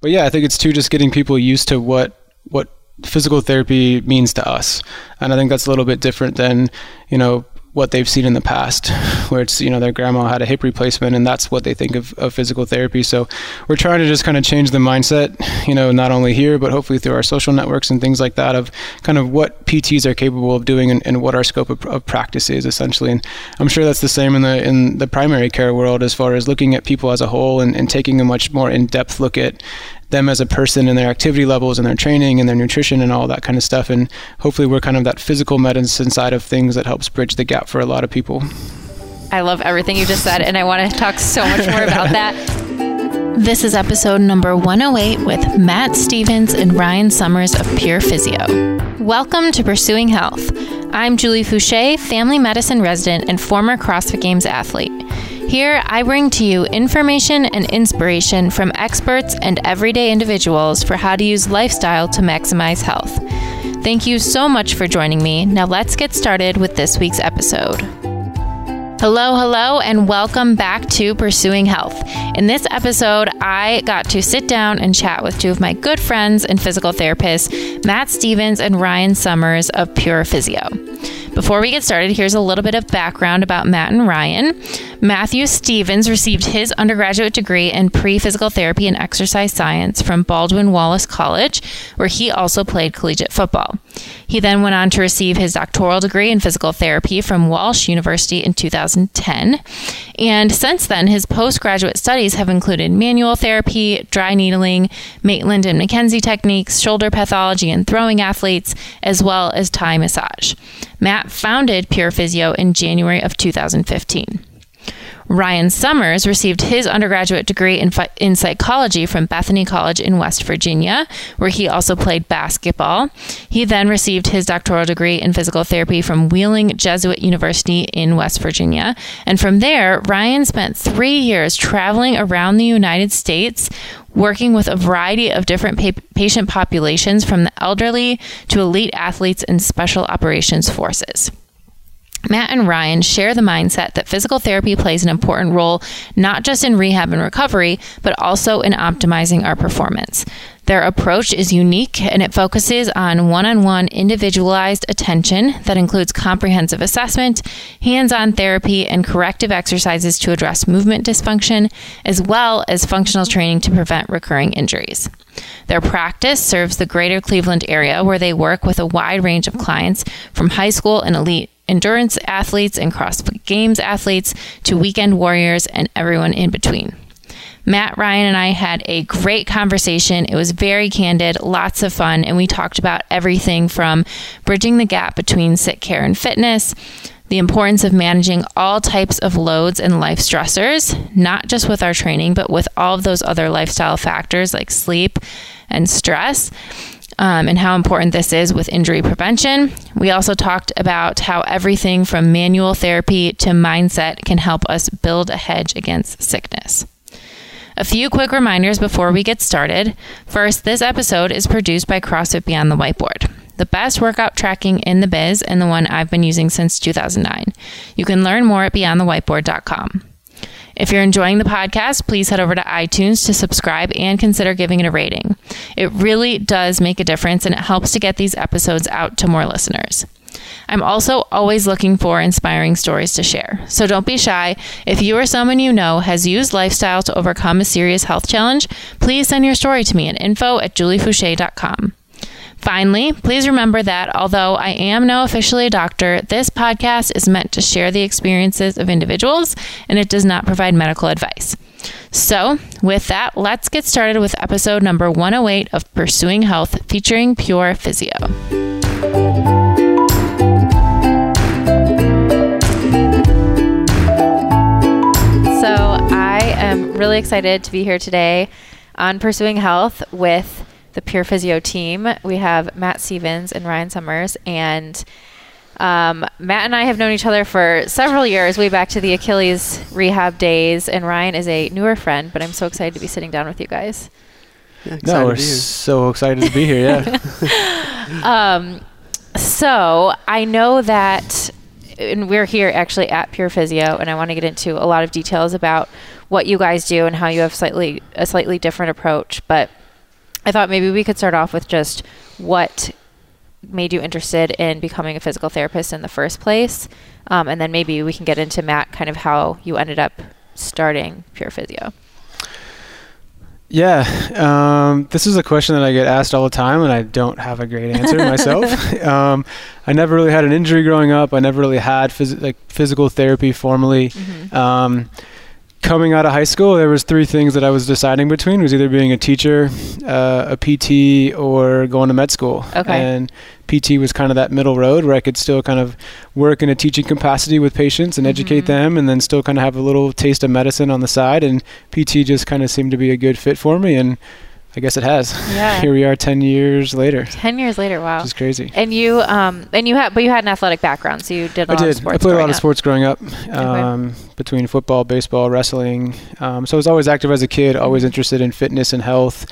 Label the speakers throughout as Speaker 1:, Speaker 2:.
Speaker 1: but yeah, I think it's too just getting people used to what what physical therapy means to us, and I think that's a little bit different than you know what they've seen in the past, where it's you know their grandma had a hip replacement and that's what they think of, of physical therapy. So we're trying to just kind of change the mindset, you know, not only here but hopefully through our social networks and things like that of kind of what PTs are capable of doing and, and what our scope of, of, practice is essentially. And I'm sure that's the same in the in the primary care world as far as looking at people as a whole and, and taking a much more in depth look at them as a person and their activity levels and their training and their nutrition and all that kind of stuff. And hopefully, we're kind of that physical medicine side of things that helps bridge the gap for a lot of people.
Speaker 2: I love everything you just said, and I want to talk so much more about that.
Speaker 3: This is episode number 108 with Matt Stevens and Ryan Summers of Pure Physio. Welcome to Pursuing Health. I'm Julie Foucher, family medicine resident and former CrossFit Games athlete. Here, I bring to you information and inspiration from experts and everyday individuals for how to use lifestyle to maximize health. Thank you so much for joining me. Now, let's get started with this week's episode. Hello, hello, and welcome back to Pursuing Health. In this episode, I got to sit down and chat with two of my good friends and physical therapists, Matt Stevens and Ryan Summers of Pure Physio. Before we get started, here's a little bit of background about Matt and Ryan. Matthew Stevens received his undergraduate degree in pre physical therapy and exercise science from Baldwin Wallace College, where he also played collegiate football. He then went on to receive his doctoral degree in physical therapy from Walsh University in 2010. And since then, his postgraduate studies have included manual therapy, dry needling, Maitland and McKenzie techniques, shoulder pathology and throwing athletes, as well as Thai massage. Matt founded Pure Physio in January of 2015. Ryan Summers received his undergraduate degree in, in psychology from Bethany College in West Virginia, where he also played basketball. He then received his doctoral degree in physical therapy from Wheeling Jesuit University in West Virginia. And from there, Ryan spent three years traveling around the United States working with a variety of different pa- patient populations from the elderly to elite athletes and special operations forces. Matt and Ryan share the mindset that physical therapy plays an important role not just in rehab and recovery, but also in optimizing our performance. Their approach is unique and it focuses on one on one individualized attention that includes comprehensive assessment, hands on therapy, and corrective exercises to address movement dysfunction, as well as functional training to prevent recurring injuries. Their practice serves the greater Cleveland area where they work with a wide range of clients from high school and elite endurance athletes and cross games athletes to weekend warriors and everyone in between. Matt, Ryan, and I had a great conversation. It was very candid, lots of fun, and we talked about everything from bridging the gap between sick care and fitness, the importance of managing all types of loads and life stressors, not just with our training, but with all of those other lifestyle factors like sleep and stress um, and how important this is with injury prevention. We also talked about how everything from manual therapy to mindset can help us build a hedge against sickness. A few quick reminders before we get started. First, this episode is produced by CrossFit Beyond the Whiteboard the best workout tracking in the biz and the one I've been using since 2009. You can learn more at beyondthewhiteboard.com. If you're enjoying the podcast, please head over to iTunes to subscribe and consider giving it a rating. It really does make a difference and it helps to get these episodes out to more listeners. I'm also always looking for inspiring stories to share. So don't be shy. If you or someone you know has used lifestyle to overcome a serious health challenge, please send your story to me at info at juliefoucher.com. Finally, please remember that although I am now officially a doctor, this podcast is meant to share the experiences of individuals and it does not provide medical advice. So, with that, let's get started with episode number 108 of Pursuing Health featuring Pure Physio.
Speaker 2: Really excited to be here today on Pursuing Health with the Pure Physio team. We have Matt Stevens and Ryan Summers, and um, Matt and I have known each other for several years, way back to the Achilles rehab days. And Ryan is a newer friend, but I'm so excited to be sitting down with you guys.
Speaker 1: Yeah, no, we're so excited to be here.
Speaker 2: Yeah. um, so I know that, and we're here actually at Pure Physio, and I want to get into a lot of details about what you guys do and how you have slightly a slightly different approach, but
Speaker 3: I thought maybe we could start off with just what made you interested in becoming a physical therapist in the first place, um, and then maybe we can get into Matt, kind of how you ended up starting Pure Physio.
Speaker 1: Yeah, um, this is a question that I get asked all the time, and I don't have a great answer myself. Um, I never really had an injury growing up. I never really had phys- like physical therapy formally. Mm-hmm. Um, coming out of high school, there was three things that I was deciding between: it was either being a teacher, uh, a PT, or going to med school.
Speaker 3: Okay.
Speaker 1: And PT was kind of that middle road where I could still kind of work in a teaching capacity with patients and educate mm-hmm. them, and then still kind of have a little taste of medicine on the side. And PT just kind of seemed to be a good fit for me, and I guess it has.
Speaker 3: Yeah.
Speaker 1: Here we are, ten years later.
Speaker 3: Ten years later, wow.
Speaker 1: It's crazy.
Speaker 3: And you, um, and you had, but you had an athletic background, so you did. A
Speaker 1: I lot did. Of sports I played a lot
Speaker 3: up.
Speaker 1: of sports growing up, um, between football, baseball, wrestling. Um, so I was always active as a kid. Always interested in fitness and health.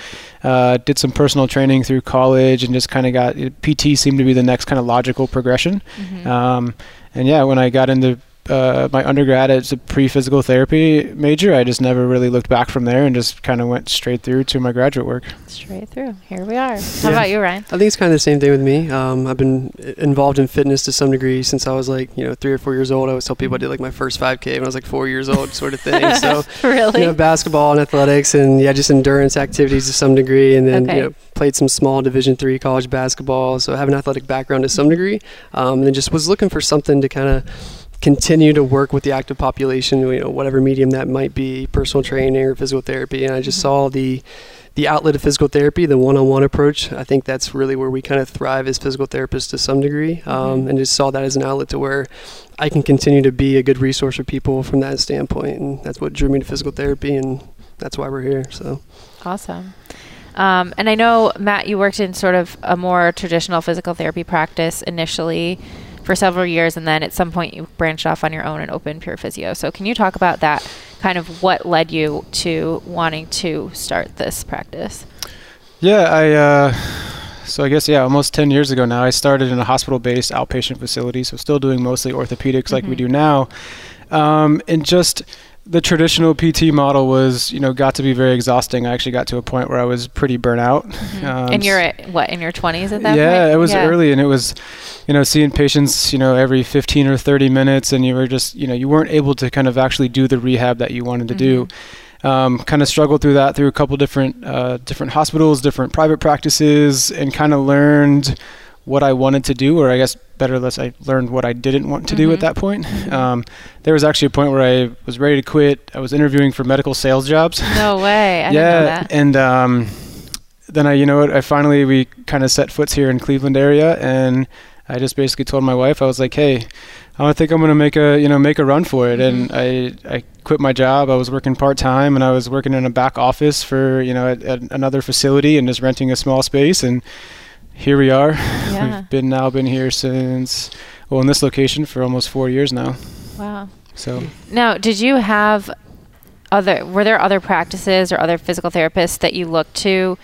Speaker 1: Uh, did some personal training through college, and just kind of got PT seemed to be the next kind of logical progression. Mm-hmm. Um, and yeah, when I got into uh, my undergrad as a pre-physical therapy major. I just never really looked back from there and just kind of went straight through to my graduate work.
Speaker 3: Straight through. Here we are. How yeah. about you, Ryan?
Speaker 2: I think it's kind of the same thing with me. Um, I've been involved in fitness to some degree since I was like, you know, three or four years old. I always tell people I did like my first 5K when I was like four years old, sort of thing. So,
Speaker 3: really?
Speaker 2: you know, basketball and athletics and yeah, just endurance activities to some degree. And then, okay. you know, played some small Division three college basketball. So I have an athletic background to some degree. Um, and then just was looking for something to kind of continue to work with the active population, you know, whatever medium that might be, personal training or physical therapy. And I just mm-hmm. saw the the outlet of physical therapy, the one-on-one approach. I think that's really where we kind of thrive as physical therapists to some degree, mm-hmm. um, mm-hmm. and just saw that as an outlet to where I can continue to be a good resource for people from that standpoint. And that's what drew me to physical therapy, and that's why we're here. So
Speaker 3: awesome. Um, and I know Matt, you worked in sort of a more traditional physical therapy practice initially for several years, and then at some point you branched off on your own and opened Pure Physio. So can you talk about that? Kind of what led you to wanting to start this practice?
Speaker 1: Yeah, I. Uh, so I guess yeah, almost ten years ago now, I started in a hospital-based outpatient facility. So still doing mostly orthopedics mm-hmm. like we mm-hmm. do now, um, and just the traditional PT model was, you know, got to be very exhausting. I actually got to a point where I was pretty burnt out.
Speaker 3: Mm-hmm. Um, and you're at what in your 20s at that
Speaker 1: yeah,
Speaker 3: point?
Speaker 1: it was yeah. early, and it was, you know, seeing patients, you know, every 15 or 30 minutes, and you were just, you know, you weren't able to kind of actually do the rehab that you wanted to mm-hmm. do. Um, kind of struggled through that through a couple different uh, different hospitals, different private practices, and kind of learned what I wanted to do, or I guess better less, I learned what I didn't want to mm-hmm. do at mm-hmm. that point. Um, there was actually a point where I was ready to quit. I was interviewing for medical sales jobs.
Speaker 3: No way. I
Speaker 1: yeah, and um, then I, you know, what, I finally we kind of set foots here in Cleveland area, and I just basically told my wife I was like, hey. I don't think I'm gonna make a you know make a run for it, mm-hmm. and I I quit my job. I was working part time, and I was working in a back office for you know at, at another facility, and just renting a small space, and here we are. Yeah. We've been now been here since well in this location for almost four years now.
Speaker 3: Wow.
Speaker 1: So
Speaker 3: now, did you have other? Were there other practices or other physical therapists that you looked to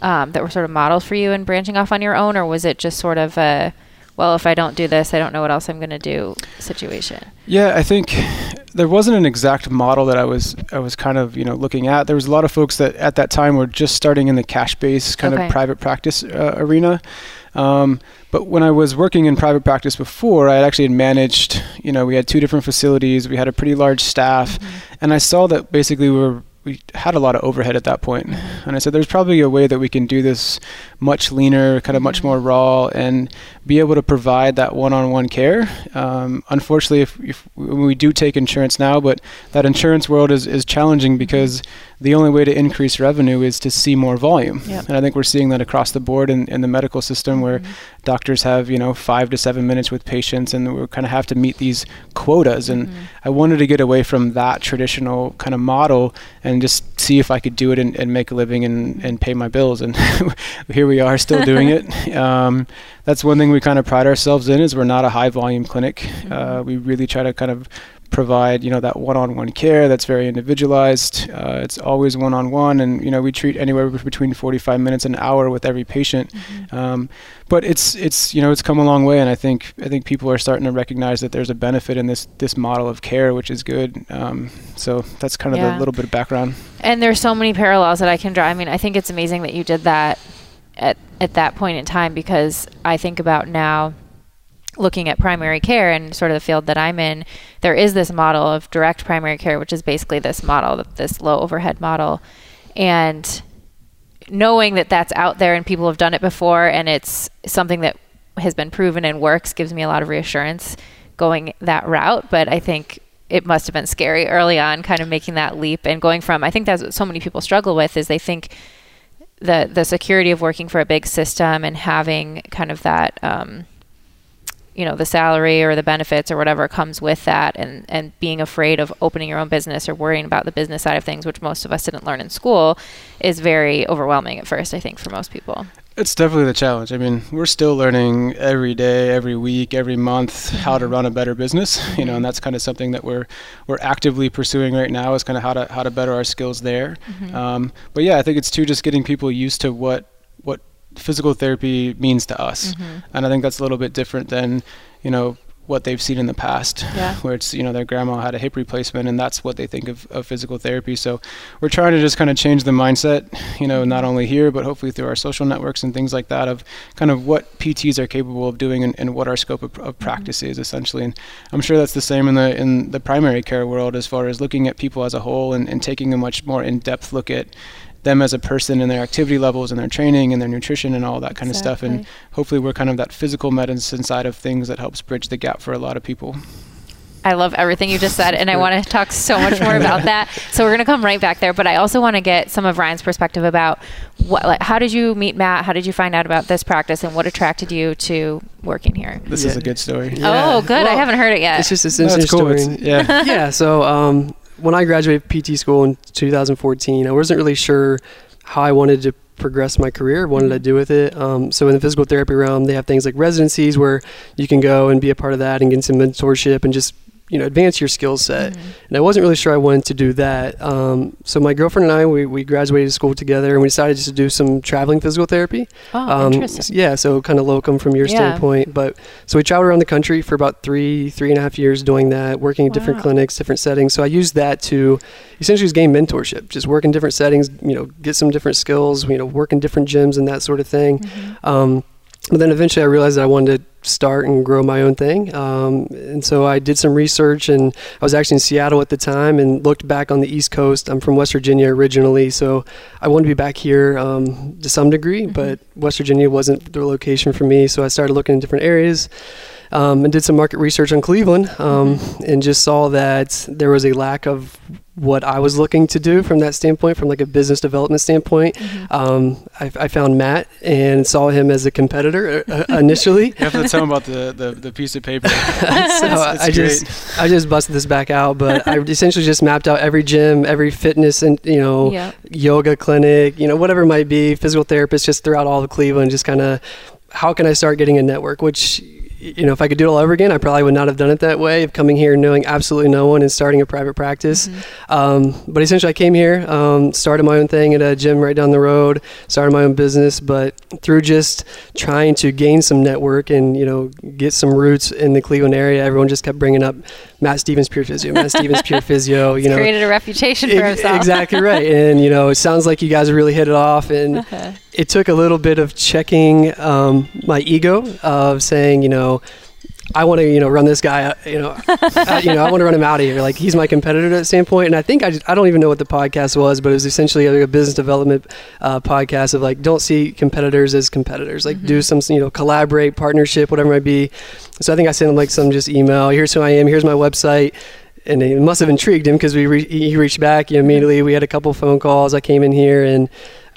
Speaker 3: um, that were sort of models for you in branching off on your own, or was it just sort of a well, if I don't do this, I don't know what else I'm going to do situation?
Speaker 1: Yeah, I think there wasn't an exact model that I was I was kind of you know looking at. There was a lot of folks that at that time were just starting in the cash based kind okay. of private practice uh, arena. Um, but when I was working in private practice before, I actually had managed. You know, we had two different facilities. We had a pretty large staff, mm-hmm. and I saw that basically we were we had a lot of overhead at that point. Mm-hmm. And I said, there's probably a way that we can do this much leaner, kind of much mm-hmm. more raw, and be able to provide that one-on-one care. Um, unfortunately, if, if, we do take insurance now, but that insurance world is, is challenging because the only way to increase revenue is to see more volume. Yep. And I think we're seeing that across the board in, in the medical system where mm-hmm. doctors have, you know, five to seven minutes with patients and we kind of have to meet these quotas. And mm-hmm. I wanted to get away from that traditional kind of model and just see if I could do it and, and make a living and, and pay my bills. And here we are still doing it. Um, that's one thing we kind of pride ourselves in is we're not a high volume clinic. Mm-hmm. Uh, we really try to kind of provide you know that one-on-one care that's very individualized. Uh, it's always one-on-one, and you know we treat anywhere between 45 minutes and an hour with every patient. Mm-hmm. Um, but it's it's you know it's come a long way, and I think I think people are starting to recognize that there's a benefit in this this model of care, which is good. Um, so that's kind of yeah. little bit of background.
Speaker 3: And there's so many parallels that I can draw. I mean, I think it's amazing that you did that at at that point in time because I think about now looking at primary care and sort of the field that I'm in, there is this model of direct primary care, which is basically this model, this low overhead model. And knowing that that's out there and people have done it before and it's something that has been proven and works gives me a lot of reassurance going that route. But I think it must have been scary early on, kind of making that leap and going from, I think that's what so many people struggle with is they think the, the security of working for a big system and having kind of that, um, you know the salary or the benefits or whatever comes with that and and being afraid of opening your own business or worrying about the business side of things which most of us didn't learn in school is very overwhelming at first i think for most people
Speaker 1: it's definitely the challenge i mean we're still learning every day every week every month how to mm-hmm. run a better business you know and mm-hmm. that's kind of something that we're we're actively pursuing right now is kind of how to how to better our skills there mm-hmm. um, but yeah i think it's too just getting people used to what what physical therapy means to us. Mm-hmm. And I think that's a little bit different than, you know, what they've seen in the past, yeah. where it's, you know, their grandma had a hip replacement and that's what they think of, of physical therapy. So we're trying to just kind of change the mindset, you know, not only here, but hopefully through our social networks and things like that of kind of what PTs are capable of doing and, and what our scope of, of practice mm-hmm. is essentially. And I'm sure that's the same in the, in the primary care world as far as looking at people as a whole and, and taking a much more in-depth look at them as a person and their activity levels and their training and their nutrition and all that kind exactly. of stuff. And hopefully, we're kind of that physical medicine side of things that helps bridge the gap for a lot of people.
Speaker 3: I love everything you just said, and I want to talk so much more about that. So we're going to come right back there, but I also want to get some of Ryan's perspective about what, like, how did you meet Matt? How did you find out about this practice, and what attracted you to working here?
Speaker 1: This yeah. is a good story.
Speaker 3: Yeah. Oh, good! Well, I haven't heard it yet.
Speaker 2: It's just a interesting cool. story. yeah, yeah. So um, when I graduated PT school in 2014, I wasn't really sure how I wanted to progress my career, wanted to mm-hmm. do with it. Um, so in the physical therapy realm, they have things like residencies where you can go and be a part of that and get some mentorship and just you know advance your skill set mm-hmm. and i wasn't really sure i wanted to do that um, so my girlfriend and i we, we graduated school together and we decided just to do some traveling physical therapy
Speaker 3: oh, um, interesting.
Speaker 2: yeah so kind of locum from your yeah. standpoint but so we traveled around the country for about three three and a half years doing that working at wow. different clinics different settings so i used that to essentially just gain mentorship just work in different settings you know get some different skills you know work in different gyms and that sort of thing mm-hmm. um, but then eventually I realized that I wanted to start and grow my own thing. Um, and so I did some research, and I was actually in Seattle at the time and looked back on the East Coast. I'm from West Virginia originally, so I wanted to be back here um, to some degree, mm-hmm. but West Virginia wasn't the location for me. So I started looking in different areas um, and did some market research on Cleveland um, mm-hmm. and just saw that there was a lack of what I was looking to do from that standpoint, from like a business development standpoint. Mm-hmm. Um, I, I, found Matt and saw him as a competitor uh, uh initially.
Speaker 1: you have to tell him about the, the, the piece of paper. so
Speaker 2: I just I just busted this back out, but I essentially just mapped out every gym, every fitness and you know yep. yoga clinic, you know whatever it might be, physical therapist, just throughout all of Cleveland, just kind of how can I start getting a network, which you know, if I could do it all over again, I probably would not have done it that way of coming here knowing absolutely no one and starting a private practice. Mm-hmm. Um, but essentially, I came here, um, started my own thing at a gym right down the road, started my own business. But through just trying to gain some network and you know get some roots in the Cleveland area, everyone just kept bringing up Matt Stevens Pure Physio, Matt Stevens Pure Physio. You know,
Speaker 3: created a reputation for himself.
Speaker 2: exactly right, and you know, it sounds like you guys really hit it off, and uh-huh. It took a little bit of checking um, my ego of saying, you know I want to, you know, run this guy, uh, you know, uh, you know, I want to run him out of here. Like he's my competitor at same point. And I think I, just, I don't even know what the podcast was, but it was essentially like a business development uh, podcast of like, don't see competitors as competitors. Like mm-hmm. do some, you know, collaborate, partnership, whatever it might be. So I think I sent him like some just email. Here's who I am. Here's my website. And it must have intrigued him because we re- he reached back you know, immediately. We had a couple phone calls. I came in here and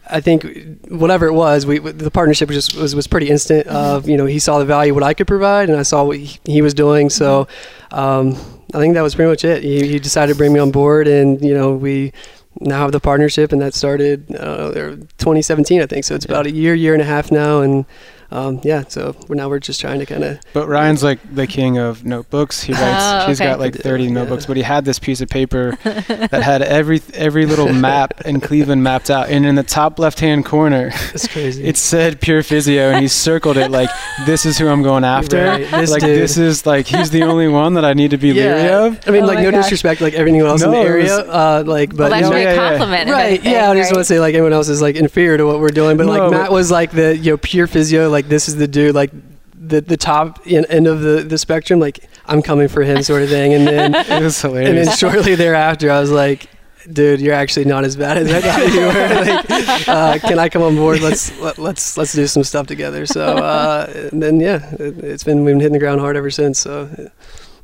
Speaker 2: I think whatever it was, we the partnership was just was, was pretty instant. Of you know, he saw the value what I could provide, and I saw what he, he was doing. So, um, I think that was pretty much it. He, he, decided to bring me on board, and you know, we now have the partnership, and that started uh, 2017, I think. So it's about a year, year and a half now, and um, yeah, so we're now we're just trying to kind of.
Speaker 1: But Ryan's like the king of notebooks. He writes.
Speaker 3: Oh,
Speaker 1: He's
Speaker 3: okay.
Speaker 1: got like 30
Speaker 2: Yeah.
Speaker 1: notebooks, but he had this piece of paper that had every every little map in Cleveland mapped out, and in the top left-hand corner,
Speaker 2: It's crazy.
Speaker 1: it said Pure Physio, and he circled it like, "This is who I'm going after."
Speaker 2: Right, this
Speaker 1: like
Speaker 2: dude.
Speaker 1: this is like he's the only one that I need to be leery of.
Speaker 2: I mean,
Speaker 3: Oh
Speaker 2: like no
Speaker 3: gosh.
Speaker 2: disrespect, like everyone else in the area,
Speaker 1: was-
Speaker 2: uh, like,
Speaker 3: well,
Speaker 2: but
Speaker 3: that's
Speaker 2: you know,
Speaker 3: a
Speaker 1: yeah, yeah.
Speaker 3: compliment.
Speaker 2: right?
Speaker 3: anything,
Speaker 2: Yeah, I just
Speaker 3: right?
Speaker 2: want to say like everyone else is like inferior to what we're doing, but like Matt was like the you know pure physio, like this is the dude, like the the top end of the the spectrum, like I'm coming for him, sort of thing, and then
Speaker 1: It was
Speaker 2: and then shortly thereafter, I was like. Dude, you're actually not as bad as I thought you were. Like, uh, can I come on board? Let's let, let's let's do some stuff together. So, uh, and then yeah, it, it's been we've been hitting the ground hard ever since. So,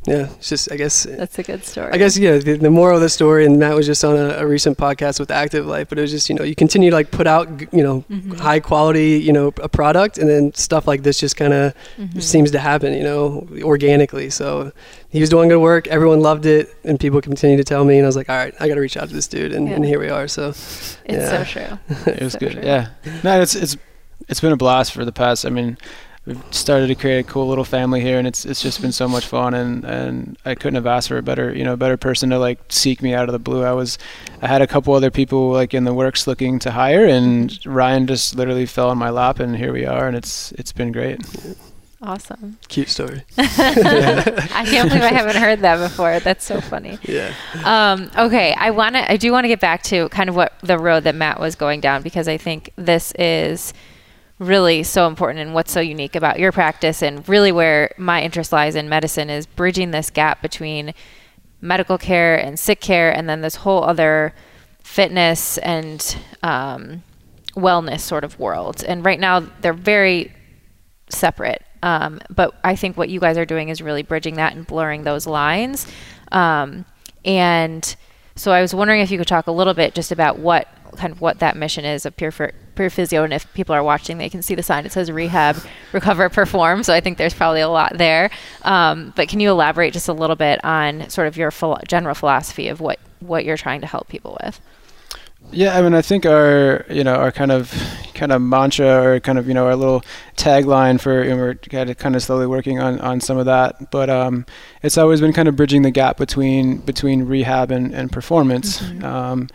Speaker 2: yeah, it's just I guess
Speaker 3: That's a good story.
Speaker 2: I guess yeah. The, the moral of the story, and Matt was just on a, a recent podcast with Active Life, but it was just you know you continue to like put out you know
Speaker 3: Mhm.
Speaker 2: high quality you know a product, and then stuff like this just kind of
Speaker 3: Mhm.
Speaker 2: seems to happen you know organically. So he was doing good work, everyone loved it, and people continue to tell me, and I was like, all right, I got to reach out to this dude, and, and here we are. So
Speaker 3: It's so true.
Speaker 1: it was
Speaker 3: So
Speaker 1: good.
Speaker 3: true.
Speaker 1: Yeah. No, it's it's it's been a blast for the past. I mean, we've started to create a cool little family here, and it's it's just been so much fun. And and I couldn't have asked for a better you know better person to like seek me out of the blue. I was I had a couple other people like in the works looking to hire, and Ryan just literally fell on my lap, and here we are, and it's it's been great.
Speaker 3: Awesome.
Speaker 2: cute story.
Speaker 3: I can't believe I haven't heard that before. That's so funny.
Speaker 2: Yeah.
Speaker 3: Um, okay, I want to. I do want to get back to kind of what the road that Matt was going down because I think this is really so important and what's so unique about your practice and really where my interest lies in medicine is bridging this gap between medical care and sick care and then this whole other fitness and um, wellness sort of world. And right now they're very separate. Um, but I think what you guys are doing is really bridging that and blurring those lines. Um, and so I was wondering if you could talk a little bit just about what kind of what that mission is of Pure, Phy- Pure Physio. And if people are watching, they can see the sign. It says rehab, recover, perform. So I think there's probably a lot there. Um, but can you elaborate just a little bit on sort of your philo- general philosophy of what, what you're trying to help people with?
Speaker 1: Yeah, I mean, I think our you know our kind of kind of mantra or kind of you know our little tagline for and we're kind of kind of slowly working on on some of that, but um, it's always been kind of bridging the gap between between rehab and and performance. Um,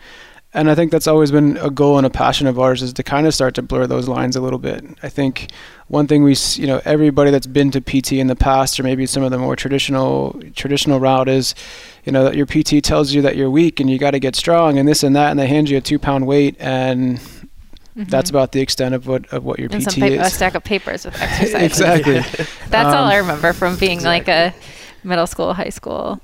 Speaker 1: and I think that's always been a goal and a passion of ours is to kind of start to blur those lines a little bit. I think one thing we, you know, everybody that's been to PT in the past, or maybe some of the more traditional traditional route is, you know, that your PT tells you that you're weak and you got to get strong and this and that, and they hand you a two pound weight, and that's about the extent of what of what your
Speaker 3: and
Speaker 1: PT
Speaker 3: some pa- a stack of papers with exercises.
Speaker 1: exactly.
Speaker 3: That's all
Speaker 1: Um,
Speaker 3: I remember from being like a middle school, high school.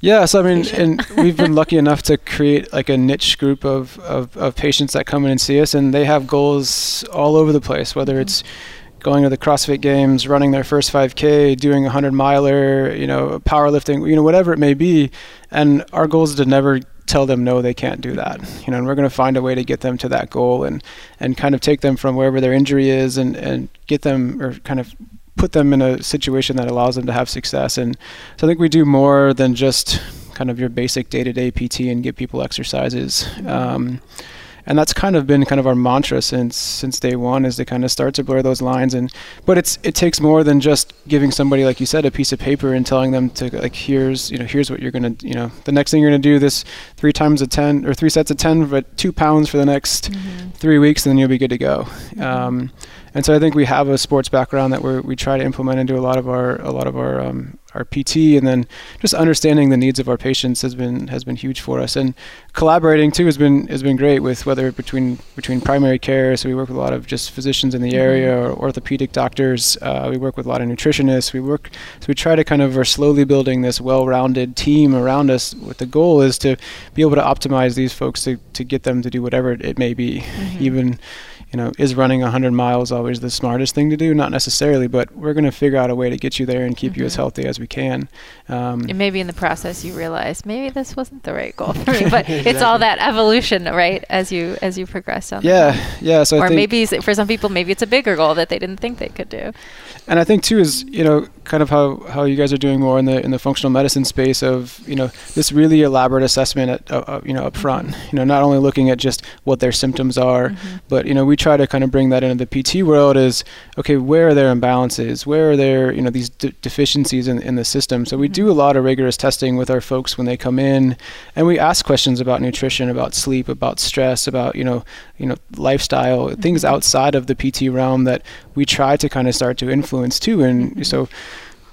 Speaker 1: Yeah, so I mean, and we've been lucky enough to create like a niche group of, of, of patients that come in and see us, and they have goals all over the place, whether mm-hmm. it's going to the CrossFit Games, running their first 5K, doing a 100 miler, you know, powerlifting, you know, whatever it may be. And our goal is to never tell them no they can't do that you know and we're going to find a way to get them to that goal and and kind of take them from wherever their injury is and and get them or kind of put them in a situation that allows them to have success. And so i think we do more than just kind of your basic day-to-day pt and give people exercises. Um, and that's kind of been kind of our mantra since since day one is to kind of start to blur those lines. And but it's it takes more than just giving somebody like you said a piece of paper and telling them to like here's you know here's what you're gonna you know the next thing you're gonna do this three times a 10 or three sets of 10 but two pounds for the next three weeks and then you'll be good to go. Um, and so I think we have a sports background that we we try to implement into a lot of our a lot of our um, our PT, and then just understanding the needs of our patients has been has been huge for us. And collaborating too has been has been great with whether between between primary care. So we work with a lot of just physicians in the area or orthopedic doctors. Uh, we work with a lot of nutritionists. We work so we try to kind of are slowly building this well-rounded team around us. With the goal is to be able to optimize these folks to to get them to do whatever it may be, even you know, is running 100 miles always the smartest thing to do? Not necessarily, but we're going to figure out a way to get you there and keep you as healthy as we can. Um,
Speaker 3: And maybe in the process you realize maybe this wasn't the right goal for me, but it's all that evolution, right? As you as you progress on. the
Speaker 1: yeah, yeah. So I
Speaker 3: Or maybe for some people, maybe it's a bigger goal that they didn't think they could do.
Speaker 1: and I think too is you know kind of how, how you guys are doing more in the in the functional medicine space of you know this really elaborate assessment at uh, uh, you know up front. You know, not only looking at just what their symptoms are, but you know we we try to kind of bring that into the PT world is okay, where are there imbalances? Where are there, you know, these de- deficiencies in, in the system? So we mm-hmm. do a lot of rigorous testing with our folks when they come in, and we ask questions about nutrition, about sleep, about stress, about you know, you know, lifestyle, mm-hmm. things outside of the PT realm that we try to kind of start to influence too. And mm-hmm. so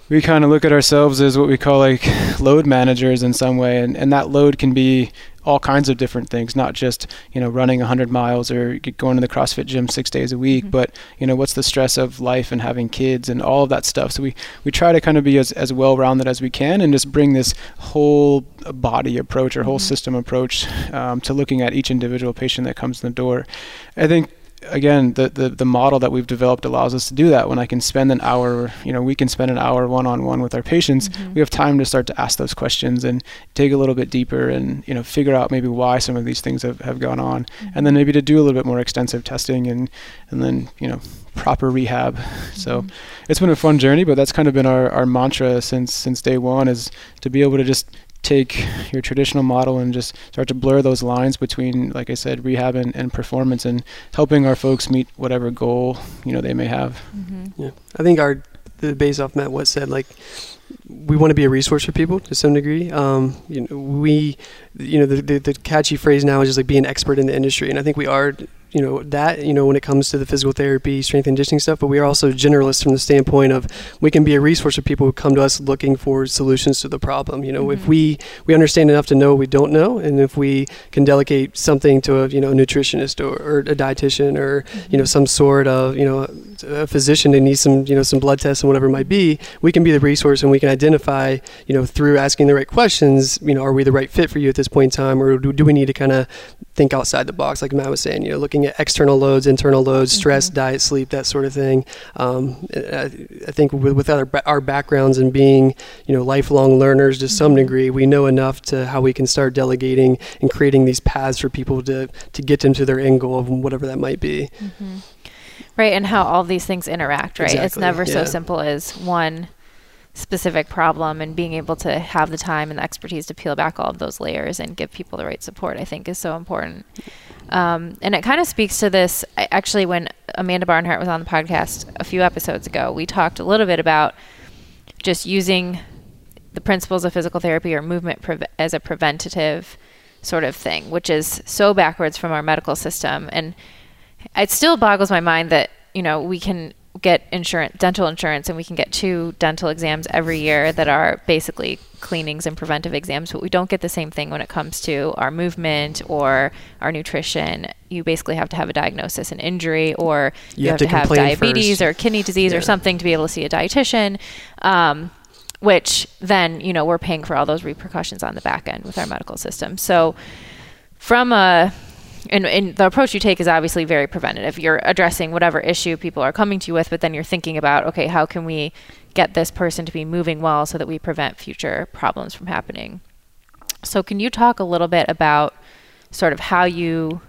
Speaker 1: we kind of look at ourselves as what we call like load managers in some way and, and that load can be all kinds of different things not just you know running 100 miles or going to the crossfit gym six days a week mm-hmm. but you know what's the stress of life and having kids and all of that stuff so we we try to kind of be as, as well rounded as we can and just bring this whole body approach or whole mm-hmm. system approach um, to looking at each individual patient that comes in the door i think again, the, the, the model that we've developed allows us to do that. When I can spend an hour, you know, we can spend an hour one on one with our patients. Mm-hmm. We have time to start to ask those questions and dig a little bit deeper and, you know, figure out maybe why some of these things have, have gone on. Mm-hmm. And then maybe to do a little bit more extensive testing and, and then, you know, proper rehab. Mm-hmm. So it's been a fun journey, but that's kind of been our, our mantra since, since day one is to be able to just take your traditional model and just start to blur those lines between, like I said, rehab and, and performance, and helping our folks meet whatever goal you know they may have.
Speaker 2: Mm-hmm. Yeah, I think our the base off Matt what said like we want to be a resource for people to some degree. Um, you know, we, you know, the, the, the catchy phrase now is just like be an expert in the industry, and I think we are you know that you know when it comes to the physical therapy strength and conditioning stuff but we are also generalists from the standpoint of we can be a resource for people who come to us looking for solutions to the problem you know mm-hmm. if we we understand enough to know what we don't know and if we can delegate something to a you know a nutritionist or, or a dietitian or mm-hmm. you know some sort of you know a physician that needs some you know some blood tests and whatever it might be we can be the resource and we can identify you know through asking the right questions you know are we the right fit for you at this point in time or do, do we need to kind of think outside the box like Matt was saying you know looking looking at external loads, internal loads, mm-hmm. stress, diet, sleep, that sort of thing. Um, I, I, think with, with our, our backgrounds and being, you know, lifelong learners to some mm-hmm. degree, we know enough to how we can start delegating and creating these paths for people to, to get them to their end goal of whatever that might be.
Speaker 3: Mm-hmm. Right, and how all these things interact, right? Exactly, it's never yeah. so simple as one specific problem and being able to have the time and the expertise to peel back all of those layers and give people the right support i think is so important um, and it kind of speaks to this. Actually, when Amanda Barnhart was on the podcast a few episodes ago, we talked a little bit about just using the principles of physical therapy or movement pre- as a preventative sort of thing, which is so backwards from our medical system. And it still boggles my mind that, you know, we can get insurance, dental insurance, and we can get two dental exams every year that are basically cleanings and preventive exams, but we don't get the same thing when it comes to our movement or our nutrition. You basically have to have a diagnosis, an injury, or you, you have, have, to have diabetes first. or kidney disease yeah. or something to be able to see a dietitian. Um, which then, you know, we're paying for all those repercussions on the back end with our medical system. So, from a and, and, the approach you take is obviously very preventative. You're addressing whatever issue people are coming to you with, but then you're thinking about, okay, how can we get this person to be moving well so that we prevent future problems from happening? So, can you talk a little bit about sort of how you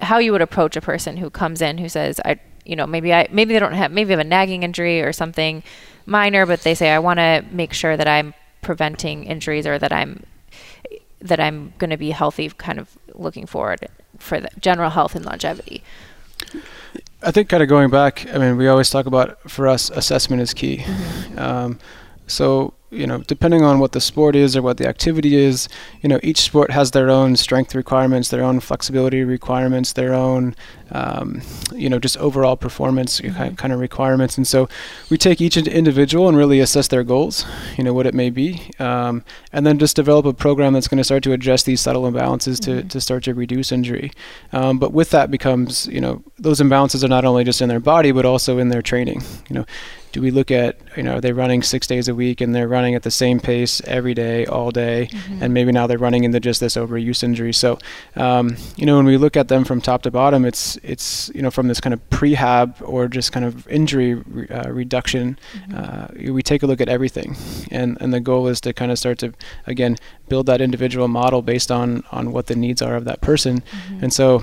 Speaker 3: how you would approach a person who comes in who says, I, you know, maybe I maybe they don't have maybe have a nagging injury or something minor, but they say I want to make sure that I'm preventing injuries or that I'm that I'm going to be healthy, kind of looking forward for the general health and longevity.
Speaker 1: I think kind of going back, I mean, we always talk about for us assessment is key. Mm-hmm. Um, so you know, depending on what the sport is or what the activity is, you know, each sport has their own strength requirements, their own flexibility requirements, their own, um, you know, just overall performance mm-hmm. kind of requirements. And so we take each individual and really assess their goals, you know, what it may be, um, and then just develop a program that's going to start to address these subtle imbalances mm-hmm. to, to start to reduce injury. Um, but with that becomes, you know, those imbalances are not only just in their body, but also in their training. You know, do we look at you know are they running six days a week and they're running at the same pace every day all day mm-hmm. and maybe now they're running into just this overuse injury so um, you know when we look at them from top to bottom it's it's you know from this kind of prehab or just kind of injury re- uh, reduction mm-hmm. uh, we take a look at everything and and the goal is to kind of start to again build that individual model based on on what the needs are of that person mm-hmm. and so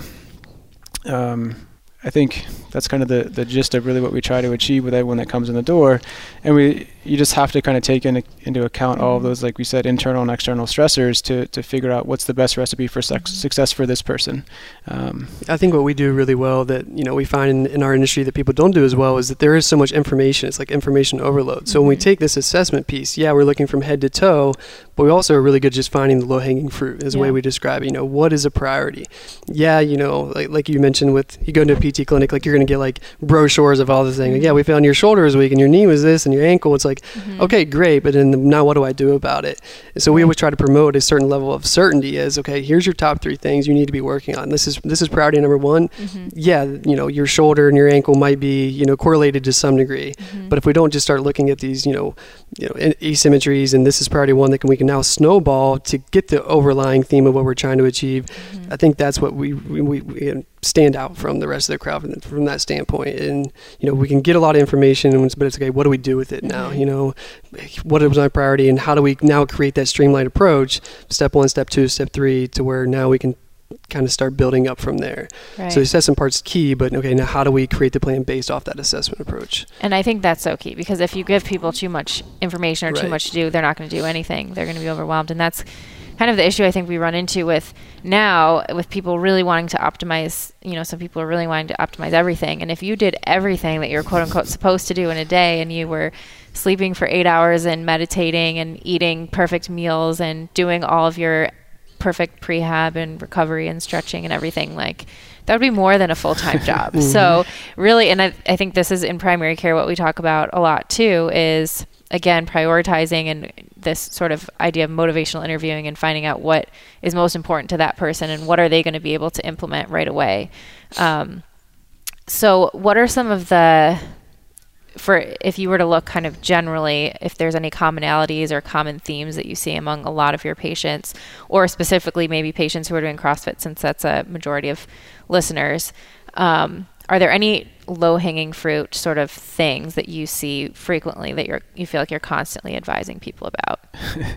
Speaker 1: um, I think that's kind of the, the gist of really what we try to achieve with everyone that comes in the door. And we you just have to kind of take in, into account all of those, like we said, internal and external stressors to, to figure out what's the best recipe for sex, success for this person.
Speaker 2: Um, I think what we do really well that you know we find in, in, our industry that people don't do as well is that there is so much information. It's like information overload. So mm-hmm. when we take this assessment piece, yeah, we're looking from head to toe, but we also are really good just finding the low hanging fruit. Is the way we describe it. You know, what is a priority? Yeah, you know, like like you mentioned with you go into a PT clinic, like you're going to get like brochures of all the things. Like, yeah, we found your shoulder was weak and your knee was this and your ankle. It's like, mm-hmm. okay, great, but then now what do I do about it? And so we always try to promote a certain level of certainty. As okay, here's your top three things you need to be working on. This is this is priority number one. Mm-hmm. Yeah, you know, your shoulder and your ankle might be you know correlated to some degree, mm-hmm. but if we don't just start looking at these you know you know asymmetries and this is priority one that can we can now snowball to get the overlying theme of what we're trying to achieve. Mm-hmm. I think that's what we we, we, we stand out from the rest of the crowd from, from that standpoint. And you know, we can get a lot of information, but it's okay. What do we do with it now? Mm-hmm. You know, what is my priority, and how do we now create that streamlined approach? Step one, step two, step three, to where now we can kind of start building up from there. Right. So the assessment part's key, but okay, now how do we create the plan based off that assessment approach?
Speaker 3: And I think that's so key because if you give people too much information or right. too much to do, they're not going to do anything. They're going to be overwhelmed, and that's kind of the issue I think we run into with now with people really wanting to optimize. You know, some people are really wanting to optimize everything, and if you did everything that you're quote unquote supposed to do in a day, and you were sleeping for eight hours and meditating and eating perfect meals and doing all of your perfect prehab and recovery and stretching and everything like that would be more than a full-time job mm-hmm. so really and I, I think this is in primary care what we talk about a lot too is again prioritizing and this sort of idea of motivational interviewing and finding out what is most important to that person and what are they going to be able to implement right away. Um, so what are some of the for if you were to look kind of generally if there's any commonalities or common themes that you see among a lot of your patients or specifically maybe patients who are doing crossfit since that's a majority of listeners um, are there any low hanging fruit sort of things that you see frequently that you're you feel like you're constantly advising people about?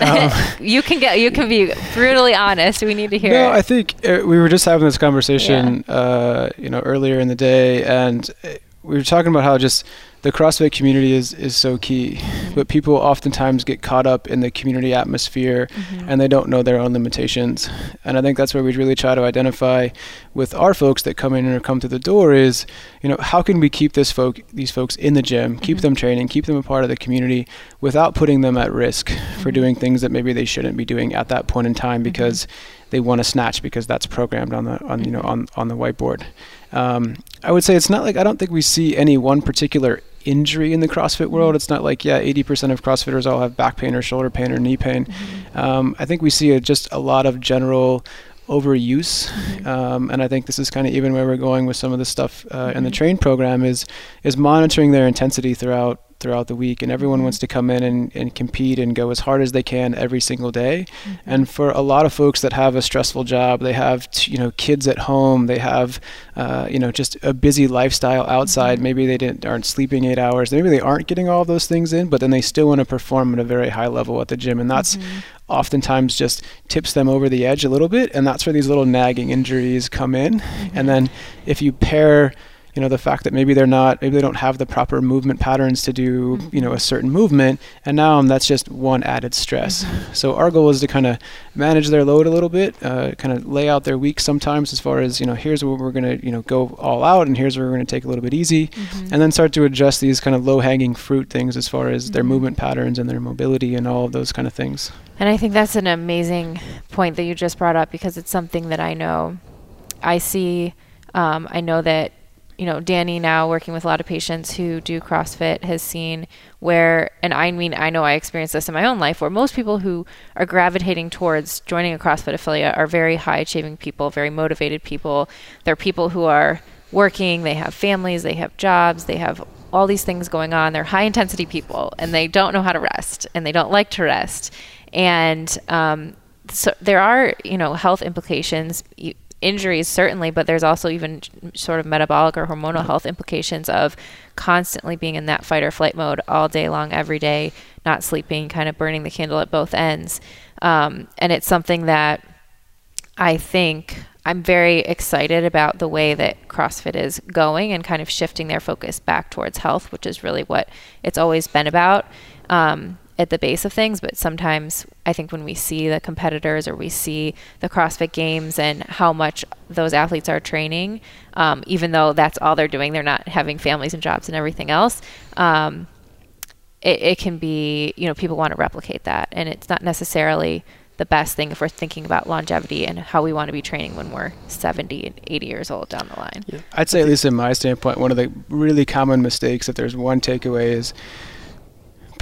Speaker 3: um, you can get you can be brutally honest. We need to hear.
Speaker 1: No, it. I think uh, we were just having this conversation, yeah. uh, you know, earlier in the day, and uh, we were talking about how just the CrossFit community is, is so key, mm-hmm. but people oftentimes get caught up in the community atmosphere mm-hmm. and they don't know their own limitations. And I think that's where we really try to identify with our folks that come in or come through the door is, you know, how can we keep this folk these folks in the gym, keep mm-hmm. them training, keep them a part of the community without putting them at risk for mm-hmm. doing things that maybe they shouldn't be doing at that point in time mm-hmm. because they want to snatch because that's programmed on the on you know on on the whiteboard. Um, I would say it's not like I don't think we see any one particular injury in the CrossFit world. Mm-hmm. It's not like yeah, 80% of CrossFitters all have back pain or shoulder pain or knee pain. Mm-hmm. Um, I think we see a, just a lot of general overuse, mm-hmm. um, and I think this is kind of even where we're going with some of the stuff uh, in the mm-hmm. train program is is monitoring their intensity throughout throughout the week and everyone wants to come in and, and compete and go as hard as they can every single day mm-hmm. and for a lot of folks that have a stressful job they have t- you know kids at home they have uh, you know just a busy lifestyle outside mm-hmm. maybe they didn't aren't sleeping eight hours maybe they aren't getting all those things in but then they still want to perform at a very high level at the gym and that's mm-hmm. oftentimes just tips them over the edge a little bit and that's where these little nagging injuries come in and mm-hmm. then if you pair you know the fact that maybe they're not maybe they don't have the proper movement patterns to do mm-hmm. you know a certain movement and now um, that's just one added stress mm-hmm. so our goal is to kind of manage their load a little bit uh, kind of lay out their week sometimes as far as you know here's where we're going to you know go all out and here's where we're going to take a little bit easy mm-hmm. and then start to adjust these kind of low hanging fruit things as far as their mm-hmm. movement patterns and their mobility and all of those kind of things
Speaker 3: and i think that's an amazing point that you just brought up because it's something that i know i see um, i know that you know, Danny now working with a lot of patients who do CrossFit has seen where, and I mean, I know I experienced this in my own life, where most people who are gravitating towards joining a CrossFit affiliate are very high achieving people, very motivated people. They're people who are working, they have families, they have jobs, they have all these things going on. They're high intensity people and they don't know how to rest and they don't like to rest. And, um, so there are, you know, health implications injuries certainly but there's also even sort of metabolic or hormonal health implications of constantly being in that fight or flight mode all day long every day not sleeping kind of burning the candle at both ends um, and it's something that I think I'm very excited about the way that CrossFit is going and kind of shifting their focus back towards health, which is really what it's always been about. Um, at the base of things, but sometimes I think when we see the competitors or we see the CrossFit games and how much those athletes are training, um, even though that's all they're doing, they're not having families and jobs and everything else. Um, it, it can be, you know, people want to replicate that, and it's not necessarily the best thing if we're thinking about longevity and how we want to be training when we're 70 and 80 years old down the line.
Speaker 1: Yeah. I'd say, at least in my standpoint, one of the really common mistakes, if there's one takeaway, is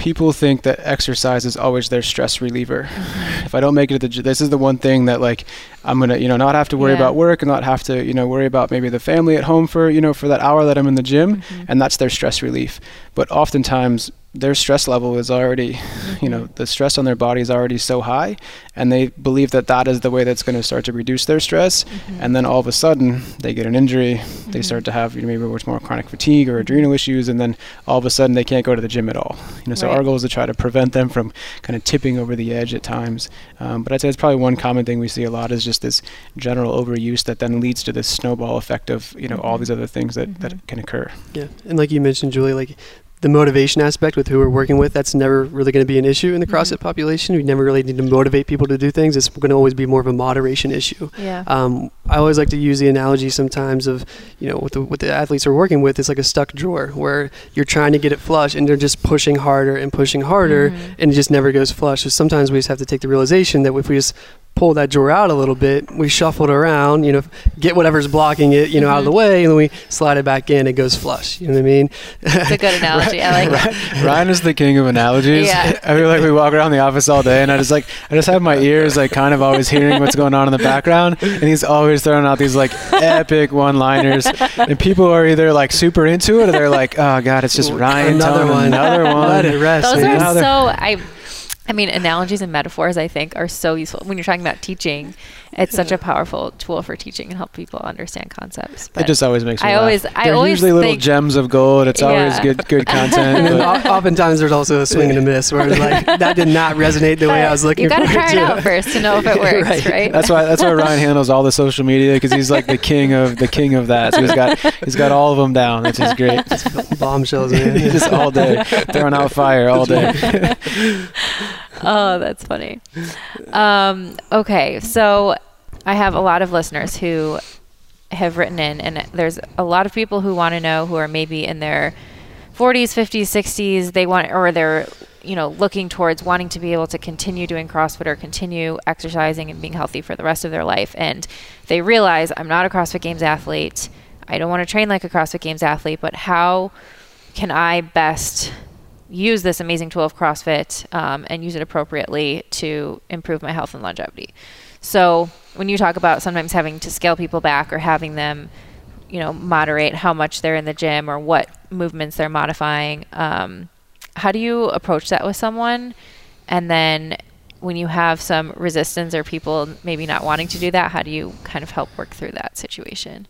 Speaker 1: people think that exercise is always their stress reliever. Mm-hmm. If I don't make it to the gym, this is the one thing that like I'm gonna you know not have to worry yeah. about work and not have to you know worry about maybe the family at home for you know for that hour that I'm in the gym, mm-hmm. and that's their stress relief. But oftentimes their stress level is already, mm-hmm. you know, mm-hmm. the stress on their body is already so high, and they believe that that is the way that's going to start to reduce their stress. Mm-hmm. And then all of a sudden, they get an injury, mm-hmm. they start to have you know, maybe much more chronic fatigue or adrenal issues, and then all of a sudden they can't go to the gym at all. You know, so right. our goal is to try to prevent them from kind of tipping over the edge at times. Um, but I'd say it's probably one common thing we see a lot is just this general overuse that then leads to this snowball effect of you know all mm-hmm. these other things that, that mm-hmm. can occur.
Speaker 2: Yeah, and like you mentioned, Julie, like the motivation aspect with who we're working with, that's never really going to be an issue in the CrossFit mm-hmm. population. We never really need to motivate people to do things. It's going to always be more of a moderation issue.
Speaker 3: Yeah.
Speaker 2: Um, I always like to use the analogy sometimes of, you know, what the, what the athletes are working with is like a stuck drawer where you're trying to get it flush and they're just pushing harder and pushing harder mm-hmm. and it just never goes flush. So sometimes we just have to take the realization that if we just pull that drawer out a little bit. We shuffle it around, you know, get whatever's blocking it, you know, mm-hmm. out of the mm-hmm. way, and then we slide it back in. It goes flush. You know what I mean?
Speaker 3: It's a good analogy. I like
Speaker 1: Ryan, it. Ryan is the king of analogies. Yeah. I feel like we walk around the office all day, and I just like I just have my ears like kind of always hearing what's going on in the background, and he's always throwing out these like epic one-liners, and people are either like super into it or they're like, oh god, it's just Ryan
Speaker 2: another one,
Speaker 1: another one.
Speaker 2: Let it rest.
Speaker 3: Those are so I I mean, analogies and metaphors, I think, are so useful when you're talking about teaching. It's such a powerful tool for teaching and help people understand concepts.
Speaker 1: But it just always makes me
Speaker 3: I
Speaker 1: laugh.
Speaker 3: always,
Speaker 1: I
Speaker 3: always
Speaker 1: usually little gems of gold. It's yeah. always good, good content.
Speaker 2: and oftentimes there's also a swing and a miss where it's like that did not resonate the way I was looking.
Speaker 3: For you got to try it out first to know if it works, right. right?
Speaker 1: That's why that's why Ryan handles all the social media because he's like the king of the king of that. So he's got he's got all of them down, which is great.
Speaker 2: Just Bombshells, man.
Speaker 1: just all day throwing out fire all day.
Speaker 3: Oh, that's funny. Um, okay, so I have a lot of listeners who have written in, and there's a lot of people who want to know who are maybe in their 40s, 50s, 60s. They want, or they're, you know, looking towards wanting to be able to continue doing CrossFit or continue exercising and being healthy for the rest of their life. And they realize I'm not a CrossFit Games athlete. I don't want to train like a CrossFit Games athlete, but how can I best use this amazing tool of CrossFit um, and use it appropriately to improve my health and longevity. So when you talk about sometimes having to scale people back or having them, you know, moderate how much they're in the gym or what movements they're modifying, um, how do you approach that with someone? And then when you have some resistance or people maybe not wanting to do that, how do you kind of help work through that situation?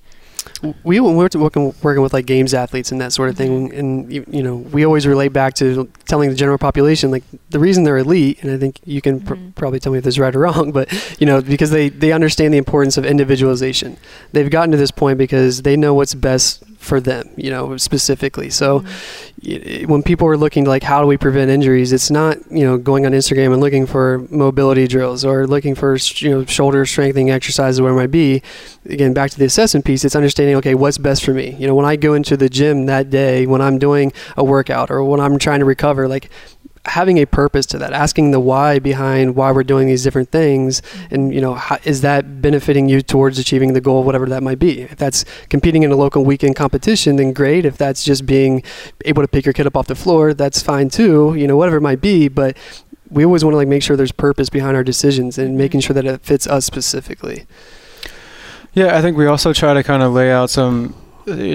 Speaker 2: We when we're working working with like games athletes and that sort of thing, mm-hmm. and you, you, know we always relate back to telling the general population like the reason they're elite, and I think you can mm-hmm. probably tell me if this is right or wrong, but you know because they they understand the importance of individualization. They've gotten to this point because they know what's best for them, you know, specifically. So mm-hmm. when people are looking like how do we prevent injuries, it's not, you know, going on Instagram and looking for mobility drills or looking for, you know, shoulder strengthening exercises where it might be. Again, back to the assessment piece, it's understanding, okay, what's best for me? You know, when I go into the gym that day, when I'm doing a workout or when I'm trying to recover, like having a purpose to that, asking the why behind why we're doing these different things, mm-hmm. and you know, how, is that benefiting you towards achieving the goal, whatever that might be? If that's competing in a local weekend competition, then great. If that's just being able to pick your kid up off the floor, that's fine too. You know, whatever it might be, but we always want to like make sure there's purpose behind our decisions and making mm-hmm. sure that it fits us specifically.
Speaker 1: Yeah, I think we also try to kind of lay out some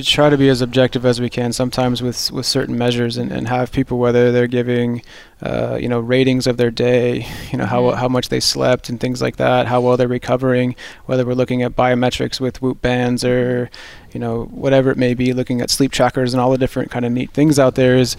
Speaker 1: try to be as objective as we can sometimes with with certain measures and, and have people whether they're giving uh, you know ratings of their day you know how mm-hmm. how much they slept and things like that how well they're recovering whether we're looking at biometrics with whoop bands or you know whatever it may be looking at sleep trackers and all the different kind of neat things out there is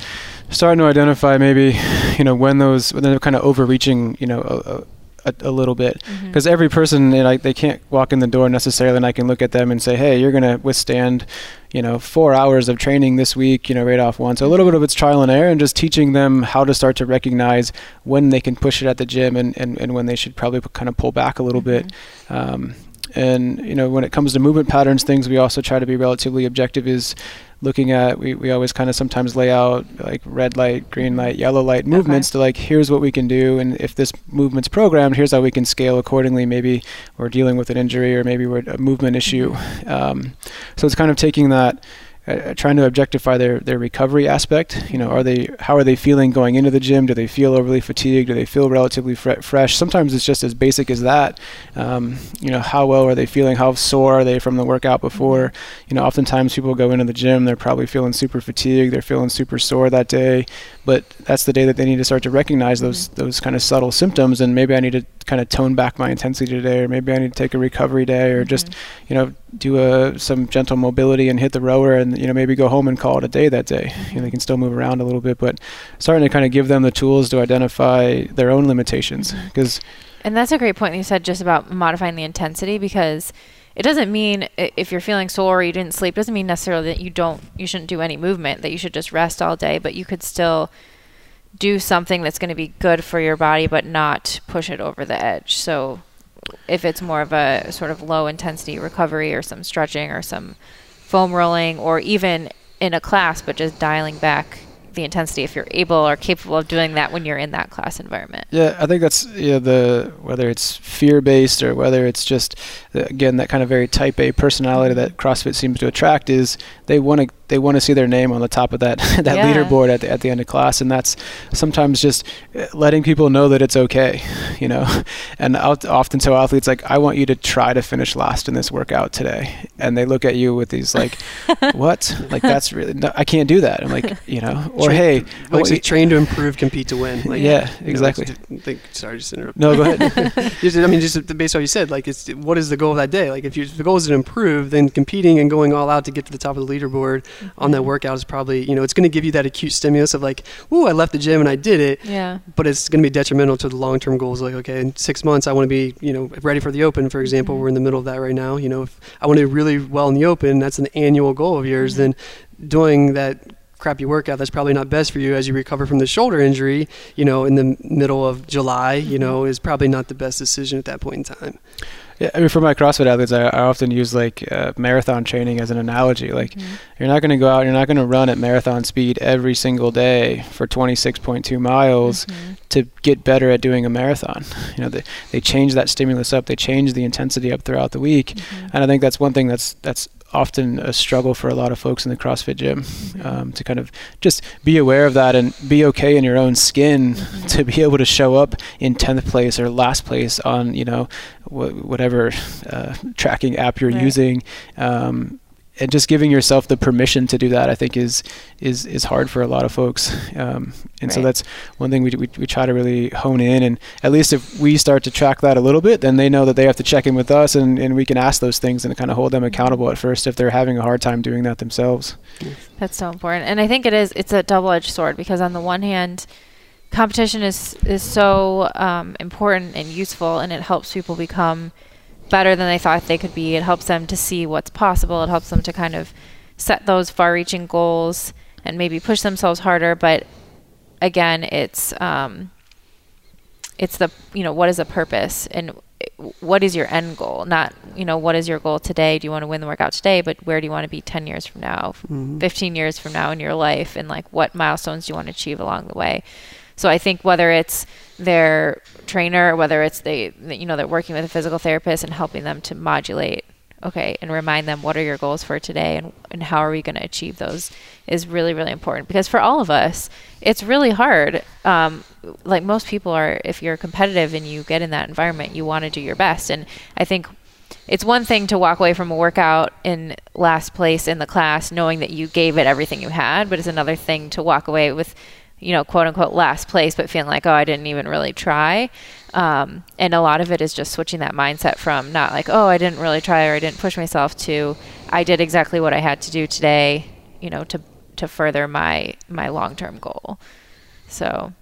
Speaker 1: starting to identify maybe you know when those when they're kind of overreaching you know a, a a, a little bit because mm-hmm. every person you know, they can't walk in the door necessarily and I can look at them and say hey you're going to withstand you know four hours of training this week you know right off one so a little bit of it's trial and error and just teaching them how to start to recognize when they can push it at the gym and, and, and when they should probably kind of pull back a little mm-hmm. bit um, and you know when it comes to movement patterns things we also try to be relatively objective is looking at we, we always kind of sometimes lay out like red light green light yellow light movements okay. to like here's what we can do and if this movement's programmed here's how we can scale accordingly maybe we're dealing with an injury or maybe we're a movement issue mm-hmm. um, so it's kind of taking that uh, trying to objectify their their recovery aspect. You know, are they how are they feeling going into the gym? Do they feel overly fatigued? Do they feel relatively fre- fresh? Sometimes it's just as basic as that. Um, you know, how well are they feeling? How sore are they from the workout before? You know, oftentimes people go into the gym, they're probably feeling super fatigued, they're feeling super sore that day, but that's the day that they need to start to recognize those mm-hmm. those kind of subtle symptoms, and maybe I need to kind of tone back my intensity today, or maybe I need to take a recovery day, or mm-hmm. just you know do a some gentle mobility and hit the rower and you know maybe go home and call it a day that day. Mm-hmm. You know they can still move around a little bit but starting to kind of give them the tools to identify their own limitations. Mm-hmm. Because
Speaker 3: and that's a great point you said just about modifying the intensity because it doesn't mean if you're feeling sore or you didn't sleep doesn't mean necessarily that you don't you shouldn't do any movement that you should just rest all day but you could still do something that's going to be good for your body but not push it over the edge. So if it's more of a sort of low intensity recovery or some stretching or some foam rolling or even in a class, but just dialing back the intensity if you're able or capable of doing that when you're in that class environment.
Speaker 1: Yeah, I think that's yeah the whether it's fear based or whether it's just uh, again that kind of very type A personality that CrossFit seems to attract is they want to they want to see their name on the top of that that yeah. leaderboard at the at the end of class, and that's sometimes just uh, letting people know that it's okay, you know. And I'll often tell athletes like, I want you to try to finish last in this workout today, and they look at you with these like, what? Like that's really no, I can't do that. I'm like, you know, or
Speaker 2: train,
Speaker 1: hey,
Speaker 2: like say, train to improve, compete to win.
Speaker 1: Like, yeah, exactly.
Speaker 2: You know, think, sorry, just interrupt.
Speaker 1: No, go ahead.
Speaker 2: just, I mean, just based on what you said, like, it's what is the goal of that day? Like, if, you, if the goal is to improve, then competing and going all out to get to the top of the leaderboard on that workout is probably you know it's going to give you that acute stimulus of like, ooh, I left the gym and I did it.
Speaker 3: Yeah.
Speaker 2: But it's going to be detrimental to the long term goals. Like, okay, in six months I want to be you know ready for the Open, for example. Mm-hmm. We're in the middle of that right now. You know, if I want to do really well in the Open, that's an annual goal of yours. Mm-hmm. Then doing that crappy workout that's probably not best for you as you recover from the shoulder injury you know in the middle of july you mm-hmm. know is probably not the best decision at that point in time
Speaker 1: yeah, I mean, for my CrossFit athletes, I, I often use like uh, marathon training as an analogy. Like, mm-hmm. you're not going to go out, you're not going to run at marathon speed every single day for 26.2 miles mm-hmm. to get better at doing a marathon. You know, they, they change that stimulus up, they change the intensity up throughout the week, mm-hmm. and I think that's one thing that's that's often a struggle for a lot of folks in the CrossFit gym mm-hmm. um, to kind of just be aware of that and be okay in your own skin mm-hmm. to be able to show up in 10th place or last place on you know wh- whatever uh, tracking app you're right. using um, and just giving yourself the permission to do that, I think is is is hard for a lot of folks. Um, and right. so that's one thing we, we we try to really hone in. And at least if we start to track that a little bit, then they know that they have to check in with us, and, and we can ask those things and kind of hold them accountable at first if they're having a hard time doing that themselves.
Speaker 3: That's so important, and I think it is. It's a double-edged sword because on the one hand competition is is so um, important and useful, and it helps people become better than they thought they could be. It helps them to see what's possible. It helps them to kind of set those far-reaching goals and maybe push themselves harder. But again, it's um, it's the you know what is the purpose and what is your end goal? Not you know what is your goal today? Do you want to win the workout today? But where do you want to be 10 years from now, mm-hmm. 15 years from now in your life, and like what milestones do you want to achieve along the way? So I think whether it's their trainer, whether it's they, you know, they're working with a physical therapist and helping them to modulate, okay, and remind them what are your goals for today and, and how are we going to achieve those is really, really important. Because for all of us, it's really hard. Um, like most people are, if you're competitive and you get in that environment, you want to do your best. And I think it's one thing to walk away from a workout in last place in the class knowing that you gave it everything you had, but it's another thing to walk away with you know, quote unquote last place, but feeling like, oh, I didn't even really try. Um, and a lot of it is just switching that mindset from not like, oh, I didn't really try or I didn't push myself to I did exactly what I had to do today, you know, to to further my my long term goal. So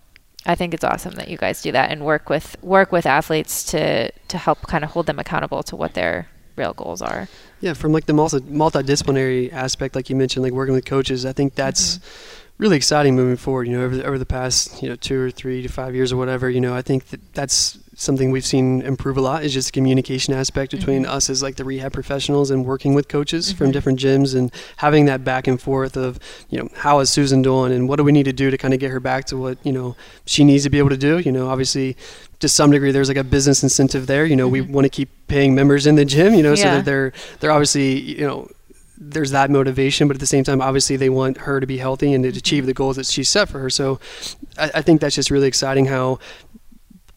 Speaker 3: I think it's awesome that you guys do that and work with work with athletes to to help kind of hold them accountable to what their real goals are.
Speaker 2: Yeah, from like the multi multidisciplinary aspect, like you mentioned, like working with coaches, I think that's mm-hmm. Really exciting moving forward. You know, over the, over the past you know two or three to five years or whatever. You know, I think that that's something we've seen improve a lot is just the communication aspect between mm-hmm. us as like the rehab professionals and working with coaches mm-hmm. from different gyms and having that back and forth of you know how is Susan doing and what do we need to do to kind of get her back to what you know she needs to be able to do you know obviously to some degree there's like a business incentive there you know mm-hmm. we want to keep paying members in the gym you know yeah. so that they're they're obviously you know there's that motivation, but at the same time, obviously, they want her to be healthy and to mm-hmm. achieve the goals that she set for her. So, I, I, think that's just really exciting how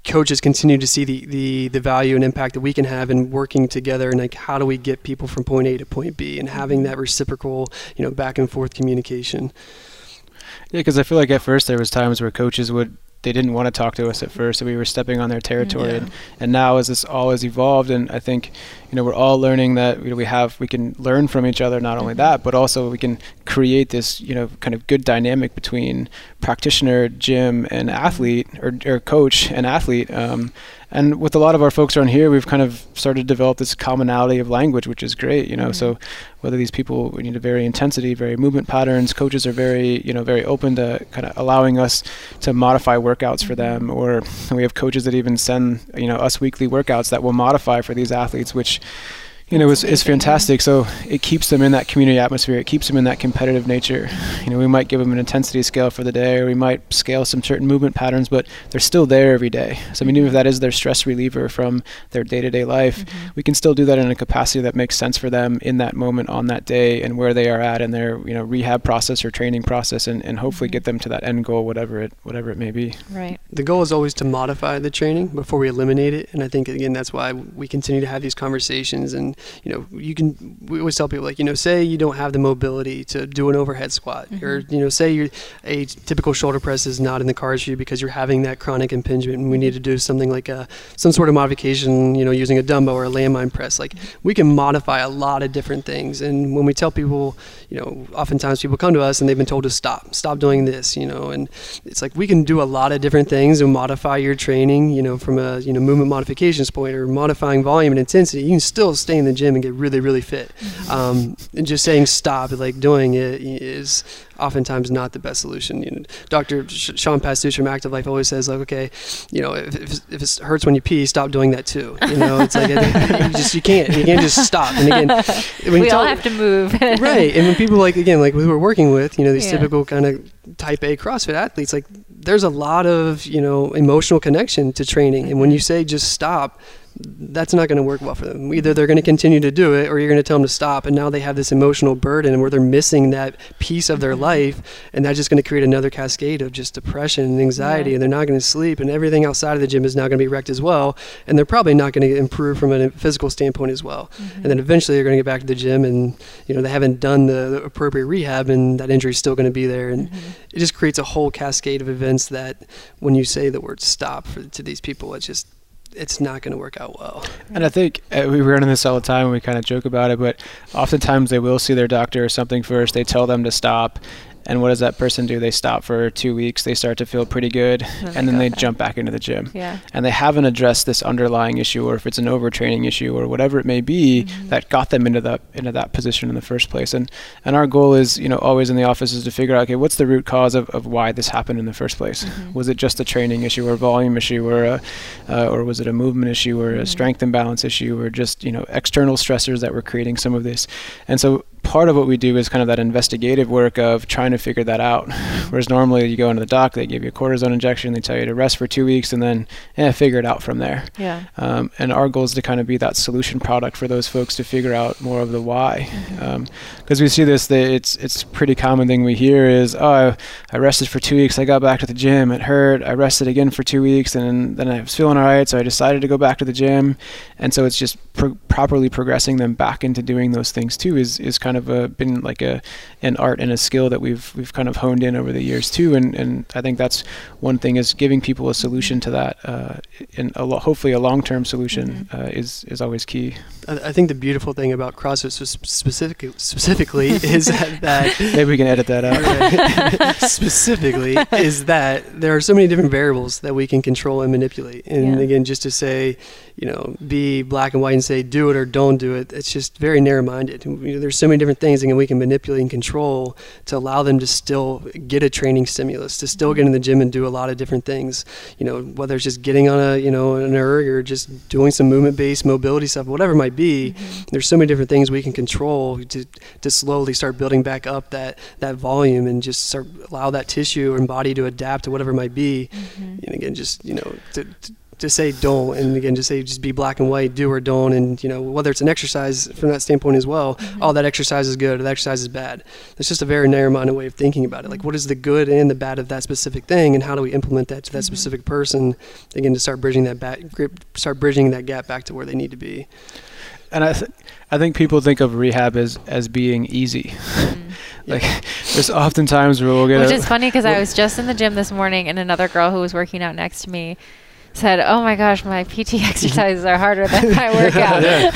Speaker 2: coaches continue to see the, the, the value and impact that we can have in working together and like how do we get people from point A to point B and having that reciprocal you know back and forth communication.
Speaker 1: Yeah, because I feel like at first there was times where coaches would they didn't want to talk to us at first, so we were stepping on their territory. Yeah. And, and, now, as this all has evolved, and I think you know we're all learning that you know, we have we can learn from each other. Not only that, but also we can create this you know kind of good dynamic between practitioner, gym, and athlete, or, or coach and athlete. Um, and with a lot of our folks around here, we've kind of started to develop this commonality of language, which is great. You know, mm-hmm. so whether these people need a very intensity, very movement patterns, coaches are very you know very open to kind of allowing us to modify workouts mm-hmm. for them, or we have coaches that even send you know us weekly workouts that will modify for these athletes, which you know, is, is fantastic. So it keeps them in that community atmosphere. It keeps them in that competitive nature. You know, we might give them an intensity scale for the day, or we might scale some certain movement patterns, but they're still there every day. So I mean, even if that is their stress reliever from their day-to-day life, mm-hmm. we can still do that in a capacity that makes sense for them in that moment on that day and where they are at in their you know rehab process or training process, and, and hopefully mm-hmm. get them to that end goal, whatever it whatever it may be.
Speaker 3: Right.
Speaker 2: The goal is always to modify the training before we eliminate it, and I think again that's why we continue to have these conversations and you know, you can. We always tell people like, you know, say you don't have the mobility to do an overhead squat, mm-hmm. or you know, say you a typical shoulder press is not in the cards for you because you're having that chronic impingement, and we need to do something like a some sort of modification, you know, using a dumbbell or a landmine press. Like we can modify a lot of different things, and when we tell people, you know, oftentimes people come to us and they've been told to stop, stop doing this, you know, and it's like we can do a lot of different things and modify your training, you know, from a you know movement modifications point or modifying volume and intensity. You can still stay in the gym and get really, really fit. Mm-hmm. Um, and just saying stop, like doing it, is oftentimes not the best solution. You know, Dr. Sean Pastuch from Active Life always says, like, okay, you know, if, if, if, it hurts when you pee, stop doing that too. You know, it's like you just you can't you can't just stop. And again,
Speaker 3: we all have to move.
Speaker 2: right, and when people like again like who we're working with, you know, these yeah. typical kind of type A CrossFit athletes, like there's a lot of you know emotional connection to training, and when you say just stop, that's not going to work well for them. Either they're going to continue to do it or you're going to tell them to stop. And now they have this emotional burden where they're missing that piece of their mm-hmm. life. And that's just going to create another cascade of just depression and anxiety. Yeah. And they're not going to sleep. And everything outside of the gym is now going to be wrecked as well. And they're probably not going to improve from a physical standpoint as well. Mm-hmm. And then eventually they're going to get back to the gym and, you know, they haven't done the, the appropriate rehab and that injury is still going to be there. And mm-hmm. it just creates a whole cascade of events that when you say the word stop for, to these people, it's just it's not going to work out well.
Speaker 1: And I think uh, we run into this all the time and we kind of joke about it, but oftentimes they will see their doctor or something first. They tell them to stop, and what does that person do? They stop for two weeks. They start to feel pretty good, oh and then they jump back into the gym.
Speaker 3: Yeah.
Speaker 1: And they haven't addressed this underlying issue, or if it's an overtraining issue, or whatever it may be, mm-hmm. that got them into that into that position in the first place. And and our goal is, you know, always in the office is to figure out, okay, what's the root cause of, of why this happened in the first place? Mm-hmm. Was it just a training issue, or volume issue, or a, uh, or was it a movement issue, or mm-hmm. a strength imbalance issue, or just you know external stressors that were creating some of this? And so part of what we do is kind of that investigative work of trying to figure that out. Whereas normally you go into the doc, they give you a cortisone injection, they tell you to rest for two weeks, and then eh, figure it out from there.
Speaker 3: Yeah.
Speaker 1: Um, and our goal is to kind of be that solution product for those folks to figure out more of the why. Because mm-hmm. um, we see this, that it's it's pretty common thing we hear is, oh, I, I, rested for two weeks, I got back to the gym, it hurt, I rested again for two weeks, and then I was feeling all right, so I decided to go back to the gym. And so it's just pro- properly progressing them back into doing those things too is is kind of of a, been like a an art and a skill that we've we've kind of honed in over the years too. And and I think that's one thing is giving people a solution to that, uh, and a lo- hopefully a long term solution mm-hmm. uh, is is always key.
Speaker 2: I, think the beautiful thing about CrossFit specifically specifically is that, that
Speaker 1: maybe we can edit that out.
Speaker 2: specifically is that there are so many different variables that we can control and manipulate. And yeah. again, just to say, you know, be black and white and say do it or don't do it. It's just very narrow-minded. You know, there's so many different things and we can manipulate and control to allow them to still get a training stimulus, to still get in the gym and do a lot of different things. You know, whether it's just getting on a you know an erg or just doing some movement-based mobility stuff, whatever it might be. Mm-hmm. There's so many different things we can control to to slowly start building back up that that volume and just start allow that tissue and body to adapt to whatever it might be. Mm-hmm. And again, just you know to, to to say don't and again just say just be black and white do or don't and you know whether it's an exercise from that standpoint as well mm-hmm. oh that exercise is good or that exercise is bad it's just a very narrow-minded way of thinking about it like what is the good and the bad of that specific thing and how do we implement that to that mm-hmm. specific person again to start bridging that back start bridging that gap back to where they need to be
Speaker 1: and I, th- I think people think of rehab as as being easy. Mm. like there's often times where we'll get
Speaker 3: which is funny because I was just in the gym this morning and another girl who was working out next to me said, "Oh my gosh, my PT exercises are harder than my workout."
Speaker 1: yeah.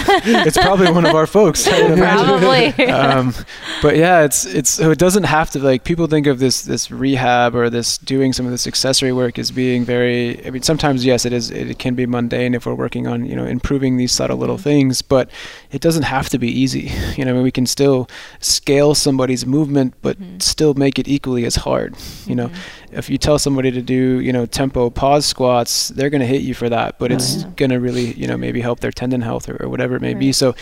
Speaker 1: It's probably one of our folks.
Speaker 3: probably.
Speaker 1: um, but yeah, it's it's so it doesn't have to like people think of this this rehab or this doing some of this accessory work as being very. I mean, sometimes yes, it is. It can be mundane if we're working on you know improving these subtle little mm-hmm. things, but it doesn't have to be easy. You know, I mean, we can still scale somebody's movement, but mm-hmm. still make it equally as hard. You know, mm-hmm. If you tell somebody to do you know tempo pause squats they're going to hit you for that, but it's going to really, you know, maybe help their tendon health or, or whatever it may right. be. So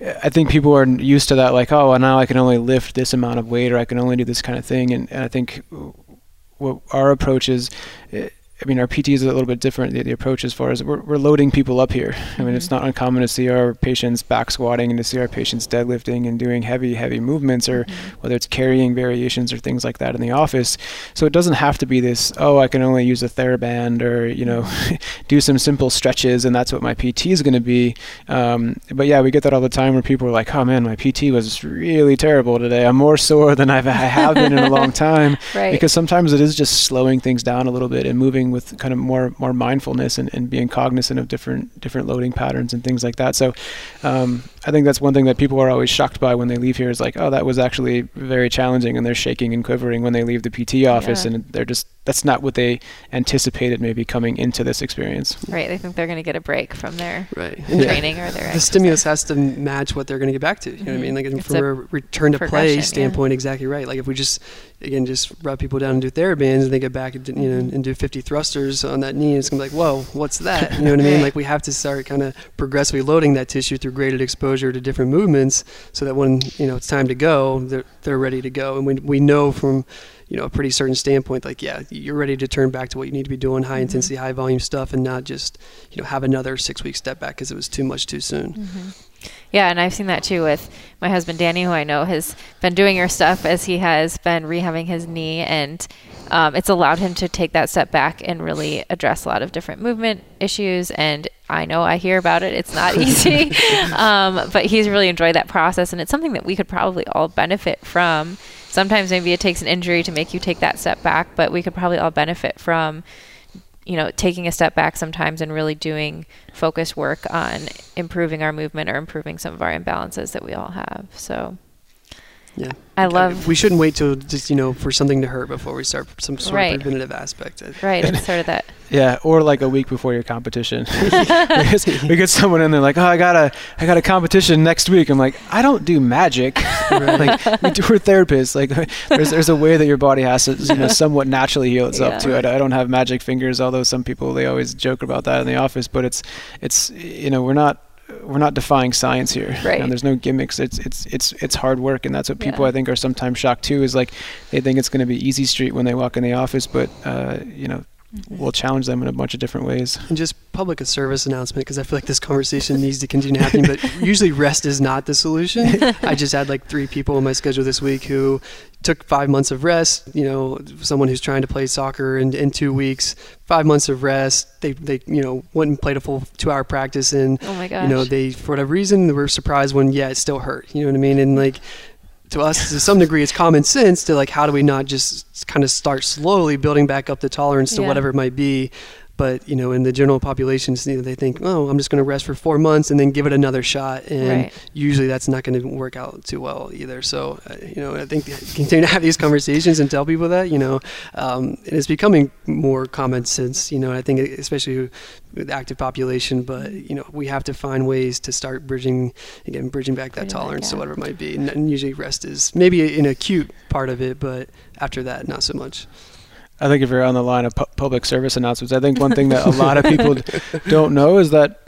Speaker 1: I think people are used to that, like, oh, well, now I can only lift this amount of weight or I can only do this kind of thing. And, and I think what our approach is, eh, I mean, our PT is a little bit different. The, the approach as far as we're, we're loading people up here. I mean, it's mm-hmm. not uncommon to see our patients back squatting and to see our patients deadlifting and doing heavy, heavy movements, or mm-hmm. whether it's carrying variations or things like that in the office. So it doesn't have to be this. Oh, I can only use a TheraBand or you know, do some simple stretches, and that's what my PT is going to be. Um, but yeah, we get that all the time where people are like, "Oh man, my PT was really terrible today. I'm more sore than I've I have been in a long time."
Speaker 3: right.
Speaker 1: Because sometimes it is just slowing things down a little bit and moving with kind of more more mindfulness and, and being cognizant of different different loading patterns and things like that. So um, I think that's one thing that people are always shocked by when they leave here is like, oh, that was actually very challenging, and they're shaking and quivering when they leave the PT office, yeah. and they're just that's not what they anticipated maybe coming into this experience.
Speaker 3: Right. They think they're going to get a break from their
Speaker 2: right.
Speaker 3: training yeah. or their.
Speaker 2: The exercise. stimulus has to match what they're going to get back to. You mm-hmm. know what I mean? Like it's from a, a return to play standpoint, yeah. exactly right. Like if we just again just rub people down and do TheraBands and they get back and you know mm-hmm. and do 50 thrusters on that knee, it's gonna be like, whoa, what's that? You know what I mean? Like we have to start kind of progressively loading that tissue through graded exposure to different movements, so that when you know it's time to go, they're they're ready to go, and we we know from you know a pretty certain standpoint like yeah you're ready to turn back to what you need to be doing high mm-hmm. intensity high volume stuff and not just you know have another six week step back because it was too much too soon
Speaker 3: mm-hmm. yeah and i've seen that too with my husband danny who i know has been doing your stuff as he has been rehabbing his knee and um, it's allowed him to take that step back and really address a lot of different movement issues and I know I hear about it. It's not easy, um, but he's really enjoyed that process, and it's something that we could probably all benefit from sometimes maybe it takes an injury to make you take that step back, but we could probably all benefit from you know taking a step back sometimes and really doing focused work on improving our movement or improving some of our imbalances that we all have. So
Speaker 2: yeah.
Speaker 3: I love.
Speaker 2: We shouldn't wait till just you know for something to hurt before we start some sort right. of preventative aspect.
Speaker 3: Right, it's sort of that.
Speaker 1: Yeah, or like a week before your competition. because we get someone in there like, oh, I got a, I got a competition next week. I'm like, I don't do magic. like we do, we're therapists. Like there's there's a way that your body has to you know somewhat naturally heal itself yeah. to it. I don't have magic fingers, although some people they always joke about that in the office. But it's it's you know we're not we're not defying science here.
Speaker 3: Right.
Speaker 1: there's no gimmicks. It's it's it's it's hard work, and that's what people yeah. I think are sometimes shocked too. Is like they think it's going to be easy street when they walk in the office, but uh, you know. We'll challenge them in a bunch of different ways.
Speaker 2: And just public a service announcement because I feel like this conversation needs to continue happening. But usually rest is not the solution. I just had like three people on my schedule this week who took five months of rest. You know, someone who's trying to play soccer in, in two weeks, five months of rest. They they you know went and played a full two hour practice and
Speaker 3: oh my gosh.
Speaker 2: you know they for whatever reason they were surprised when yeah it still hurt. You know what I mean? And like to us to some degree it's common sense to like how do we not just kind of start slowly building back up the tolerance to yeah. whatever it might be but you know in the general populations you know, they think oh i'm just going to rest for four months and then give it another shot and right. usually that's not going to work out too well either. So uh, you know i think continue to have these conversations and tell people that you know um, it's becoming more common sense you know i think especially with the active population but you know we have to find ways to start bridging again bridging back that tolerance to whatever it might be. And usually rest is maybe an acute part of it but after that not so much
Speaker 1: I think if you're on the line of pu- public service announcements, I think one thing that a lot of people don't know is that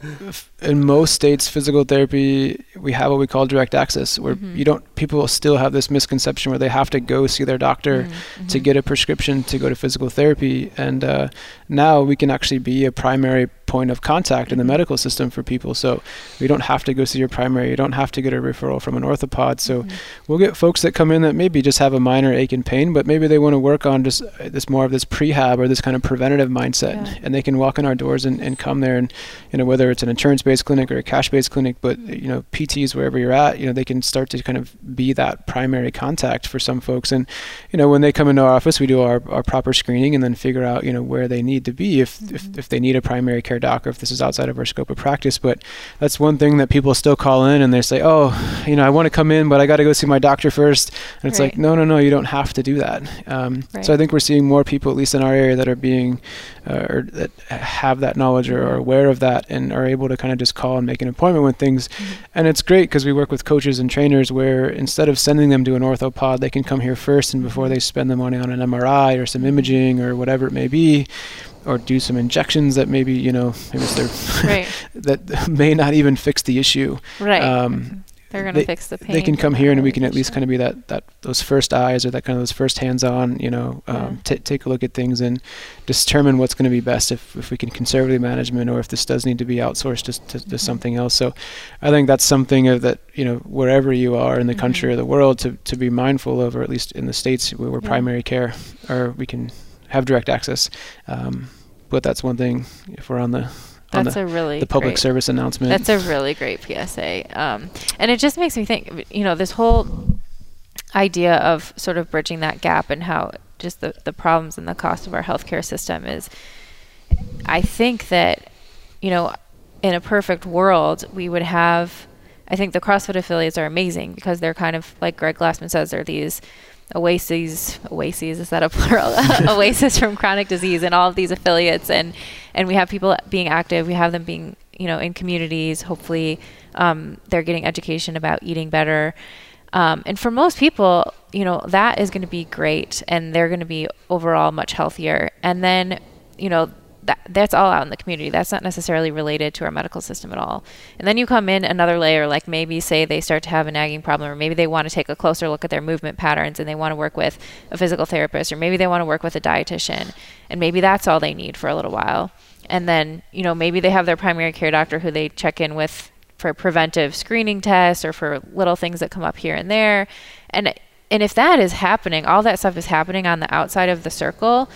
Speaker 1: in most states, physical therapy, we have what we call direct access, where mm-hmm. you don't. People still have this misconception where they have to go see their doctor mm-hmm. to get a prescription to go to physical therapy, and uh, now we can actually be a primary point of contact in the medical system for people. So we don't have to go see your primary. You don't have to get a referral from an orthopod. So mm-hmm. we'll get folks that come in that maybe just have a minor ache and pain, but maybe they want to work on just uh, this more of this prehab or this kind of preventative mindset, yeah. and they can walk in our doors and, and come there, and you know whether it's an insurance-based clinic or a cash-based clinic, but you know PTs wherever you're at, you know they can start to kind of be that primary contact for some folks. And you know when they come into our office, we do our, our proper screening and then figure out you know where they need to be if, mm-hmm. if if they need a primary care doc or if this is outside of our scope of practice. But that's one thing that people still call in and they say, oh, you know, I want to come in, but I got to go see my doctor first. And it's right. like, no, no, no, you don't have to do that. Um, right. So I think we're seeing more people, at least in our area, that are being uh, or that have that knowledge or are aware of that and are able to kind of just call and make an appointment with things. Mm-hmm. And it's great because we work with coaches and trainers where instead of sending them to an orthopod, they can come here first and before they spend the money on an MRI or some imaging or whatever it may be or do some injections that maybe you know maybe right. that may not even fix the issue.
Speaker 3: Right. Um, they're going to fix the pain.
Speaker 1: They can come here and we can at least kind of be that, that those first eyes or that kind of those first hands-on, you know, um, yeah. t- take a look at things and determine what's going to be best if, if we can conservatively management or if this does need to be outsourced to, to, to mm-hmm. something else. So I think that's something that, you know, wherever you are in the mm-hmm. country or the world to, to be mindful of, or at least in the States where we're yeah. primary care or we can have direct access. Um, but that's one thing if we're on the on
Speaker 3: that's
Speaker 1: the,
Speaker 3: a really
Speaker 1: the public
Speaker 3: great,
Speaker 1: service announcement.
Speaker 3: That's a really great PSA, um, and it just makes me think. You know, this whole idea of sort of bridging that gap and how just the the problems and the cost of our healthcare system is. I think that, you know, in a perfect world, we would have. I think the CrossFit affiliates are amazing because they're kind of like Greg Glassman says, they're these oases oases is that a plural? Oasis from chronic disease and all of these affiliates. And and we have people being active. We have them being you know in communities. Hopefully um, they're getting education about eating better. Um, and for most people you know that is going to be great and they're going to be overall much healthier. And then you know that that's all out in the community. That's not necessarily related to our medical system at all. And then you come in another layer, like maybe say they start to have a nagging problem, or maybe they want to take a closer look at their movement patterns and they want to work with a physical therapist, or maybe they want to work with a dietitian, and maybe that's all they need for a little while. And then you know maybe they have their primary care doctor who they check in with for preventive screening tests or for little things that come up here and there, and and if that is happening, all that stuff is happening on the outside of the circle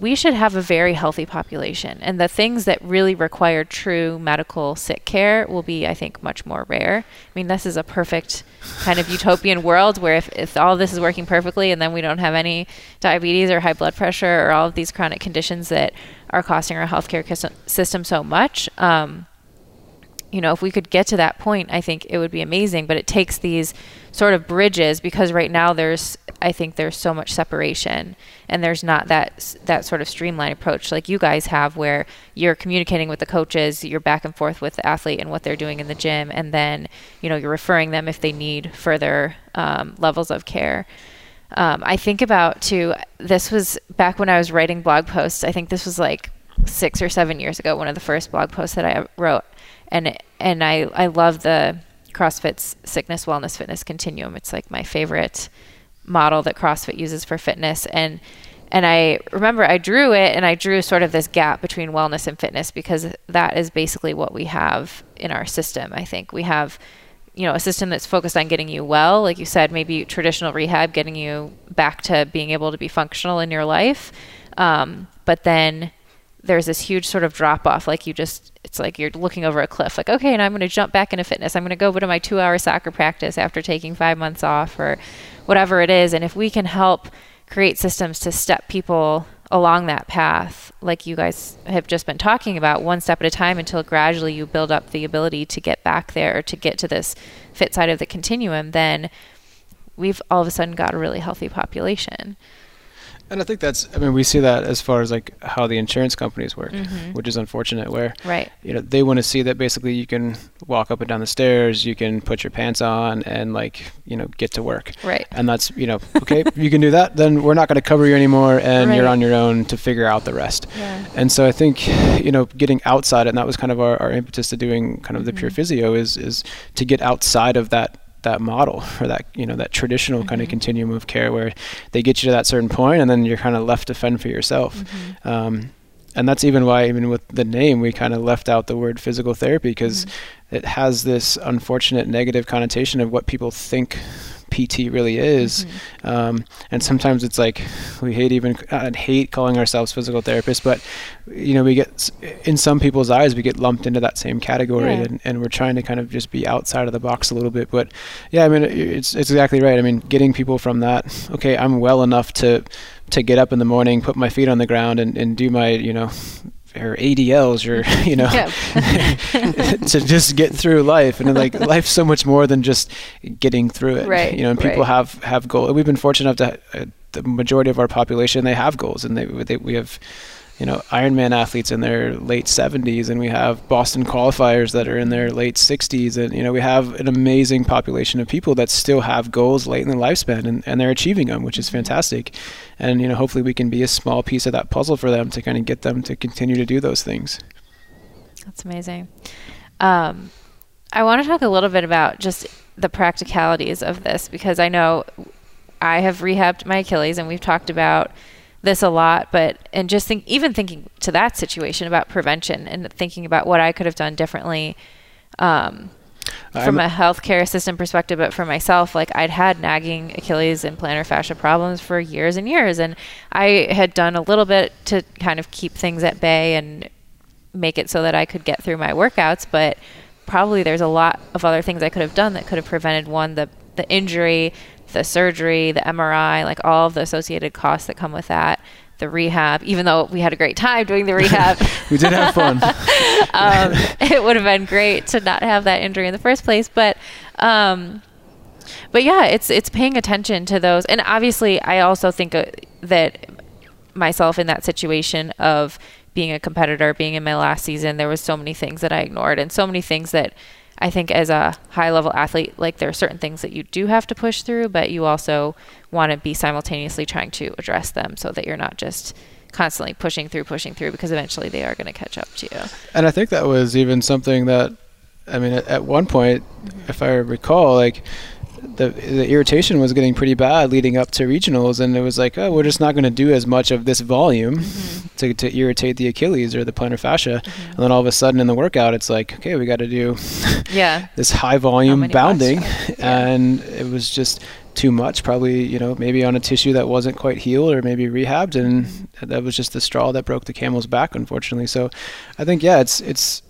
Speaker 3: we should have a very healthy population. And the things that really require true medical sick care will be, I think, much more rare. I mean, this is a perfect kind of utopian world where if, if all this is working perfectly and then we don't have any diabetes or high blood pressure or all of these chronic conditions that are costing our healthcare system so much, um, you know, if we could get to that point, I think it would be amazing. But it takes these sort of bridges because right now there's, I think there's so much separation and there's not that that sort of streamlined approach like you guys have where you're communicating with the coaches you're back and forth with the athlete and what they're doing in the gym and then you know you're referring them if they need further um, levels of care. Um, i think about too this was back when i was writing blog posts i think this was like six or seven years ago one of the first blog posts that i wrote. And and i i love the crossfit's sickness wellness fitness continuum. It's like my favorite model that CrossFit uses for fitness and and I remember I drew it and I drew sort of this gap between wellness and fitness because that is basically what we have in our system. I think we have you know a system that's focused on getting you well like you said maybe traditional rehab getting you back to being able to be functional in your life um, but then there's this huge sort of drop off. Like you just, it's like you're looking over a cliff. Like, okay, and I'm going to jump back into fitness. I'm going to go to my two hour soccer practice after taking five months off or whatever it is. And if we can help create systems to step people along that path, like you guys have just been talking about, one step at a time until gradually you build up the ability to get back there, to get to this fit side of the continuum, then we've all of a sudden got a really healthy population.
Speaker 1: And I think that's, I mean, we see that as far as like how the insurance companies work, mm-hmm. which is unfortunate where,
Speaker 3: right.
Speaker 1: you know, they want to see that basically you can walk up and down the stairs, you can put your pants on and like, you know, get to work.
Speaker 3: Right.
Speaker 1: And that's, you know, okay, you can do that, then we're not going to cover you anymore and right. you're on your own to figure out the rest.
Speaker 3: Yeah.
Speaker 1: And so I think, you know, getting outside, and that was kind of our, our impetus to doing kind of the mm-hmm. pure physio is, is to get outside of that that model or that you know that traditional mm-hmm. kind of continuum of care where they get you to that certain point and then you're kind of left to fend for yourself. Mm-hmm. Um, and that's even why even with the name we kind of left out the word physical therapy because mm-hmm. it has this unfortunate negative connotation of what people think PT really is. Mm-hmm. Um, and sometimes it's like we hate even I hate calling ourselves physical therapists, but you know we get in some people's eyes we get lumped into that same category, yeah. and, and we're trying to kind of just be outside of the box a little bit. But yeah, I mean it's it's exactly right. I mean getting people from that okay, I'm well enough to to get up in the morning, put my feet on the ground, and, and do my you know or ADLs or you know to just get through life and like life's so much more than just getting through it
Speaker 3: right
Speaker 1: you know and people
Speaker 3: right.
Speaker 1: have have goals we've been fortunate enough to uh, the majority of our population they have goals and they, they we have you know Ironman athletes in their late 70s, and we have Boston qualifiers that are in their late 60s, and you know we have an amazing population of people that still have goals late in their lifespan, and, and they're achieving them, which is mm-hmm. fantastic. And you know hopefully we can be a small piece of that puzzle for them to kind of get them to continue to do those things.
Speaker 3: That's amazing. Um, I want to talk a little bit about just the practicalities of this because I know I have rehabbed my Achilles, and we've talked about this a lot, but and just think even thinking to that situation about prevention and thinking about what I could have done differently um, from I'm, a healthcare system perspective, but for myself, like I'd had nagging Achilles and plantar fascia problems for years and years, and I had done a little bit to kind of keep things at bay and make it so that I could get through my workouts, but probably there's a lot of other things I could have done that could have prevented one the the injury the surgery, the MRI, like all of the associated costs that come with that, the rehab, even though we had a great time doing the rehab.
Speaker 1: we did have fun.
Speaker 3: um, it would have been great to not have that injury in the first place, but um, but yeah, it's it's paying attention to those, and obviously, I also think uh, that myself in that situation of being a competitor, being in my last season, there was so many things that I ignored, and so many things that I think as a high level athlete, like there are certain things that you do have to push through, but you also want to be simultaneously trying to address them so that you're not just constantly pushing through, pushing through, because eventually they are going to catch up to you.
Speaker 1: And I think that was even something that, I mean, at, at one point, mm-hmm. if I recall, like the the irritation was getting pretty bad leading up to regionals, and it was like, oh, we're just not going to do as much of this volume mm-hmm. to, to irritate the Achilles or the plantar fascia, mm-hmm. and then all of a sudden in the workout, it's like, okay, we got to do
Speaker 3: yeah
Speaker 1: this high volume bounding, yeah. and it was just too much probably you know maybe on a tissue that wasn't quite healed or maybe rehabbed and mm-hmm. that was just the straw that broke the camel's back unfortunately so i think yeah it's it's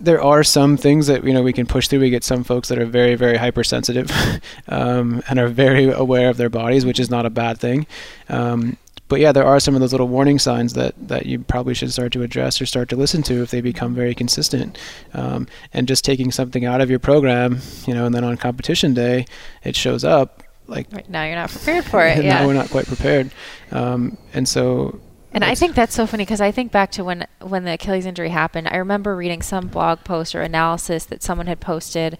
Speaker 1: there are some things that you know we can push through. We get some folks that are very, very hypersensitive um, and are very aware of their bodies, which is not a bad thing. Um, but yeah, there are some of those little warning signs that that you probably should start to address or start to listen to if they become very consistent. Um, and just taking something out of your program, you know, and then on competition day, it shows up. Like
Speaker 3: right now, you're not prepared for it.
Speaker 1: yeah. Now we're not quite prepared, um, and so
Speaker 3: and I think that's so funny because I think back to when when the Achilles injury happened. I remember reading some blog post or analysis that someone had posted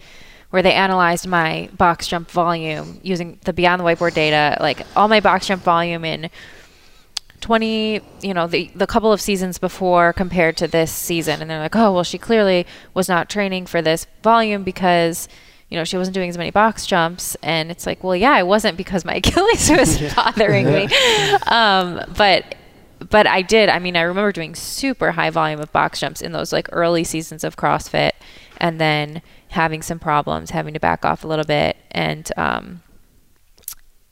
Speaker 3: where they analyzed my box jump volume using the beyond the whiteboard data, like all my box jump volume in 20, you know, the the couple of seasons before compared to this season and they're like, "Oh, well she clearly was not training for this volume because you know, she wasn't doing as many box jumps. And it's like, well, yeah, it wasn't because my Achilles was bothering me. Um, but but I did. I mean, I remember doing super high volume of box jumps in those like early seasons of CrossFit, and then having some problems, having to back off a little bit, and um,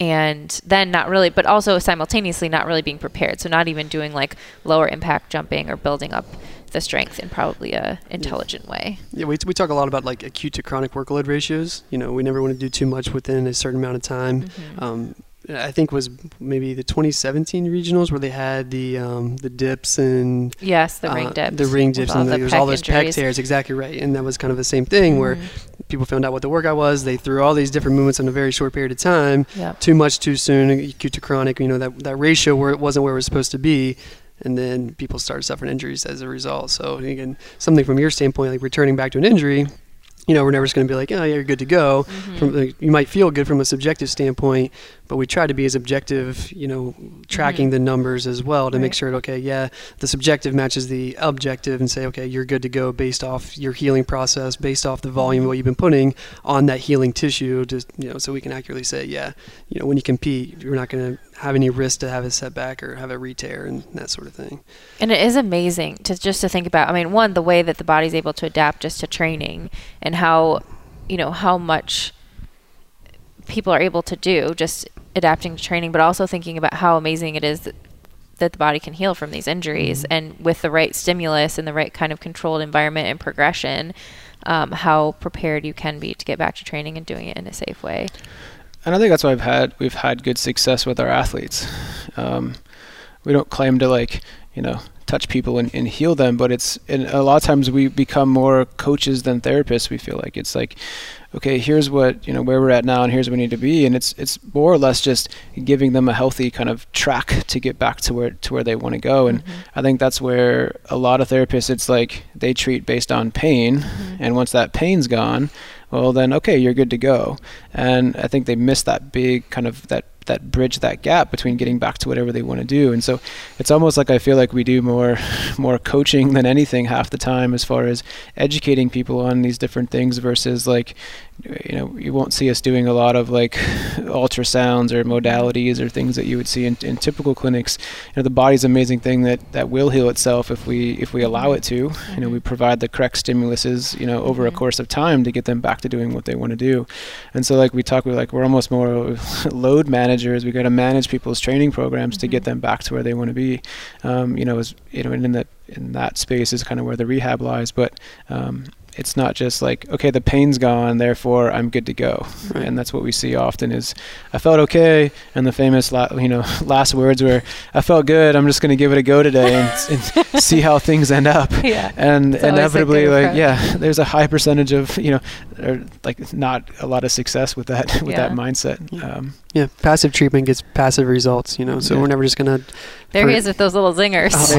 Speaker 3: and then not really, but also simultaneously not really being prepared. So not even doing like lower impact jumping or building up the strength in probably a intelligent way.
Speaker 2: Yeah, we, we talk a lot about like acute to chronic workload ratios. You know, we never want to do too much within a certain amount of time. Mm-hmm. Um, I think was maybe the 2017 regionals where they had the um, the dips and
Speaker 3: yes, the uh, ring dips,
Speaker 2: the ring dips, and the, there was all those injuries. pec tears. Exactly right, and that was kind of the same thing mm-hmm. where people found out what the workout was. They threw all these different movements in a very short period of time.
Speaker 3: Yep.
Speaker 2: Too much, too soon, acute to chronic. You know that that ratio where it wasn't where it was supposed to be and then people started suffering injuries as a result. So again, something from your standpoint, like returning back to an injury, you know, we're never just going to be like, oh, yeah, you're good to go. Mm-hmm. From like, you might feel good from a subjective standpoint, but we try to be as objective, you know, tracking mm-hmm. the numbers as well to right. make sure, okay, yeah, the subjective matches the objective, and say, okay, you're good to go based off your healing process, based off the volume of what you've been putting on that healing tissue, just, you know, so we can accurately say, yeah, you know, when you compete, you're not going to have any risk to have a setback or have a re-tear and that sort of thing.
Speaker 3: And it is amazing to just to think about. I mean, one, the way that the body's able to adapt just to training, and how, you know, how much people are able to do just adapting to training, but also thinking about how amazing it is that, that the body can heal from these injuries, mm-hmm. and with the right stimulus and the right kind of controlled environment and progression, um, how prepared you can be to get back to training and doing it in a safe way
Speaker 1: and I think that's why I've had we've had good success with our athletes. Um, we don't claim to like you know touch people and, and heal them, but it's and a lot of times we become more coaches than therapists. We feel like it's like, okay, here's what you know where we're at now, and here's where we need to be, and it's it's more or less just giving them a healthy kind of track to get back to where to where they want to go. And mm-hmm. I think that's where a lot of therapists, it's like they treat based on pain, mm-hmm. and once that pain's gone, well then okay you're good to go and i think they miss that big kind of that that bridge that gap between getting back to whatever they want to do. And so it's almost like i feel like we do more more coaching than anything half the time as far as educating people on these different things versus like you know you won't see us doing a lot of like ultrasounds or modalities or things that you would see in, in typical clinics you know the body's an amazing thing that that will heal itself if we if we allow it to mm-hmm. you know we mm-hmm. provide the correct stimuluses you know over mm-hmm. a course of time to get them back to doing what they want to do and so like we talk we're like we're almost more load managers we got to manage people's training programs mm-hmm. to get mm-hmm. them back to where they want to be um, you know as you know in that in that space is kind of where the rehab lies but um, it's not just like okay the pain's gone therefore i'm good to go right. and that's what we see often is i felt okay and the famous la- you know last words were i felt good i'm just going to give it a go today and, and see how things end up
Speaker 3: yeah.
Speaker 1: and it's inevitably like yeah there's a high percentage of you know or like not a lot of success with that with yeah. that mindset um,
Speaker 2: yeah passive treatment gets passive results you know so yeah. we're never just going to
Speaker 3: there he is with those little zingers. Oh,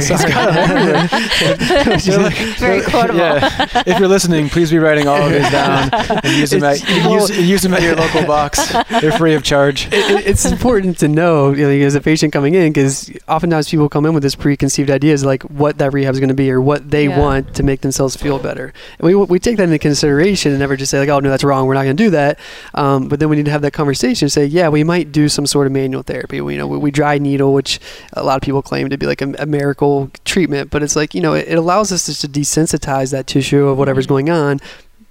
Speaker 3: Very quotable.
Speaker 1: Yeah. If you're listening, please be writing all of these down and use them, at, use, use, them at your local box. They're free of charge.
Speaker 2: It, it's important to know, you know, as a patient coming in, because oftentimes people come in with this preconceived ideas like what that rehab is going to be or what they yeah. want to make themselves feel better. And we, we take that into consideration and never just say like, oh no, that's wrong. We're not going to do that. Um, but then we need to have that conversation. And say, yeah, we might do some sort of manual therapy. We, you know, we, we dry needle, which a lot of people claim to be like a, a miracle treatment, but it's like you know it, it allows us just to desensitize that tissue of whatever's mm-hmm. going on.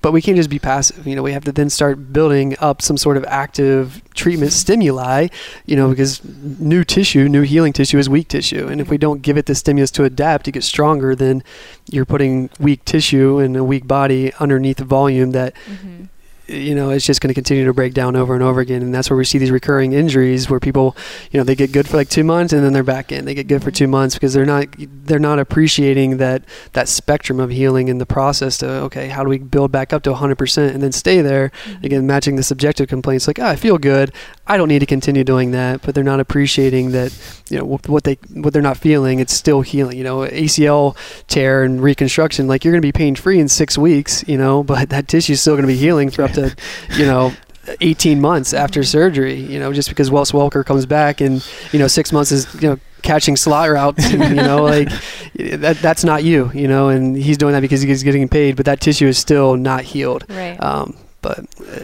Speaker 2: But we can't just be passive. You know, we have to then start building up some sort of active treatment stimuli. You know, because new tissue, new healing tissue is weak tissue, and if we don't give it the stimulus to adapt to get stronger, then you're putting weak tissue and a weak body underneath a volume that mm-hmm you know, it's just going to continue to break down over and over again. And that's where we see these recurring injuries where people, you know, they get good for like two months and then they're back in. They get good for two months because they're not they're not appreciating that that spectrum of healing in the process. To okay, how do we build back up to 100% and then stay there? Mm-hmm. Again, matching the subjective complaints like, oh, I feel good. I don't need to continue doing that. But they're not appreciating that, you know, what they what they're not feeling. It's still healing. You know, ACL tear and reconstruction, like you're going to be pain free in six weeks. You know, but that tissue is still going to be healing for to, you know, 18 months after surgery, you know, just because Wes Welker comes back and, you know, six months is, you know, catching slot routes, and, you know, like that, that's not you, you know, and he's doing that because he's getting paid, but that tissue is still not healed.
Speaker 3: Right.
Speaker 2: Um, but uh,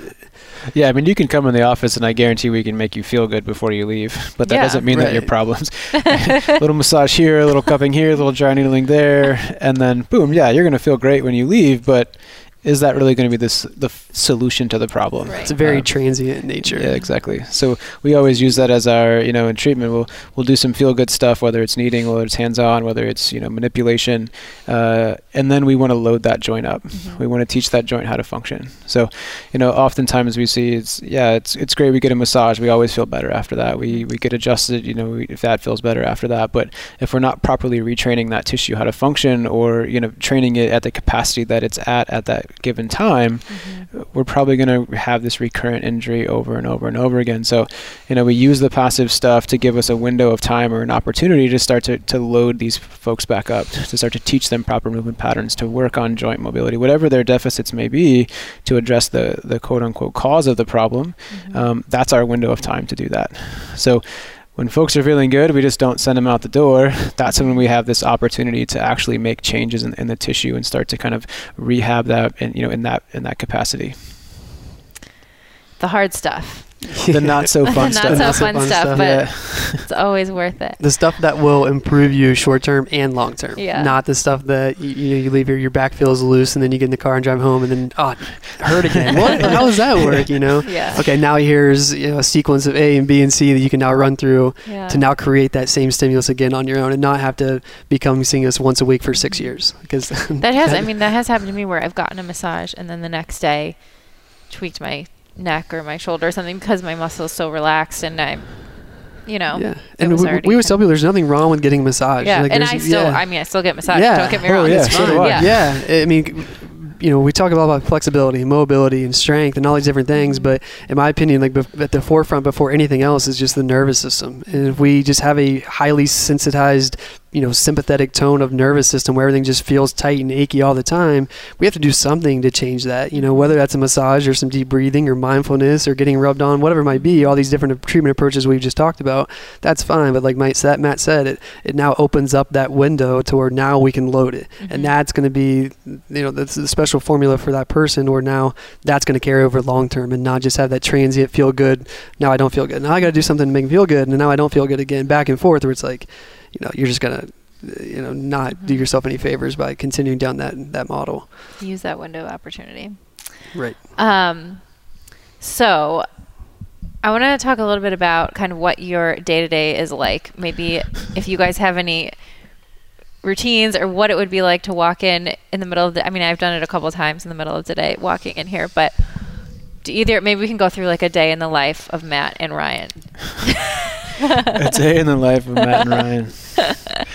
Speaker 1: yeah, I mean, you can come in the office and I guarantee we can make you feel good before you leave. But that yeah, doesn't mean right. that your problems. a little massage here, a little cupping here, a little dry needling there, and then boom, yeah, you're going to feel great when you leave. But is that really going to be this the solution to the problem?
Speaker 3: Right.
Speaker 2: It's very
Speaker 1: Um,
Speaker 2: transient in nature.
Speaker 1: Yeah, exactly. So we always use that as our, you know, in treatment. We'll we'll do some feel good stuff, whether it's kneading, whether it's hands on, whether it's you know manipulation, uh, and then we want to load that joint up.
Speaker 3: Mm-hmm.
Speaker 1: We want to teach that joint how to function. So, you know, oftentimes we see it's yeah, it's it's great. We get a massage. We always feel better after that. We we get adjusted. You know, we, if that feels better after that. But if we're not properly retraining that tissue how to function, or you know, training it at the capacity that it's at at that given time,
Speaker 3: Mm-hmm.
Speaker 1: we're probably going to have this recurrent injury over and over and over again. So, you know, we use the passive stuff to give us a window of time or an opportunity to start to, to load these folks back up, to start to teach them proper movement patterns, to work on joint mobility, whatever their deficits may be, to address the, the quote unquote cause of the problem. Um, that's our window of time to do that. So, when folks are feeling good, we just don't send them out the door. That's when we have this opportunity to actually make changes in, in the tissue and start to kind of rehab that, and you know, in that in that capacity.
Speaker 3: The hard stuff.
Speaker 1: The not so fun stuff.
Speaker 2: Not so
Speaker 3: fun
Speaker 2: fun
Speaker 3: stuff,
Speaker 2: stuff.
Speaker 3: but
Speaker 1: yeah.
Speaker 3: it's always worth it.
Speaker 2: The stuff that will improve you short term and long term.
Speaker 3: Yeah.
Speaker 2: Not the stuff that you, you know you leave your, your back feels loose and then you get in the car and drive home and then oh hurt again. what? How does that work? You know.
Speaker 3: Yeah.
Speaker 2: Okay, now here's you know, a sequence of A and B and C that you can now run through
Speaker 3: Yeah.
Speaker 2: to now create that same stimulus again on your own and not have to become seeing us once a week for six years because
Speaker 3: That has, I mean, that has happened to me where I've gotten a massage and then the next day tweaked my neck or my shoulder or something because my muscle is so relaxed and I'm, you know,
Speaker 2: yeah. And we, we always tell people there's nothing wrong with getting massage.
Speaker 3: yeah.
Speaker 2: Like,
Speaker 3: and I still,
Speaker 2: yeah.
Speaker 3: I mean, I still get massages.
Speaker 2: Yeah.
Speaker 3: Don't get me
Speaker 1: Oh,
Speaker 3: wrong.
Speaker 1: yeah,
Speaker 3: it's
Speaker 1: so
Speaker 3: fine. Yeah.
Speaker 2: yeah. I mean, you know, we talk a lot about flexibility, and mobility, and strength, and all these different things.
Speaker 3: Mm-hmm.
Speaker 2: But in my opinion, like bef- at the forefront before anything else is just the nervous system. And if we just have a highly sensitized, you know, sympathetic tone of nervous system where everything just feels tight and achy all the time, we have to do something to change that. You know, whether that's a massage or some deep breathing or mindfulness or getting rubbed on, whatever it might be. All these different treatment approaches we've just talked about. That's fine. But like Mike, that Matt said, it it now opens up that window to where now we can load it,
Speaker 3: Mhm.
Speaker 2: and that's going to be, you know, that's the special formula for that person. Or now that's going to carry over long term, and not just have that transient feel good. Now I don't feel good. Now I got to do something to make me feel good, and now I don't feel good again. Back and forth, where it's like, you know, you're just gonna, you know, not do
Speaker 3: Mhm.
Speaker 2: yourself any favors by continuing down that that model.
Speaker 3: Use that window of opportunity.
Speaker 2: Right.
Speaker 3: Um, so I want to talk a little bit about kind of what your day to day is like. Maybe if you guys have any routines or what it would be like to walk in in the middle of the. I mean, I've done it a couple of times in the middle of the day, walking in here, but. Do either maybe we can go through like a day in the life of Matt and Ryan.
Speaker 1: a day in the life of Matt and Ryan.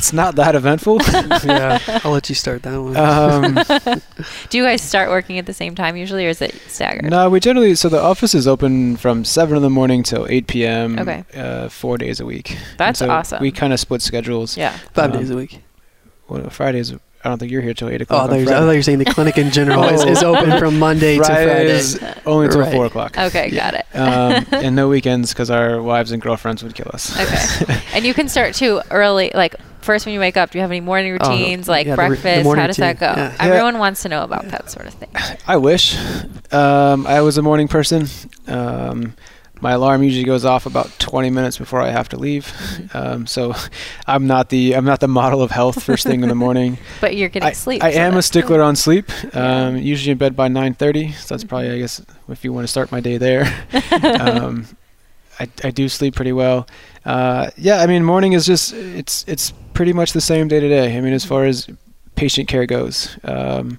Speaker 1: It's not that eventful.
Speaker 2: yeah. I'll let you start that one.
Speaker 1: Um,
Speaker 3: Do you guys start working at the same time usually, or is it staggered?
Speaker 1: no, we generally so the office is open from seven in the morning till eight p.m.
Speaker 3: Okay.
Speaker 1: uh, four days a week.
Speaker 3: That's
Speaker 1: so
Speaker 3: awesome.
Speaker 1: We kind of split schedules.
Speaker 3: Yeah.
Speaker 2: Five
Speaker 1: um,
Speaker 2: days a week.
Speaker 1: Well, Fridays. I don't think you're here till eight o'clock.
Speaker 2: I thought,
Speaker 1: on
Speaker 2: you were, I thought you were saying the clinic in general is, is open from Monday to Friday.
Speaker 1: Fridays only till
Speaker 2: Right.
Speaker 1: four o'clock.
Speaker 3: Okay, got it.
Speaker 1: um, and no weekends because our wives and girlfriends would kill us.
Speaker 3: Okay. and you can start too early, like first when you wake up. Do you have any morning
Speaker 2: Oh,
Speaker 3: routines, like
Speaker 2: yeah, the re- the
Speaker 3: breakfast? How does that go?
Speaker 2: routine, yeah.
Speaker 1: Yeah.
Speaker 3: Everyone wants to know about that sort of thing.
Speaker 1: I wish. Um, I was a morning person. Um, my alarm usually goes off about 20 minutes before I have to leave. Um, so I'm not the I'm not the model of health first thing in the morning.
Speaker 3: But you're getting
Speaker 1: I,
Speaker 3: sleep.
Speaker 1: I
Speaker 3: so
Speaker 1: am a stickler
Speaker 3: good.
Speaker 1: on sleep. Um, usually in bed by 9:30. So that's probably I guess if you want to start my day there. um, I, I do sleep pretty well. Uh, yeah, I mean morning is just it's it's pretty much the same day to day. I mean as far as patient care goes. Um,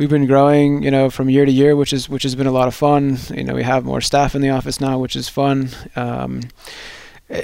Speaker 1: we've been growing, you know, from year to year, which is which has been a lot of fun. You know, we have more staff in the office now, which is fun. Um,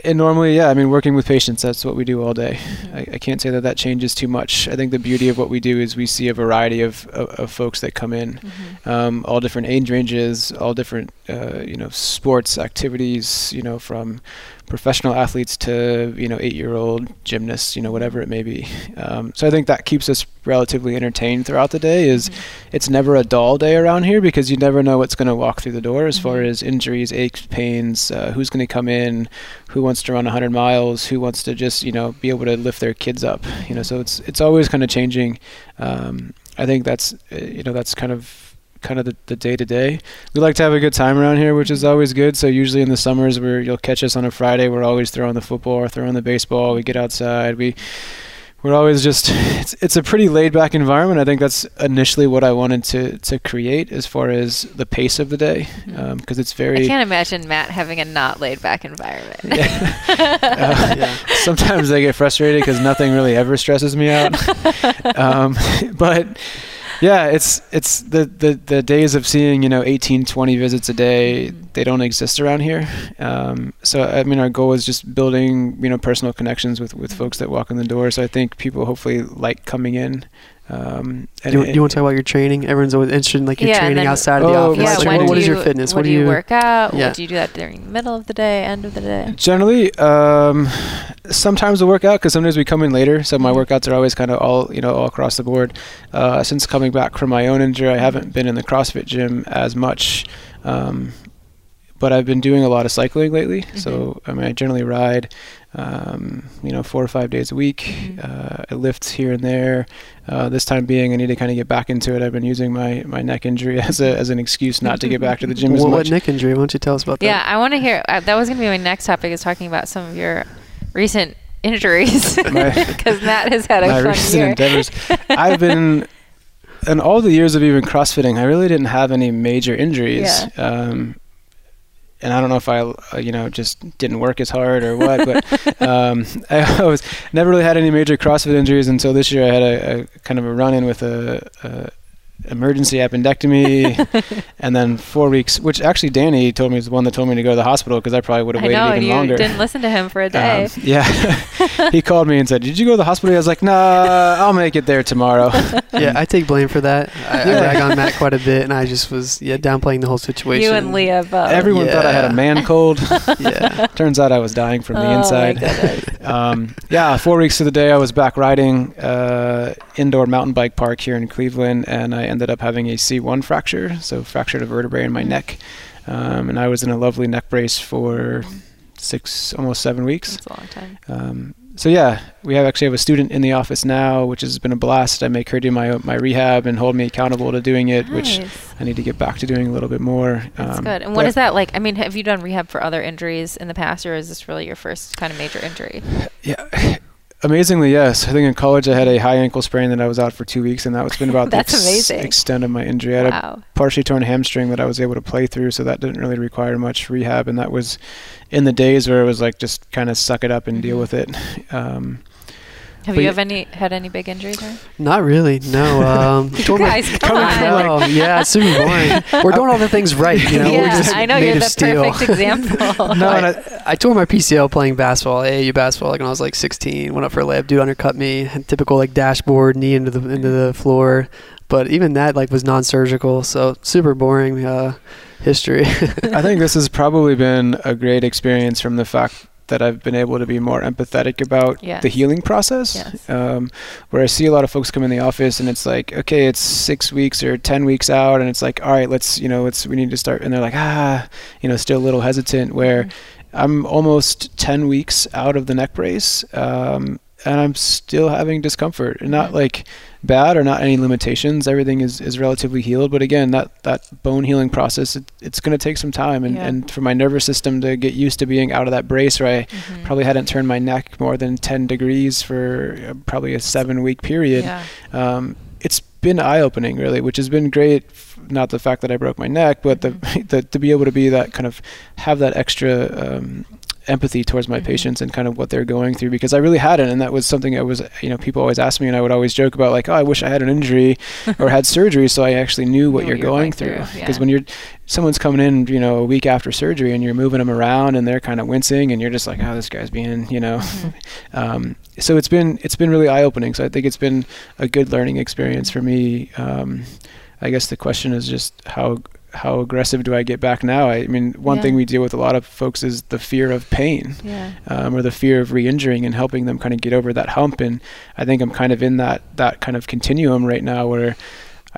Speaker 1: and normally, yeah, I mean, working with patients, that's what we do all day. I, I can't say that that changes too much. I think the beauty of what we do is we see a variety of, of, of folks that come in,
Speaker 3: Mhm.
Speaker 1: um, all different age ranges, all different, uh, you know, sports activities, you know, from professional athletes to, you know, eight-year-old gymnasts, you know, whatever it may be. Um, so I think that keeps us relatively entertained throughout the day. Is it's never a dull day around here because you never know what's going to walk through the door as far
Speaker 3: Mhm.
Speaker 1: as injuries, aches, pains, uh, who's going to come in, who wants to run 100 miles, who wants to just you know be able to lift their kids up. You know, so it's it's always kind of changing. Um, I think that's uh, you know that's kind of kind of the, the day-to-day we like to have a good time around here which is always good so usually in the summers where you'll catch us on a friday we're always throwing the football or throwing the baseball we get outside we we're always just it's, it's a pretty laid back environment. I think that's initially what I wanted to to create as far as the pace of the day because mm-hmm. um, it's very.
Speaker 3: I can't imagine Matt having a not laid back environment.
Speaker 1: Yeah. uh, yeah. Sometimes I get frustrated because nothing really ever stresses me out. Um, but yeah, it's it's the, the the days of seeing you know 18, 20 visits a day. Mm-hmm. They don't exist around here. Um, so I mean, our goal is just building you know personal connections with with folks that walk in the door. So I think people hopefully like coming in. Um,
Speaker 2: do, you, do you want to talk about your training? Everyone's always interested in like your yeah, training outside of the oh, office. Yeah, like, what, what is your fitness?
Speaker 3: What do you, you work out? Yeah. Do you do that during the middle of the day, end of the day?
Speaker 1: Generally, um, sometimes we work out because sometimes we come in later. So my mm-hmm. workouts are always kind of all you know all across the board. Uh, since coming back from my own injury, I haven't been in the CrossFit gym as much. Um, but I've been doing a lot of cycling lately. Mm-hmm. So I mean, I generally ride, um, you know, four or five days a week. Mm-hmm. Uh, I lift here and there. Uh, this time being, I need to kind of get back into it. I've been using my, my neck injury as a as an excuse not to get back to the gym
Speaker 2: as
Speaker 1: much.
Speaker 2: What neck injury? Why don't you tell us about that?
Speaker 3: Yeah, I want to hear. Uh, that was going to be my next topic. Is talking about some of your recent injuries because Matt has had a my fun recent year. endeavors.
Speaker 1: I've been. In all the years of even CrossFitting, I really didn't have any major injuries. Yeah. Um, and I don't know if I, uh, you know, just didn't work as hard or what, but um, I was never really had any major CrossFit injuries until this year. I had a, a kind of a run in with a, a emergency appendectomy, and then four weeks. Which actually, Danny told me was the one that told me to go to the hospital because I probably would have waited
Speaker 3: know,
Speaker 1: even
Speaker 3: you
Speaker 1: longer.
Speaker 3: Didn't listen to him for a day. Um,
Speaker 1: yeah, he called me and said, "Did you go to the hospital?" I was like, "Nah, I'll make it there tomorrow."
Speaker 2: yeah, I take blame for that. I, yeah. I rag on Matt quite a bit, and I just was yeah downplaying the whole situation.
Speaker 3: You and Leah both.
Speaker 1: Everyone yeah. thought I had a man cold. yeah, turns out I was dying from the oh inside. Um, yeah, four weeks to the day, I was back riding uh, indoor mountain bike park here in Cleveland, and I ended up having a C1 fracture, so fractured a vertebrae in my mm. neck. Um, and I was in a lovely neck brace for six, almost seven weeks.
Speaker 3: That's a long time.
Speaker 1: Um, so yeah, we have actually have a student in the office now, which has been a blast. I make her do my my rehab and hold me accountable to doing it, nice. which I need to get back to doing a little bit more.
Speaker 3: That's um, good. And what is that like? I mean, have you done rehab for other injuries in the past, or is this really your first kind of major injury?
Speaker 1: Yeah, Amazingly, yes. I think in college I had a high ankle sprain that I was out for two weeks, and that was been about the ex- extent of my injury. I had wow. a partially torn hamstring that I was able to play through, so that didn't really require much rehab, and that was in the days where it was like just kind of suck it up and mm-hmm. deal with it. Um,
Speaker 3: have but you have any had any big injuries? There?
Speaker 2: Not really. No. Um,
Speaker 3: you guys, come on.
Speaker 2: Oh, yeah, it's super boring. We're doing all the things right. You know,
Speaker 3: yeah,
Speaker 2: we're just
Speaker 3: I know
Speaker 2: you're
Speaker 3: the
Speaker 2: steel.
Speaker 3: perfect example.
Speaker 2: no, I, I, tore my PCL playing basketball, AAU basketball, like when I was like 16. Went up for a layup, dude undercut me, and typical like dashboard, knee into the into the floor. But even that like was non-surgical, so super boring uh, history.
Speaker 1: I think this has probably been a great experience from the fact that I've been able to be more empathetic about yes. the healing process. Yes. Um, where I see a lot of folks come in the office and it's like, okay, it's six weeks or ten weeks out, and it's like, all right, let's, you know, let's we need to start, and they're like, ah, you know, still a little hesitant. Where mm-hmm. I'm almost ten weeks out of the neck brace, um, and I'm still having discomfort, and not like bad or not any limitations. Everything is, is relatively healed. But again, that, that bone healing process, it, it's going to take some time. And, yeah. and for my nervous system to get used to being out of that brace where I mm-hmm. probably hadn't turned my neck more than 10 degrees for uh, probably a seven week period, yeah. um, it's been eye opening, really, which has been great. Not the fact that I broke my neck, but the, mm-hmm. the to be able to be that kind of have that extra um, empathy towards my mm-hmm. patients and kind of what they're going through because I really hadn't and that was something I was you know people always ask me and I would always joke about like oh I wish I had an injury or had surgery so I actually knew what, you're, you're, going, going through because yeah. when you're someone's coming in you know a week after surgery and you're moving them around and they're kind of wincing and you're just like oh this guy's being you know mm-hmm. um, so it's been it's been really eye opening so I think it's been a good learning experience for me um, I guess the question is just how how aggressive do I get back now? I, mean, one yeah. thing we deal with a lot of folks is the fear of pain, yeah. um, or the fear of re-injuring, and helping them kind of get over that hump. And I think I'm kind of in that that kind of continuum right now where.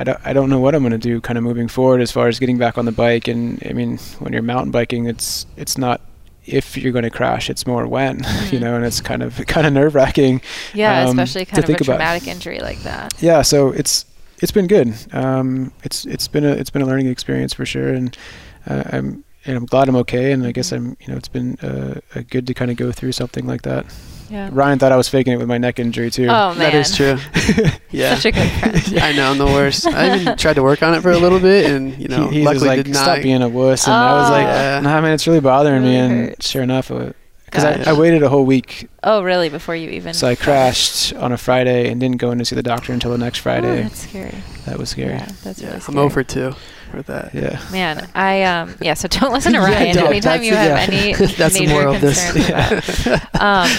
Speaker 1: I don't, I don't know what I'm going to do kind of moving forward as far as getting back on the bike. And I mean, when you're mountain biking, it's, it's not if you're going to crash, it's more when, mm-hmm. you know, and it's kind of, kind of nerve wracking.
Speaker 3: Yeah. Um, especially kind of a traumatic about. injury like that.
Speaker 1: Yeah. So it's, it's been good. Um, it's it's been a it's been a learning experience for sure, and uh, I'm and I'm glad I'm okay. And I guess I'm you know it's been uh, good to kind of go through something like that. yeah. Ryan thought I was faking it with my neck injury too.
Speaker 3: Oh man,
Speaker 2: that is true.
Speaker 3: yeah, such a good friend.
Speaker 2: yeah, I know I'm the worst. I even tried to work on it for a little bit, and you know,
Speaker 1: he, he
Speaker 2: luckily
Speaker 1: like,
Speaker 2: did
Speaker 1: not. Stop being a wuss, and oh. I was like, yeah. Nah, man, it's really bothering really me. And hurts. sure enough, because I, I waited a whole week.
Speaker 3: Oh, really? Before you even?
Speaker 1: So I crashed on a Friday and didn't go in to see the doctor until the next Friday.
Speaker 3: Oh, that's scary.
Speaker 1: That was scary.
Speaker 3: Yeah, that's really scary.
Speaker 2: I'm over too for that.
Speaker 1: Yeah.
Speaker 3: Man, I um yeah. So don't listen to Ryan yeah, anytime you have yeah. any major concerns about. um,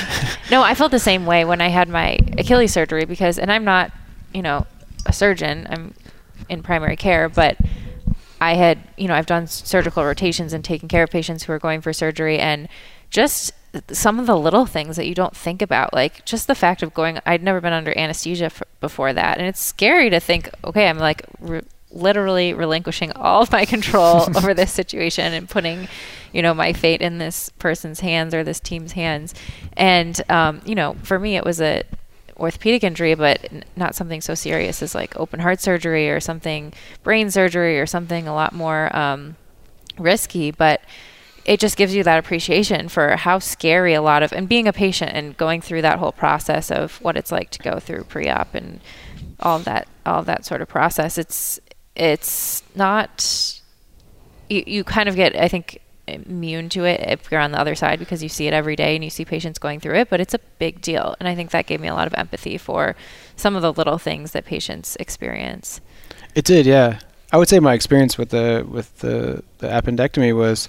Speaker 3: no, I felt the same way when I had my Achilles surgery because, and I'm not, you know, a surgeon. I'm in primary care, but I had, you know, I've done surgical rotations and taken care of patients who are going for surgery, and just some of the little things that you don't think about, like just the fact of going. I'd never been under anesthesia f- before that, and it's scary to think. Okay, I'm like re- literally relinquishing all of my control over this situation and putting, you know, my fate in this person's hands or this team's hands. And um, you know, for me, it was a orthopedic injury, but n- not something so serious as like open heart surgery or something brain surgery or something a lot more um, risky. But it just gives you that appreciation for how scary a lot of and being a patient and going through that whole process of what it's like to go through pre-op and all that all that sort of process it's it's not you, you kind of get i think immune to it if you're on the other side because you see it every day and you see patients going through it but it's a big deal. And i think that gave me a lot of empathy for some of the little things that patients experience.
Speaker 1: It did yeah. I would say my experience with the with the, the appendectomy was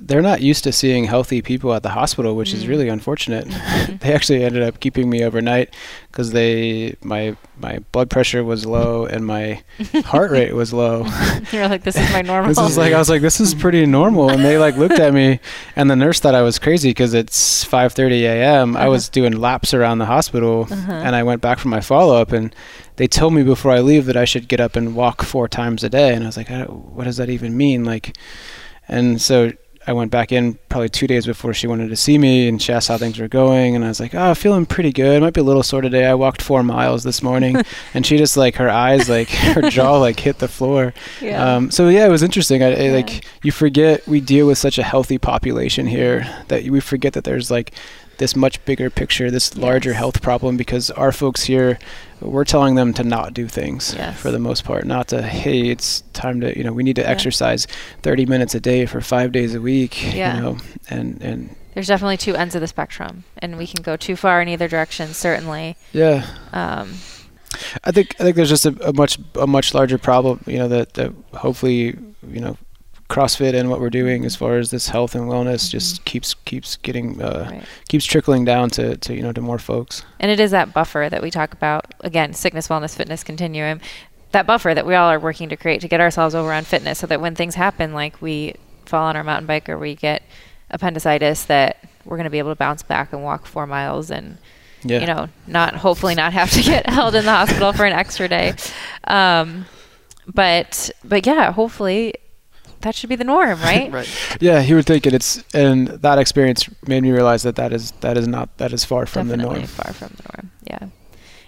Speaker 1: they're not used to seeing healthy people at the hospital, which mm. is really unfortunate. Mm-hmm. they actually ended up keeping me overnight because they my my blood pressure was low and my heart rate was low.
Speaker 3: You're like, this is my normal.
Speaker 1: this is like I was like, this is pretty normal, and they like looked at me, and the nurse thought I was crazy because it's 5:30 a.m. Uh-huh. I was doing laps around the hospital, uh-huh. and I went back for my follow up, and they told me before I leave that I should get up and walk four times a day, and I was like, what does that even mean? Like, and so I went back in probably two days before she wanted to see me, and she asked how things were going, and I was like, "Oh, feeling pretty good. Might be a little sore today. I walked four miles this morning," and she just like her eyes, like her jaw, like hit the floor. Yeah. Um, so yeah, it was interesting. I, I yeah. like you forget we deal with such a healthy population here that we forget that there's like this much bigger picture, this yes. larger health problem because our folks here we're telling them to not do things yes. for the most part, not to hey, it's time to you know we need to yeah. exercise 30 minutes a day for five days a week, yeah. you know, and and
Speaker 3: there's definitely two ends of the spectrum, and we can go too far in either direction, certainly.
Speaker 1: Yeah. Um, I think I think there's just a, a much a much larger problem, you know, that, that hopefully you know CrossFit and what we're doing as far as this health and wellness mm-hmm. just keeps keeps getting uh, right. keeps trickling down to, to you know to more folks.
Speaker 3: And it is that buffer that we talk about again, sickness, wellness, fitness continuum. That buffer that we all are working to create to get ourselves over on fitness, so that when things happen, like we fall on our mountain bike or we get appendicitis, that we're going to be able to bounce back and walk four miles and yeah. you know not hopefully not have to get held in the hospital for an extra day. Um, but but yeah, hopefully that should be the norm, right?
Speaker 1: right. Yeah, he would think it. It's and that experience made me realize that that is that is not that is far from
Speaker 3: Definitely
Speaker 1: the norm.
Speaker 3: Far from the norm. Yeah,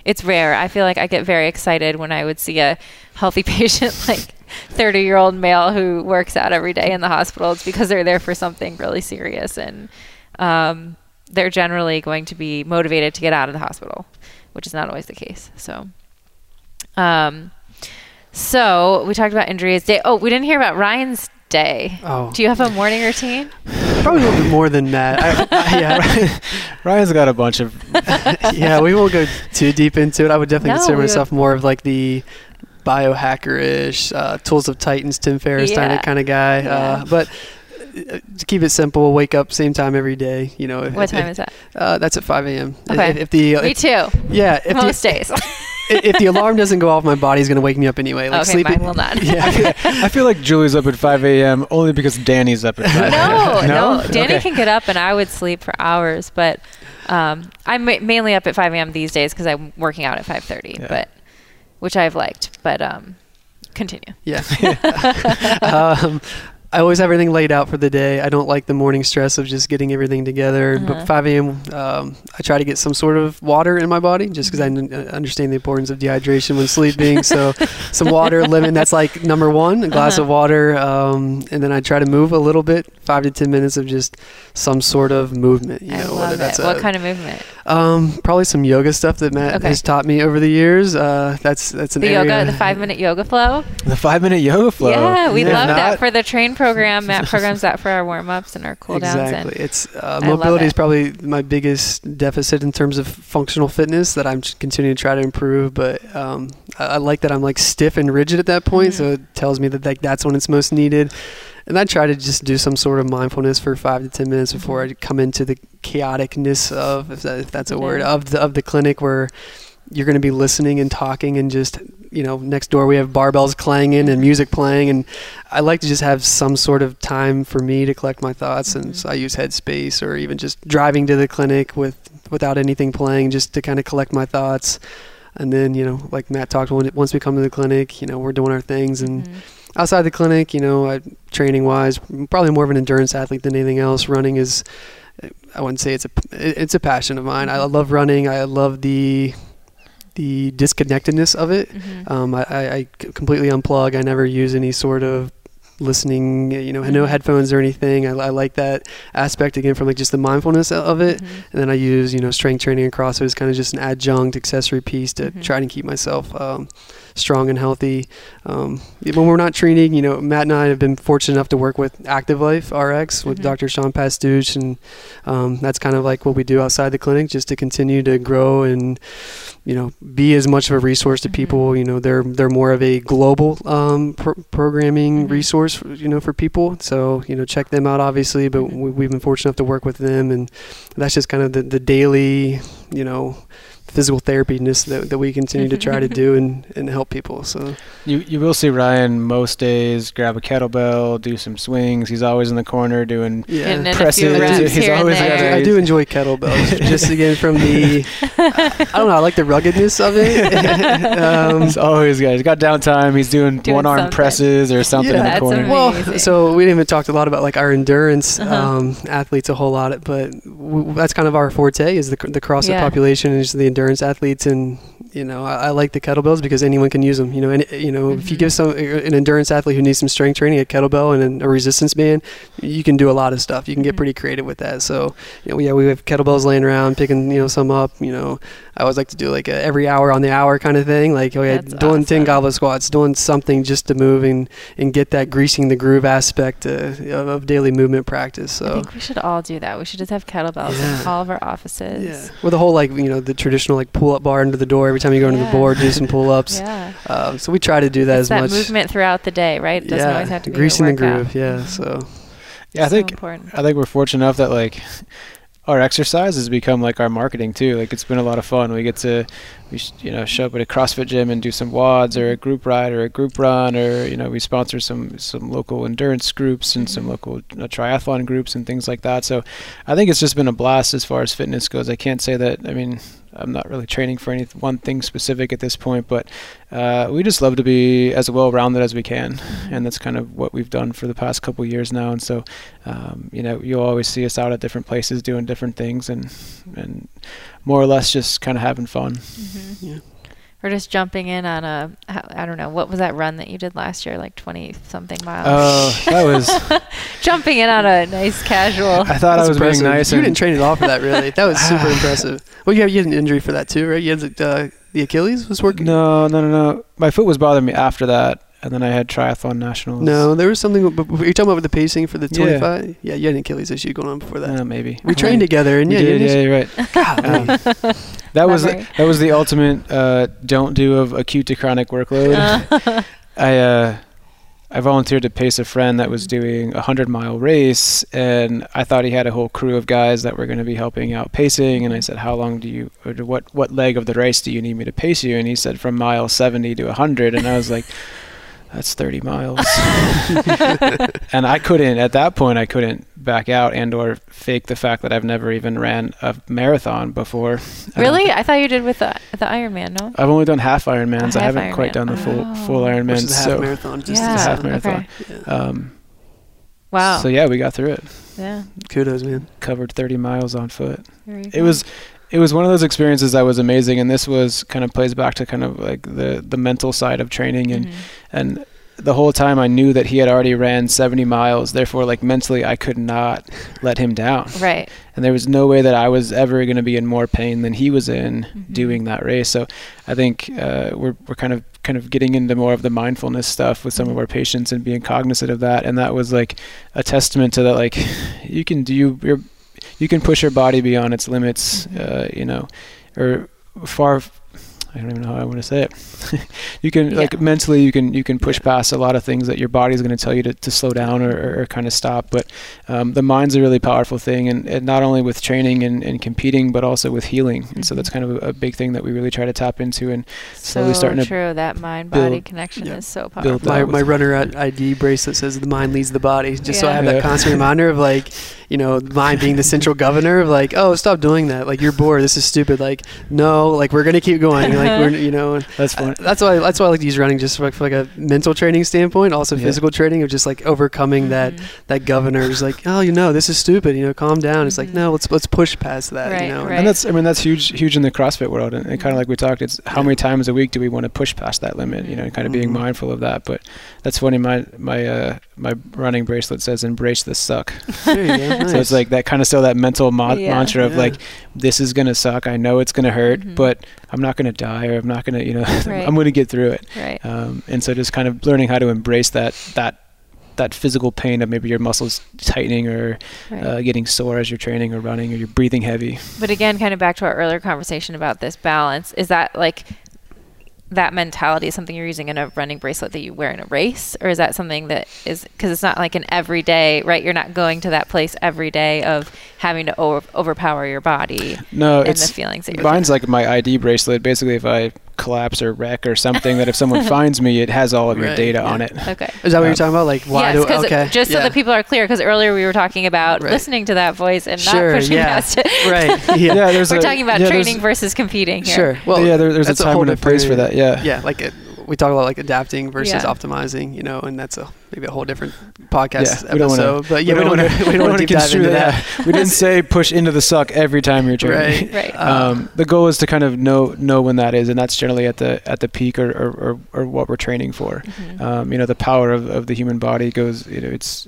Speaker 3: it's rare. I feel like I get very excited when I would see a healthy patient like 30 year old male who works out every day in the hospital. It's because they're there for something really serious and um, they're generally going to be motivated to get out of the hospital, which is not always the case. So. Um, so we talked about injuries day. Oh, we didn't hear about Ryan's day. Oh. Do you have a morning routine?
Speaker 2: Probably a little bit more than that. I, I,
Speaker 1: yeah. Ryan's got a bunch of.
Speaker 2: yeah, we won't go too deep into it. I would definitely no, consider myself would... more of like the biohacker-ish, uh, Tools of Titans, Tim Ferriss yeah. kind of guy. Yeah. Uh, but uh, to keep it simple, wake up same time every day. You know,
Speaker 3: if, what time if, is that?
Speaker 2: Uh, that's at 5 a.m.
Speaker 3: Okay. If, if the uh,
Speaker 2: me
Speaker 3: too.
Speaker 2: Yeah,
Speaker 3: most the, days.
Speaker 2: if the alarm doesn't go off, my body's gonna wake me up anyway.
Speaker 3: Like okay, sleeping. mine will not.
Speaker 1: yeah, I feel like Julie's up at 5 a.m. only because Danny's up at 5
Speaker 3: a.m. No, no, Danny okay. can get up and I would sleep for hours, but um, I'm ma- mainly up at 5 a.m. these days because I'm working out at 5:30, yeah. but which I've liked. But um, continue.
Speaker 2: Yeah. um, I always have everything laid out for the day. I don't like the morning stress of just getting everything together. Uh-huh. But 5 a.m., um, I try to get some sort of water in my body just because I mm-hmm. n- uh, understand the importance of dehydration when sleeping. so, some water, lemon, that's like number one, a glass uh-huh. of water. Um, and then I try to move a little bit, five to 10 minutes of just some sort of movement. You
Speaker 3: I
Speaker 2: know,
Speaker 3: love
Speaker 2: whether that's
Speaker 3: it.
Speaker 2: a,
Speaker 3: what kind of movement?
Speaker 2: um, probably some yoga stuff that Matt
Speaker 3: Okay.
Speaker 2: has taught me over the years. Uh, that's that's an
Speaker 3: The
Speaker 2: area.
Speaker 3: yoga, the five minute yoga flow.
Speaker 1: The five minute yoga flow.
Speaker 3: Yeah, we
Speaker 1: If
Speaker 3: love that for the train program. Matt programs that for our warm ups and our cool downs.
Speaker 2: Exactly. It's uh, mobility is probably my biggest deficit in terms of functional fitness that I'm continuing to try to improve. But um, I, I like that I'm like stiff and rigid at that point, so
Speaker 3: Mhm.
Speaker 2: it tells me that like that's when it's most needed. And I try to just do some sort of mindfulness for five to ten minutes before I come into the chaoticness of, if, that, if that's a word, of the of the clinic where you're going to be listening and talking and just you know next door we have barbells clanging and music playing and i like to just have some sort of time for me to collect my thoughts and
Speaker 3: Mhm.
Speaker 2: so i use headspace or even just driving to the clinic with without anything playing just to kind of collect my thoughts and then you know like matt talked once we come to the clinic you know we're doing our things and
Speaker 3: Mhm.
Speaker 2: Outside the clinic, you know, I, training wise, probably more of an endurance athlete than anything else. Running is, I wouldn't say it's a it's a passion of mine. I love running. I love the the disconnectedness of it.
Speaker 3: Mhm.
Speaker 2: Um, I, I, completely unplug. I never use any sort of listening, you know, no
Speaker 3: Mhm.
Speaker 2: headphones or anything. I, I like that aspect again from like just the mindfulness of it.
Speaker 3: Mhm.
Speaker 2: And then I use, you know, strength training and CrossFit as kind of just an adjunct accessory piece to
Speaker 3: Mhm.
Speaker 2: try to keep myself um, strong and healthy. Um, when we're not training, you know, Matt and I have been fortunate enough to work with Active Life RX with
Speaker 3: Mhm.
Speaker 2: Dr. Sean Pastuch, and um, that's kind of like what we do outside the clinic, just to continue to grow and you know be as much of a resource to
Speaker 3: Mhm.
Speaker 2: people. You know, they're they're more of a global um, pro- programming
Speaker 3: Mhm.
Speaker 2: resource, for, you know, for people. So you know, check them out, obviously. But
Speaker 3: Mhm.
Speaker 2: we, we've been fortunate enough to work with them, and that's just kind of the, the daily, you know, physical therapiness that, that we continue to try to do and, and help people. So
Speaker 1: You you will see Ryan most days grab a kettlebell, do some swings. He's always in the corner doing
Speaker 2: yeah.
Speaker 3: And then a
Speaker 1: Presses,
Speaker 3: few
Speaker 1: he's always got
Speaker 3: there.
Speaker 1: a-
Speaker 2: I do enjoy kettlebells, just again from the, I don't know, I like the ruggedness of it. um,
Speaker 1: He's always got. He's got downtime. He's doing,
Speaker 3: Doing
Speaker 1: one arm
Speaker 3: something.
Speaker 1: presses or something
Speaker 2: Yeah.
Speaker 1: in the corner.
Speaker 3: amazing.
Speaker 2: well, so we didn't even talk a lot about like our endurance
Speaker 3: Uh-huh.
Speaker 2: um, athletes a whole lot, but w- that's kind of our forte is the the CrossFit
Speaker 3: Yeah.
Speaker 2: population and just the endurance athletes, and you know I, I like the kettlebells because anyone can use them. You know, any, you know if you
Speaker 3: Mhm.
Speaker 2: give some an endurance athlete who needs some strength training a kettlebell and a resistance band, you can do a lot of stuff. You can get
Speaker 3: Mhm.
Speaker 2: pretty creative with that. So you know, yeah, we have kettlebells laying around, picking you know some up. You know, I always like to do like a every hour on the hour kind of thing. Like oh yeah,
Speaker 3: That's
Speaker 2: doing
Speaker 3: awesome.
Speaker 2: goblet squats, doing something just to move and and get that greasing the groove aspect uh, of, daily movement practice.
Speaker 3: I
Speaker 2: So.
Speaker 3: think we should all do that. We should just have kettlebells
Speaker 2: Yeah.
Speaker 3: in all of our offices.
Speaker 2: Yeah, with the whole like you know the traditional like pull up bar under the door every time you go into
Speaker 3: Yeah.
Speaker 2: the board, do some pull ups.
Speaker 3: Yeah.
Speaker 2: Um, so we try to do that
Speaker 3: It's
Speaker 2: as
Speaker 3: that
Speaker 2: much.
Speaker 3: movement throughout the day, right? It doesn't
Speaker 2: yeah,
Speaker 3: always have to be
Speaker 2: greasing the groove. Yeah,
Speaker 3: Mhm.
Speaker 2: so
Speaker 1: Yeah, I
Speaker 3: So
Speaker 1: think
Speaker 3: important.
Speaker 1: I think we're fortunate enough that like our exercise has become like our marketing too. Like it's been a lot of fun. We get to, we sh- you know, show up at a CrossFit gym and do some WODs or a group ride or a group run or you know we sponsor some some local endurance groups and some
Speaker 3: Mhm.
Speaker 1: local triathlon groups and things like that. So I think it's just been a blast as far as fitness goes. I can't say that. I mean. I'm not really training for any one thing specific at this point, but uh, we just love to be as well rounded as we can, and that's kind of what we've done for the past couple years now. And so, um, you know, you'll always see us out at different places doing different things, and and more or less just kind of having fun.
Speaker 3: Mhm.
Speaker 2: yeah.
Speaker 3: Or just jumping in on a, I don't know, what was that run that you did last year? Like 20 something miles?
Speaker 1: Oh, that was.
Speaker 3: jumping in on a nice casual.
Speaker 1: I thought I was
Speaker 2: impressive.
Speaker 1: being nice.
Speaker 2: You
Speaker 1: and-
Speaker 2: didn't train at all for that, really. That was super impressive. Well, you had, you had an injury for that too, right? You had the, uh, the Achilles was working.
Speaker 1: No, no, no, no. My foot was bothering me after that, and then I had triathlon nationals.
Speaker 2: No, there was something. But you're talking about with the pacing for the
Speaker 1: Yeah.
Speaker 2: 25. Yeah, you had an Achilles issue going on before that.
Speaker 1: Uh, maybe
Speaker 2: we trained
Speaker 1: Maybe.
Speaker 2: together, and
Speaker 1: We
Speaker 2: yeah,
Speaker 1: did,
Speaker 2: you
Speaker 1: yeah, you're right.
Speaker 2: Golly.
Speaker 1: Um, that was
Speaker 3: Memory.
Speaker 1: that was the ultimate uh, don't do of acute to chronic workload.
Speaker 3: Uh,
Speaker 1: I uh, I volunteered to pace a friend that was doing a hundred mile race, and I thought he had a whole crew of guys that were going to be helping out pacing. And I said, "How long do you, or what what leg of the race do you need me to pace you?" And he said, "From mile seventy to hundred." And I was like. That's 30 miles. and I couldn't at that point I couldn't back out and or fake the fact that I've never even ran a marathon before.
Speaker 3: really? I thought you did with the, the Ironman, no?
Speaker 1: I've only done half Ironmans.
Speaker 3: A
Speaker 1: I
Speaker 3: half
Speaker 1: haven't quite
Speaker 3: Ironman.
Speaker 1: done the full
Speaker 3: Oh.
Speaker 1: full
Speaker 2: Which
Speaker 1: Ironmans.
Speaker 2: is a half
Speaker 1: So,
Speaker 2: marathon. Just
Speaker 3: yeah.
Speaker 2: to-
Speaker 1: half marathon.
Speaker 3: Okay.
Speaker 1: um,
Speaker 3: Wow.
Speaker 1: so yeah, we got through it.
Speaker 3: yeah.
Speaker 2: Kudos, man.
Speaker 1: Covered 30 miles on foot.
Speaker 3: Very
Speaker 1: It
Speaker 3: cool.
Speaker 1: was it was one of those experiences that was amazing and this was kind of plays back to kind of like the the mental side of training and
Speaker 3: Mhm.
Speaker 1: and the whole time I knew that he had already ran 70 miles. Therefore, like mentally, I could not let him down.
Speaker 3: Right.
Speaker 1: And there was no way that I was ever going to be in more pain than he was in mm-hmm. doing that race. So I think uh, we're we're kind of kind of getting into more of the mindfulness stuff with some of mm-hmm. our patients and being cognizant of that. And that was like a testament to that. Like you can do your you can push your body beyond its limits. Mm-hmm. Uh, you know, or far I don't even know how I want to say it. you can yeah. like mentally you can you can push yeah. past a lot of things that your body is going to tell you to, to slow down or, or, or kind of stop. But um, the mind's a really powerful thing, and, and not only with training and, and, competing, but also with healing. And mm-hmm. so that's kind of a, a, big thing that we really try to tap into and slowly
Speaker 3: so
Speaker 1: starting
Speaker 3: to
Speaker 1: true.
Speaker 3: That mind body connection yeah. is so powerful.
Speaker 2: My my runner ID bracelet says the mind leads the body, just so I have that constant reminder of like you know, mind being the central governor of like, oh, stop doing that. Like you're bored. This is stupid. Like no, like we're gonna keep going. Like we're you know.
Speaker 1: That's fun.
Speaker 2: that's why that's why I like to use running just for like, for like a mental training standpoint, also yeah. physical training of just like overcoming mm-hmm. that that governor. Is like, oh, you know, this is stupid. You know, calm down. Mm-hmm. It's like mm-hmm. no, let's let's push past that.
Speaker 3: Right,
Speaker 2: you know,
Speaker 3: right.
Speaker 1: and that's I mean that's huge huge in the CrossFit world, and, and kind of like we talked, it's how many times a week do we want to push past that limit? You know, kind of being mm-hmm. mindful of that. But that's funny. My my uh, my running bracelet says embrace the suck.
Speaker 2: Nice.
Speaker 1: So it's like that kind of still that mental mo- yeah. mantra of yeah. like this is gonna suck. I know it's gonna hurt, mm-hmm. but I'm not gonna die or I'm not gonna you know right. I'm gonna get through it.
Speaker 3: Right.
Speaker 1: Um, and so just kind of learning how to embrace that that that physical pain of maybe your muscles tightening or right. uh, getting sore as you're training or running or you're breathing heavy.
Speaker 3: But again, kind of back to our earlier conversation about this balance, is that like that mentality is something you're using in a running bracelet that you wear in a race? Or is that something that is because it's not like an everyday right? You're not going to that place every day of having to over, overpower your body
Speaker 1: no
Speaker 3: and
Speaker 1: it's
Speaker 3: the feelings that
Speaker 1: mine's like my id bracelet. Basically if i collapse or wreck or something that if someone finds me, it has all of right, your data
Speaker 3: yeah.
Speaker 1: on it.
Speaker 3: Okay.
Speaker 2: Is that what you're talking about? Like why
Speaker 3: yes,
Speaker 2: do okay.
Speaker 3: Just yeah. so that people are clear, because earlier we were talking about right. listening to that voice and
Speaker 2: sure,
Speaker 3: not pushing
Speaker 2: yeah.
Speaker 3: past it.
Speaker 2: right.
Speaker 1: Yeah. yeah
Speaker 3: we're a, talking about training versus competing here.
Speaker 2: Sure.
Speaker 1: Well, yeah, there, there's a time and a place for that. Yeah.
Speaker 2: Yeah, like it, we talk about like adapting versus yeah. optimizing, you know, and that's a maybe a whole different podcast yeah, episode. Wanna, but yeah, we don't want to we don't want to dive into that.
Speaker 1: that. we didn't say push into the suck every time you're training.
Speaker 3: Right. right.
Speaker 1: Um, the goal is to kind of know know when that is, and that's generally at the at the peak or or, or, or what we're training for. Mm-hmm. Um, you know, the power of, of the human body goes. You know, it's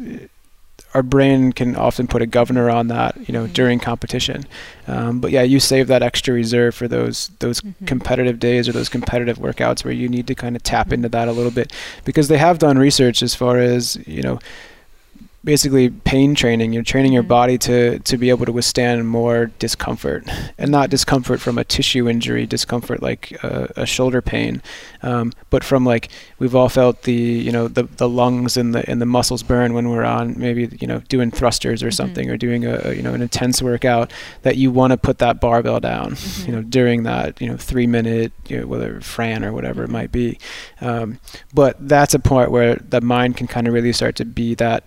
Speaker 1: our brain can often put a governor on that, you know, mm-hmm. during competition. Um, but yeah, you save that extra reserve for those those mm-hmm. competitive days or those competitive workouts where you need to kind of tap into that a little bit because they have done research as far as you know basically pain training. You're training your mm-hmm. body to to be able to withstand more discomfort, and not discomfort from a tissue injury, discomfort like a, a shoulder pain, um, but from like we've all felt the you know the the lungs and the and the muscles burn when we're on maybe you know doing thrusters or mm-hmm. something or doing a, a, you know an intense workout that you want to put that barbell down, mm-hmm. you know during that you know three minute you know, whether Fran or whatever it mm-hmm. might be, um, but that's a point where the mind can kind of really start to be that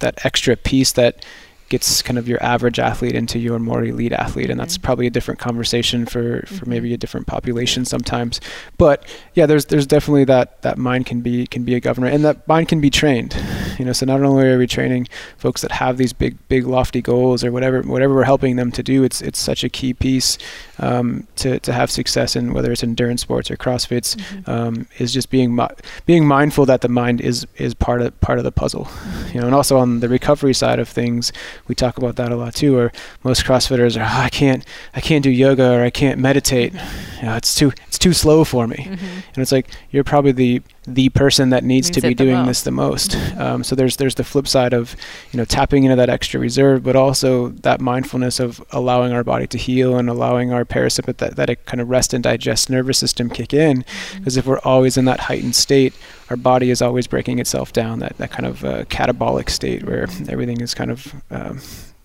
Speaker 1: that extra piece that gets kind of your average athlete into your more elite athlete and that's probably a different conversation for for mm-hmm. maybe a different population sometimes but yeah there's there's definitely that that mind can be can be a governor and that mind can be trained you know so not only are we training folks that have these big big lofty goals or whatever whatever we're helping them to do it's it's such a key piece um, to to have success in whether it's endurance sports or crossfits mm-hmm. um, is just being mi- being mindful that the mind is is part of part of the puzzle mm-hmm. you know and also on the recovery side of things we talk about that a lot too. Or most CrossFitters are, oh, I can't, I can't do yoga or I can't meditate. You know, it's too, it's too slow for me. Mm-hmm. And it's like you're probably the the person that needs, needs to be doing most. this the most. Mm-hmm. Um, so there's there's the flip side of you know tapping into that extra reserve, but also that mindfulness of allowing our body to heal and allowing our parasympathetic kind of rest and digest nervous system kick in. Because mm-hmm. if we're always in that heightened state, our body is always breaking itself down. That that kind of uh, catabolic state where mm-hmm. everything is kind of um,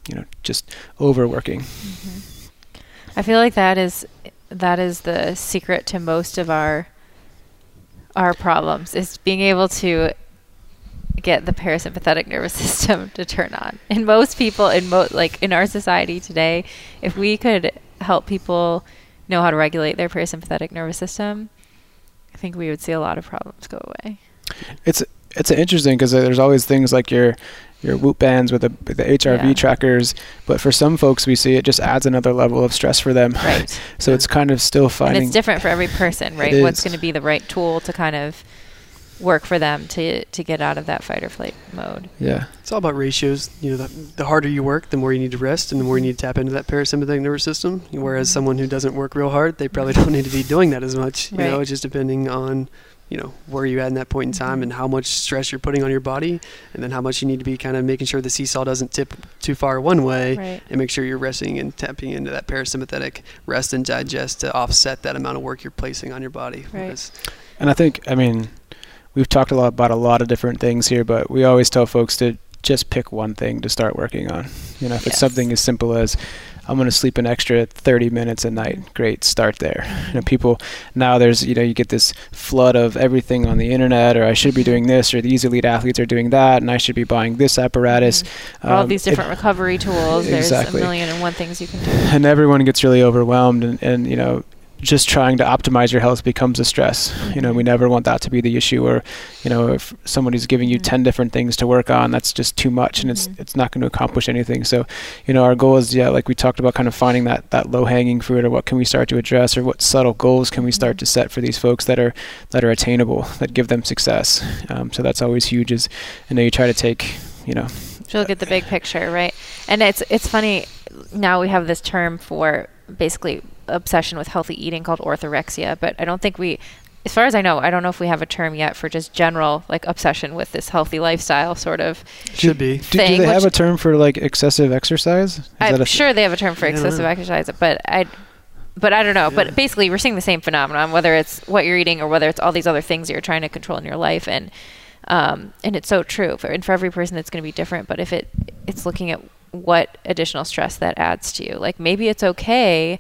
Speaker 1: you know just overworking.
Speaker 3: Mm-hmm. I feel like that is that is the secret to most of our our problems is being able to get the parasympathetic nervous system to turn on. And most people in mo- like in our society today, if we could help people know how to regulate their parasympathetic nervous system, I think we would see a lot of problems go away.
Speaker 1: It's it's interesting because there's always things like your your Whoop bands with the, the HRV yeah. trackers, but for some folks we see it just adds another level of stress for them.
Speaker 3: Right.
Speaker 1: so it's kind of still finding.
Speaker 3: And it's different for every person, right? What's going to be the right tool to kind of work for them to to get out of that fight or flight mode.
Speaker 1: Yeah,
Speaker 2: it's all about ratios. You know, the, the harder you work, the more you need to rest, and the more you need to tap into that parasympathetic nervous system. Whereas mm-hmm. someone who doesn't work real hard, they probably don't need to be doing that as much. You right. know, it's just depending on you know where you at in that point in time mm-hmm. and how much stress you're putting on your body and then how much you need to be kind of making sure the seesaw doesn't tip too far one way right. and make sure you're resting and tapping into that parasympathetic rest and digest to offset that amount of work you're placing on your body
Speaker 3: right.
Speaker 1: and i think i mean we've talked a lot about a lot of different things here, but we always tell folks to just pick one thing to start working on. You know, if yes. it's something as simple as I'm going to sleep an extra 30 minutes a night. Great, start there. You know, people now there's you know you get this flood of everything on the internet, or I should be doing this, or these elite athletes are doing that, and I should be buying this apparatus.
Speaker 3: Mm-hmm. Um, All these different it, recovery tools. Exactly. There's a million and one things you can do.
Speaker 1: And everyone gets really overwhelmed, and, and you know just trying to optimize your health becomes a stress. You know, we never want that to be the issue. Or, you know, if somebody's giving you mm-hmm. ten different things to work on, that's just too much, and it's mm-hmm. it's not going to accomplish anything. So, you know, our goal is yeah, like we talked about, kind of finding that that low hanging fruit, or what can we start to address, or what subtle goals can we start mm-hmm. to set for these folks that are that are attainable, that give them success. Um, so that's always huge. Is I know you try to take, you know,
Speaker 3: to look at the big picture, right? And it's it's funny now we have this term for basically obsession with healthy eating called orthorexia, but I don't think we as far as I know, I don't know if we have a term yet for just general like obsession with this healthy lifestyle sort of.
Speaker 2: Should be.
Speaker 1: Do, do, they have a term for like excessive exercise? Is
Speaker 3: I'm sure they have a term for excessive exercise, but I, but I don't know. Yeah. But basically, we're seeing the same phenomenon, whether it's what you're eating or whether it's all these other things that you're trying to control in your life, and um, and it's so true. For, and for every person, it's going to be different. But if it it's looking at what additional stress that adds to you, like maybe it's okay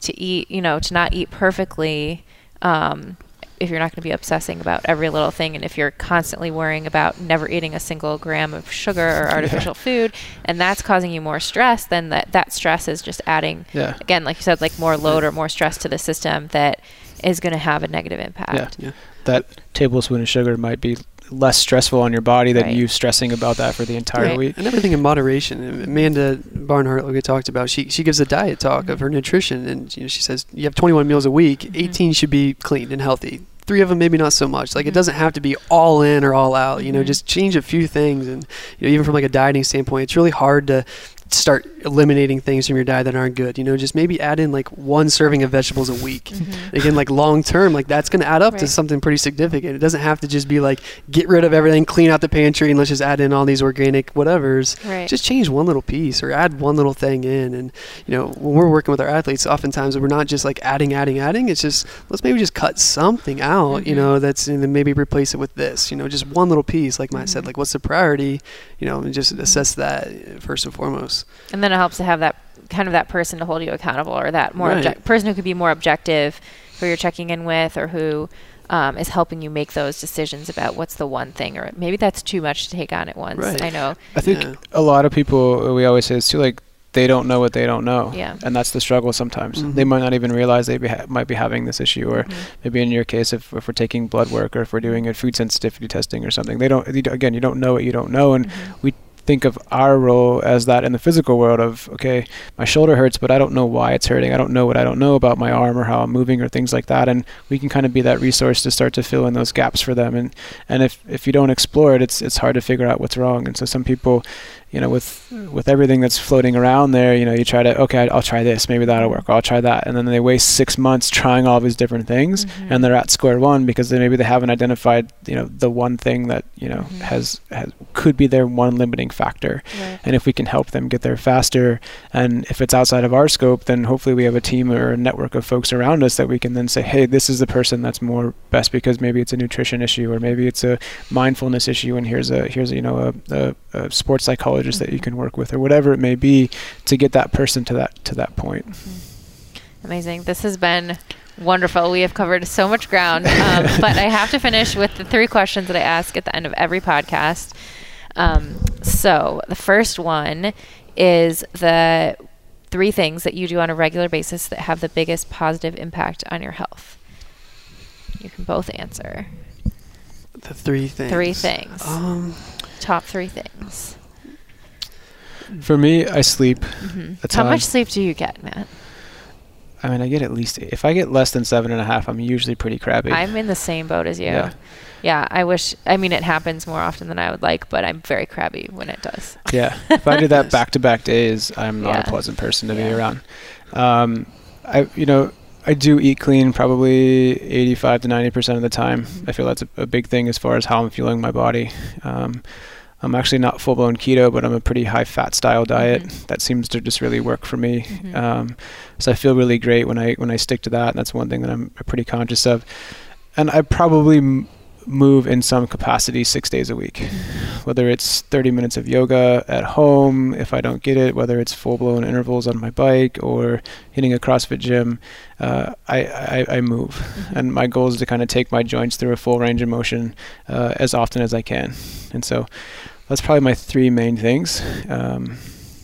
Speaker 3: to eat, you know, to not eat perfectly. Um, if you're not going to be obsessing about every little thing and if you're constantly worrying about never eating a single gram of sugar or artificial yeah. food and that's causing you more stress then that that stress is just adding yeah. again like you said like more load or more stress to the system that is going to have a negative impact
Speaker 1: yeah. yeah. that tablespoon of sugar might be less stressful on your body than right. you stressing about that for the entire right. week.
Speaker 2: And everything in moderation. Amanda Barnhart, like we talked about, she she gives a diet talk mm-hmm. of her nutrition, and you know, she says you have 21 meals a week, mm-hmm. 18 should be clean and healthy. Three of them maybe not so much. Like mm-hmm. it doesn't have to be all in or all out. You know, mm-hmm. just change a few things, and you know, even from like a dieting standpoint, it's really hard to start eliminating things from your diet that aren't good. You know, just maybe add in like one serving of vegetables a week. Mm-hmm. Again, like long term, like that's going to add up right. to something pretty significant. It doesn't have to just be like get rid of everything, clean out the pantry, and let's just add in all these organic whatevers.
Speaker 3: Right.
Speaker 2: Just change one little piece or add one little thing in. And you know, when we're working with our athletes, oftentimes we're not just like adding, adding, adding. It's just let's maybe just cut something out. Mm-hmm. You know, that's and then maybe replace it with this. You know, just one little piece. Like Matt mm-hmm. said, like what's the priority? You know, and just assess that first and foremost.
Speaker 3: And then it helps to have that kind of that person to hold you accountable or that more right. obje- person who could be more objective who you're checking in with or who um, is helping you make those decisions about what's the one thing or maybe that's too much to take on at once right. i know
Speaker 1: i think yeah. a lot of people we always say it's too like they don't know what they don't know
Speaker 3: yeah.
Speaker 1: and that's the struggle sometimes mm-hmm. they might not even realize they ha- might be having this issue or mm-hmm. maybe in your case if, if we're taking blood work or if we're doing a food sensitivity testing or something they don't again you don't know what you don't know and mm-hmm. we think of our role as that in the physical world of okay my shoulder hurts but i don't know why it's hurting. I don't know what i don't know about my arm or how i'm moving or things like that. And we can kind of be that resource to start to fill in those gaps for them. And and if if you don't explore it it's it's hard to figure out what's wrong. And so some people you know, with with everything that's floating around there, you know, you try to okay, I'll try this, maybe that'll work. Or I'll try that, and then they waste six months trying all these different things, mm-hmm. and they're at square one because they maybe they haven't identified, you know, the one thing that you know mm-hmm. has has could be their one limiting factor. Right. And if we can help them get there faster, and if it's outside of our scope, then hopefully we have a team or a network of folks around us that we can then say, hey, this is the person that's more best because maybe it's a nutrition issue or maybe it's a mindfulness issue, and here's a here's a, you know a, a, a sports psychologist psychologist that you can work with or whatever it may be to get that person to that to that point.
Speaker 3: Mm-hmm. Amazing. This has been wonderful. We have covered so much ground, um, but I have to finish with the three questions that I ask at the end of every podcast. Um, so the first one is the three things that you do on a regular basis that have the biggest positive impact on your health. You can both answer.
Speaker 2: The three things.
Speaker 3: Three things. Um, Top three things.
Speaker 1: For me, I sleep. Mm-hmm.
Speaker 3: How much sleep do you get, Matt?
Speaker 1: I mean, I get at least if I get less than seven and a half, I'm usually pretty crappy.
Speaker 3: I'm in the same boat as you.
Speaker 1: Yeah.
Speaker 3: yeah, I wish. I mean, it happens more often than I would like, but I'm very crabby when it does.
Speaker 1: Yeah, if I do that back to back days, I'm not
Speaker 3: Yeah.
Speaker 1: a pleasant person to
Speaker 3: Yeah.
Speaker 1: be around. Um, I, you know, I do eat clean probably 85 to 90 percent of the time.
Speaker 3: Mm-hmm.
Speaker 1: I feel that's a, a big thing as far as how I'm fueling my body. Um, I'm actually not full blown keto, but I'm a pretty high fat style diet.
Speaker 3: Mhm.
Speaker 1: That seems to just really work for me.
Speaker 3: Mhm.
Speaker 1: Um, so I feel really great when I when I stick to that. And that's one thing that I'm pretty conscious of. And I probably m- move in some capacity six days a week, whether it's 30 minutes of yoga at home if I don't get it, whether it's full blown intervals on my bike or hitting a CrossFit gym. Uh, I, I I move,
Speaker 3: Mhm.
Speaker 1: and my goal is to kind of take my joints through a full range of motion uh, as often as I can. And so that's probably my three main things. Um,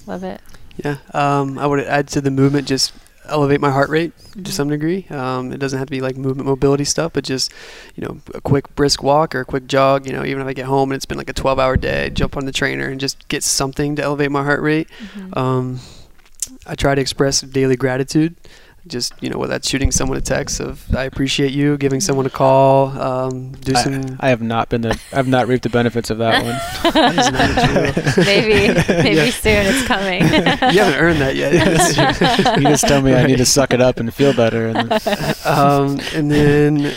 Speaker 3: Love it.
Speaker 2: Yeah, um, I would add to the movement just elevate my heart rate
Speaker 3: Mhm.
Speaker 2: to some degree. Um, it doesn't have to be like movement mobility stuff, but just you know a quick brisk walk or a quick jog. You know, even if I get home and it's been like a 12-hour day, jump on the trainer and just get something to elevate my heart rate.
Speaker 3: Mhm.
Speaker 2: Um, I try to express daily gratitude. Just you know, whether that's shooting someone a text of "I appreciate you," giving someone a call, um, do
Speaker 1: I,
Speaker 2: some.
Speaker 1: I have not been the I've not reaped the benefits of that one.
Speaker 2: That is not true.
Speaker 3: maybe maybe
Speaker 2: Yeah.
Speaker 3: soon it's coming.
Speaker 2: you haven't earned that yet.
Speaker 1: you just tell me I need to suck it up and feel better. And then,
Speaker 2: um, and then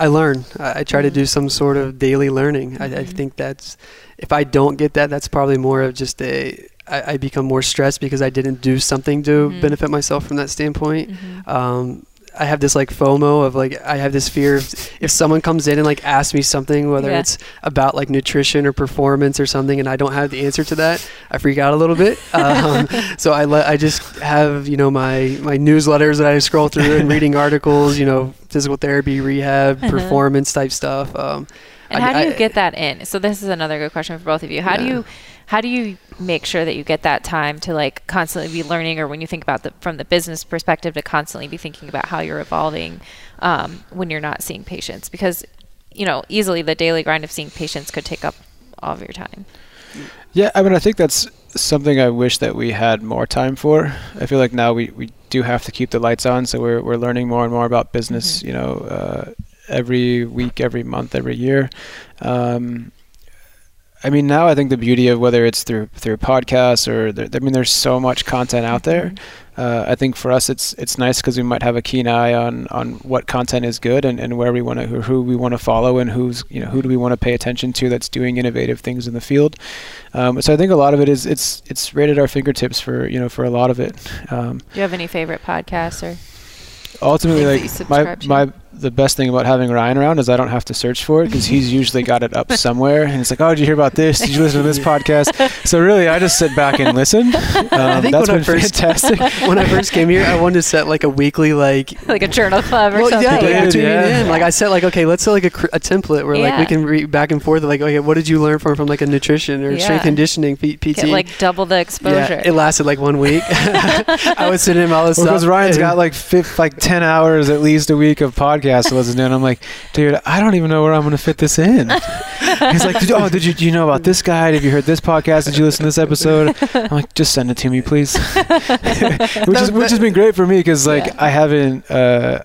Speaker 2: I learn. I, I try to
Speaker 3: Mm.
Speaker 2: do some sort of daily learning. I, I
Speaker 3: Mhm.
Speaker 2: think that's if I don't get that, that's probably more of just a. I, I become more stressed because I didn't do something to
Speaker 3: Mhm.
Speaker 2: benefit myself from that standpoint.
Speaker 3: Mhm.
Speaker 2: Um, I have this like FOMO of like I have this fear of if someone comes in and like asks me something, whether
Speaker 3: Yeah.
Speaker 2: it's about like nutrition or performance or something, and I don't have the answer to that, I freak out a little bit. Um, so I let I just have you know my my newsletters that I scroll through and reading articles, you know, physical therapy, rehab,
Speaker 3: Uh-huh.
Speaker 2: performance type stuff. Um,
Speaker 3: And
Speaker 2: I-
Speaker 3: how do you
Speaker 2: I-
Speaker 3: get that in? So this is another good question for both of you. How do you how do you make sure that you get that time to like constantly be learning or when you think about the from the business perspective to constantly be thinking about how you're evolving um, when you're not seeing patients because you know easily the daily grind of seeing patients could take up all of your time.
Speaker 1: yeah, I mean, I think that's something I wish that we had more time for. I feel like now we, we do have to keep the lights on, so we're we're learning more and more about business.
Speaker 3: Mhm.
Speaker 1: You know, uh, every week, every month, every year. Um, I mean, now I think the beauty of whether it's through through podcasts or there, I mean, there's so much content out there. Uh, I think for us, it's it's nice because we might have a keen eye on on what content is good and, and where we want to who, who we want to follow and who's you know who do we want to pay attention to that's doing innovative things in the field. Um, so I think a lot of it is it's it's right at our fingertips for you know for a lot of it. Um,
Speaker 3: Do you have any favorite podcasts or
Speaker 1: ultimately
Speaker 3: Things that you
Speaker 1: like my
Speaker 3: to?
Speaker 1: my the best thing about having Ryan around is I don't have to search for it because he's usually got it up somewhere and it's like oh did you hear about this did you listen to this podcast so really I just sit back and listen um,
Speaker 2: think
Speaker 1: that's
Speaker 2: when I
Speaker 1: been
Speaker 2: first-
Speaker 1: fantastic
Speaker 2: when I first came here, I wanted to set like a weekly like
Speaker 3: like a journal club or
Speaker 2: well,
Speaker 3: something?
Speaker 2: yeah, like
Speaker 1: Did,
Speaker 2: between
Speaker 1: yeah.
Speaker 2: in. Like I set like okay, let's set like a, cr- a template where like we can read back and forth. Like okay, what did you learn from from like a nutrition or
Speaker 3: Yeah.
Speaker 2: strength conditioning P- PT?
Speaker 3: Get like double the exposure.
Speaker 2: Yeah, it lasted like one week. I would sit in all this
Speaker 1: Well, because
Speaker 2: stuff.
Speaker 1: Ryan's
Speaker 2: and-
Speaker 1: got like fif- like ten hours at least a week of podcasts to listen to, and I'm like, dude, I don't even know where I'm going to fit this in. He's like, oh, did you do you know about this guy? Have you heard this podcast? Did you listen to this episode? I'm like, just send it to me, please. which is which has been great for me because like
Speaker 3: Yeah.
Speaker 1: I haven't. Uh,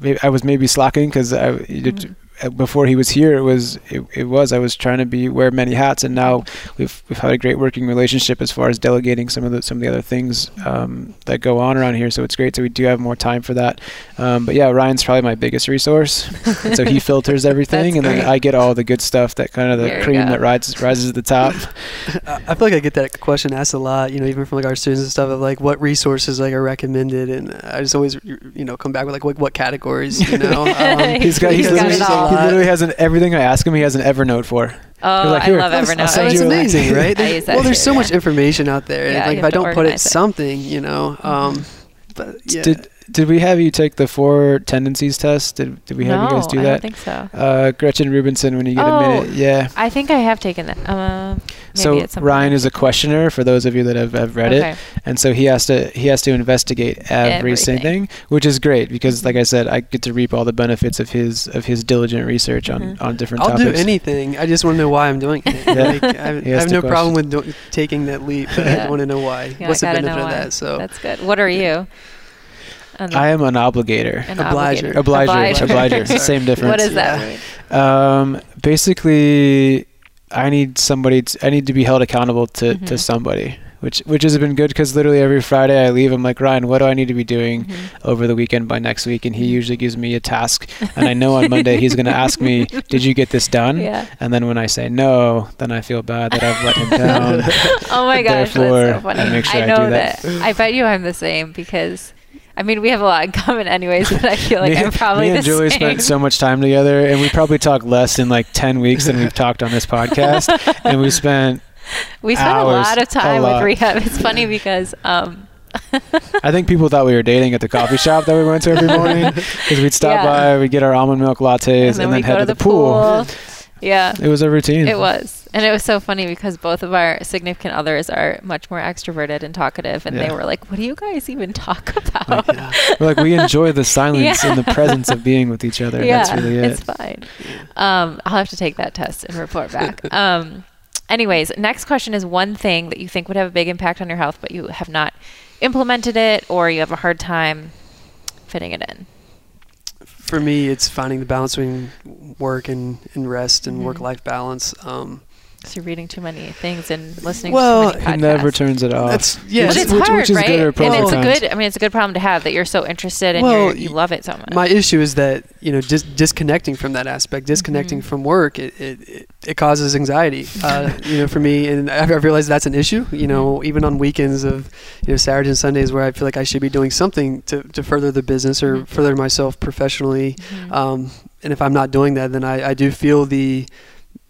Speaker 1: maybe I was maybe slacking because I.
Speaker 3: Mhm.
Speaker 1: Uh, before he was here, it was it, it was I was trying to be wear many hats, and now we've we've had a great working relationship as far as delegating some of the some of the other things um, that go on around here. So it's great. So we do have more time for that. Um, but yeah, Ryan's probably my biggest resource. so he filters everything,
Speaker 3: That's
Speaker 1: and then. I get all the good stuff that kind of the
Speaker 3: There
Speaker 1: cream that rises rises to the top.
Speaker 2: I I feel like I get that question asked a lot, you know, even from like our students and stuff of like what resources like are recommended, and I just always you know come back with like what, what categories, you know. Um,
Speaker 1: He's got, he's
Speaker 3: He's got it all.
Speaker 1: He literally has an everything I ask him. He has an Evernote for.
Speaker 3: Oh,
Speaker 1: like,
Speaker 3: I
Speaker 1: "Here,
Speaker 3: love
Speaker 1: I'll
Speaker 3: Evernote.
Speaker 1: send
Speaker 2: Oh, it's
Speaker 1: you
Speaker 2: amazing, right?
Speaker 3: That
Speaker 2: well, there's so much information out there.
Speaker 3: Yeah,
Speaker 2: like if I don't put it
Speaker 3: it.
Speaker 2: something, you know. Um, but yeah.
Speaker 1: Did did we have you take the four tendencies test? Did did we have you guys
Speaker 3: No,
Speaker 1: do
Speaker 3: I
Speaker 1: that?
Speaker 3: don't think so.
Speaker 1: uh, Gretchen Rubinson, when you get
Speaker 3: Oh,
Speaker 1: a minute, yeah.
Speaker 3: I think I have taken that. Uh, maybe
Speaker 1: So
Speaker 3: it's
Speaker 1: Ryan
Speaker 3: else.
Speaker 1: is a questioner for those of you that have, have read
Speaker 3: okay.
Speaker 1: it, and so he has to he has to investigate every
Speaker 3: Everything.
Speaker 1: thing, which is great because, like I said, I get to reap all the benefits of his of his diligent research on
Speaker 3: Mhm.
Speaker 1: on different
Speaker 2: I'll do anything. I just want to know why I'm doing it.
Speaker 1: Yeah.
Speaker 2: Like, I have, I have
Speaker 1: to
Speaker 2: no problem
Speaker 1: question.
Speaker 2: with do- taking that leap, but
Speaker 3: Yeah.
Speaker 2: I want to know why.
Speaker 3: Yeah,
Speaker 2: What's the
Speaker 3: I gotta
Speaker 2: benefit of
Speaker 3: why.
Speaker 2: that? So
Speaker 3: That's good. What are you?
Speaker 1: I am an obligator.
Speaker 3: An
Speaker 2: obliger.
Speaker 1: Obliger. Obliger. Same difference.
Speaker 3: What does that mean?
Speaker 1: Um, basically, I need somebody. To, I need to be held accountable to, mm-hmm. to somebody, which which has been good because literally every Friday I leave. I'm like Ryan, what do I need to be doing mm-hmm. over the weekend by next week? And he usually gives me a task, and I know on Monday he's going to ask me, "Did you get this done?"
Speaker 3: Yeah.
Speaker 1: And then when I say no, then I feel bad that I've let him down.
Speaker 3: oh my gosh, Therefore, that's so funny. I, make sure I know I do that. that. I bet you I'm the same because I mean, we have a lot in common, anyways. But I feel like me, I'm probably
Speaker 1: me and Julie
Speaker 3: same.
Speaker 1: spent so much time together, and we probably talk less in like ten weeks than we've talked on this podcast. and we spent
Speaker 3: we spent hours, a lot of time lot. with rehab. It's funny because. Um,
Speaker 1: I think people thought we were dating at the coffee shop that we went to every morning because we'd stop yeah. by, we'd get our almond milk lattes, and then, and then head to, to the, the pool. pool.
Speaker 3: Yeah.
Speaker 1: It was a routine.
Speaker 3: It was. And it was so funny because both of our significant others are much more extroverted and talkative. And yeah. they were like, what do you guys even talk about?
Speaker 1: Like, yeah. we're like, we enjoy the silence yeah. and the presence of being with each other. Yeah, That's really it.
Speaker 3: It's fine. Um, I'll have to take that test and report back. Um, anyways, next question is one thing that you think would have a big impact on your health, but you have not implemented it or you have a hard time fitting it in
Speaker 2: for me, it's finding the balance between work and, and rest and mm-hmm. work life balance. Um,
Speaker 3: so you're reading too many things and listening
Speaker 1: well,
Speaker 3: to too many
Speaker 1: podcasts. never turns it off.
Speaker 2: That's yeah,
Speaker 3: which is hard, which is right? and it's a good. I mean, it's a good problem to have that you're so interested and well, you love it so much.
Speaker 2: My issue is that you know dis- disconnecting from that aspect, disconnecting mm-hmm. from work, it, it, it, causes anxiety. Uh, you know, for me, and I've, I've realized that's an issue. You know, mm-hmm. even on weekends of you know Saturdays and Sundays where I feel like I should be doing something to, to further the business or mm-hmm. further myself professionally. Mm-hmm. Um, and if I'm not doing that, then I, I do feel the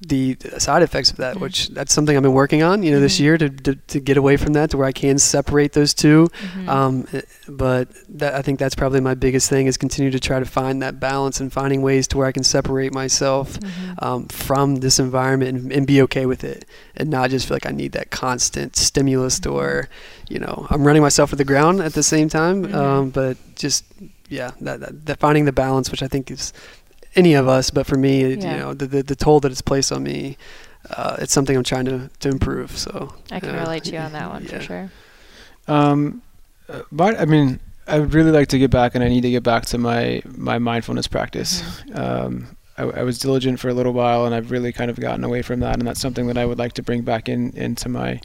Speaker 2: the side effects of that, mm-hmm. which that's something I've been working on, you know, mm-hmm. this year to, to, to, get away from that to where I can separate those 2 mm-hmm. um, but that, I think that's probably my biggest thing is continue to try to find that balance and finding ways to where I can separate myself mm-hmm. um, from this environment and, and, be okay with it and not just feel like I need that constant stimulus where, mm-hmm. you know, I'm running myself to the ground at the same time. Mm-hmm. Um, but just, yeah, that, that, that finding the balance, which I think is any of us, but for me, yeah. you know, the, the, the toll that it's placed on me, uh, it's something I'm trying to, to improve. So
Speaker 3: I can uh, relate to you on that one yeah. for sure.
Speaker 1: Um, but I mean, I would really like to get back, and I need to get back to my my mindfulness practice. Mm-hmm. Um, I, I, was diligent for a little while, and I've really kind of gotten away from that, and that's something that I would like to bring back in into my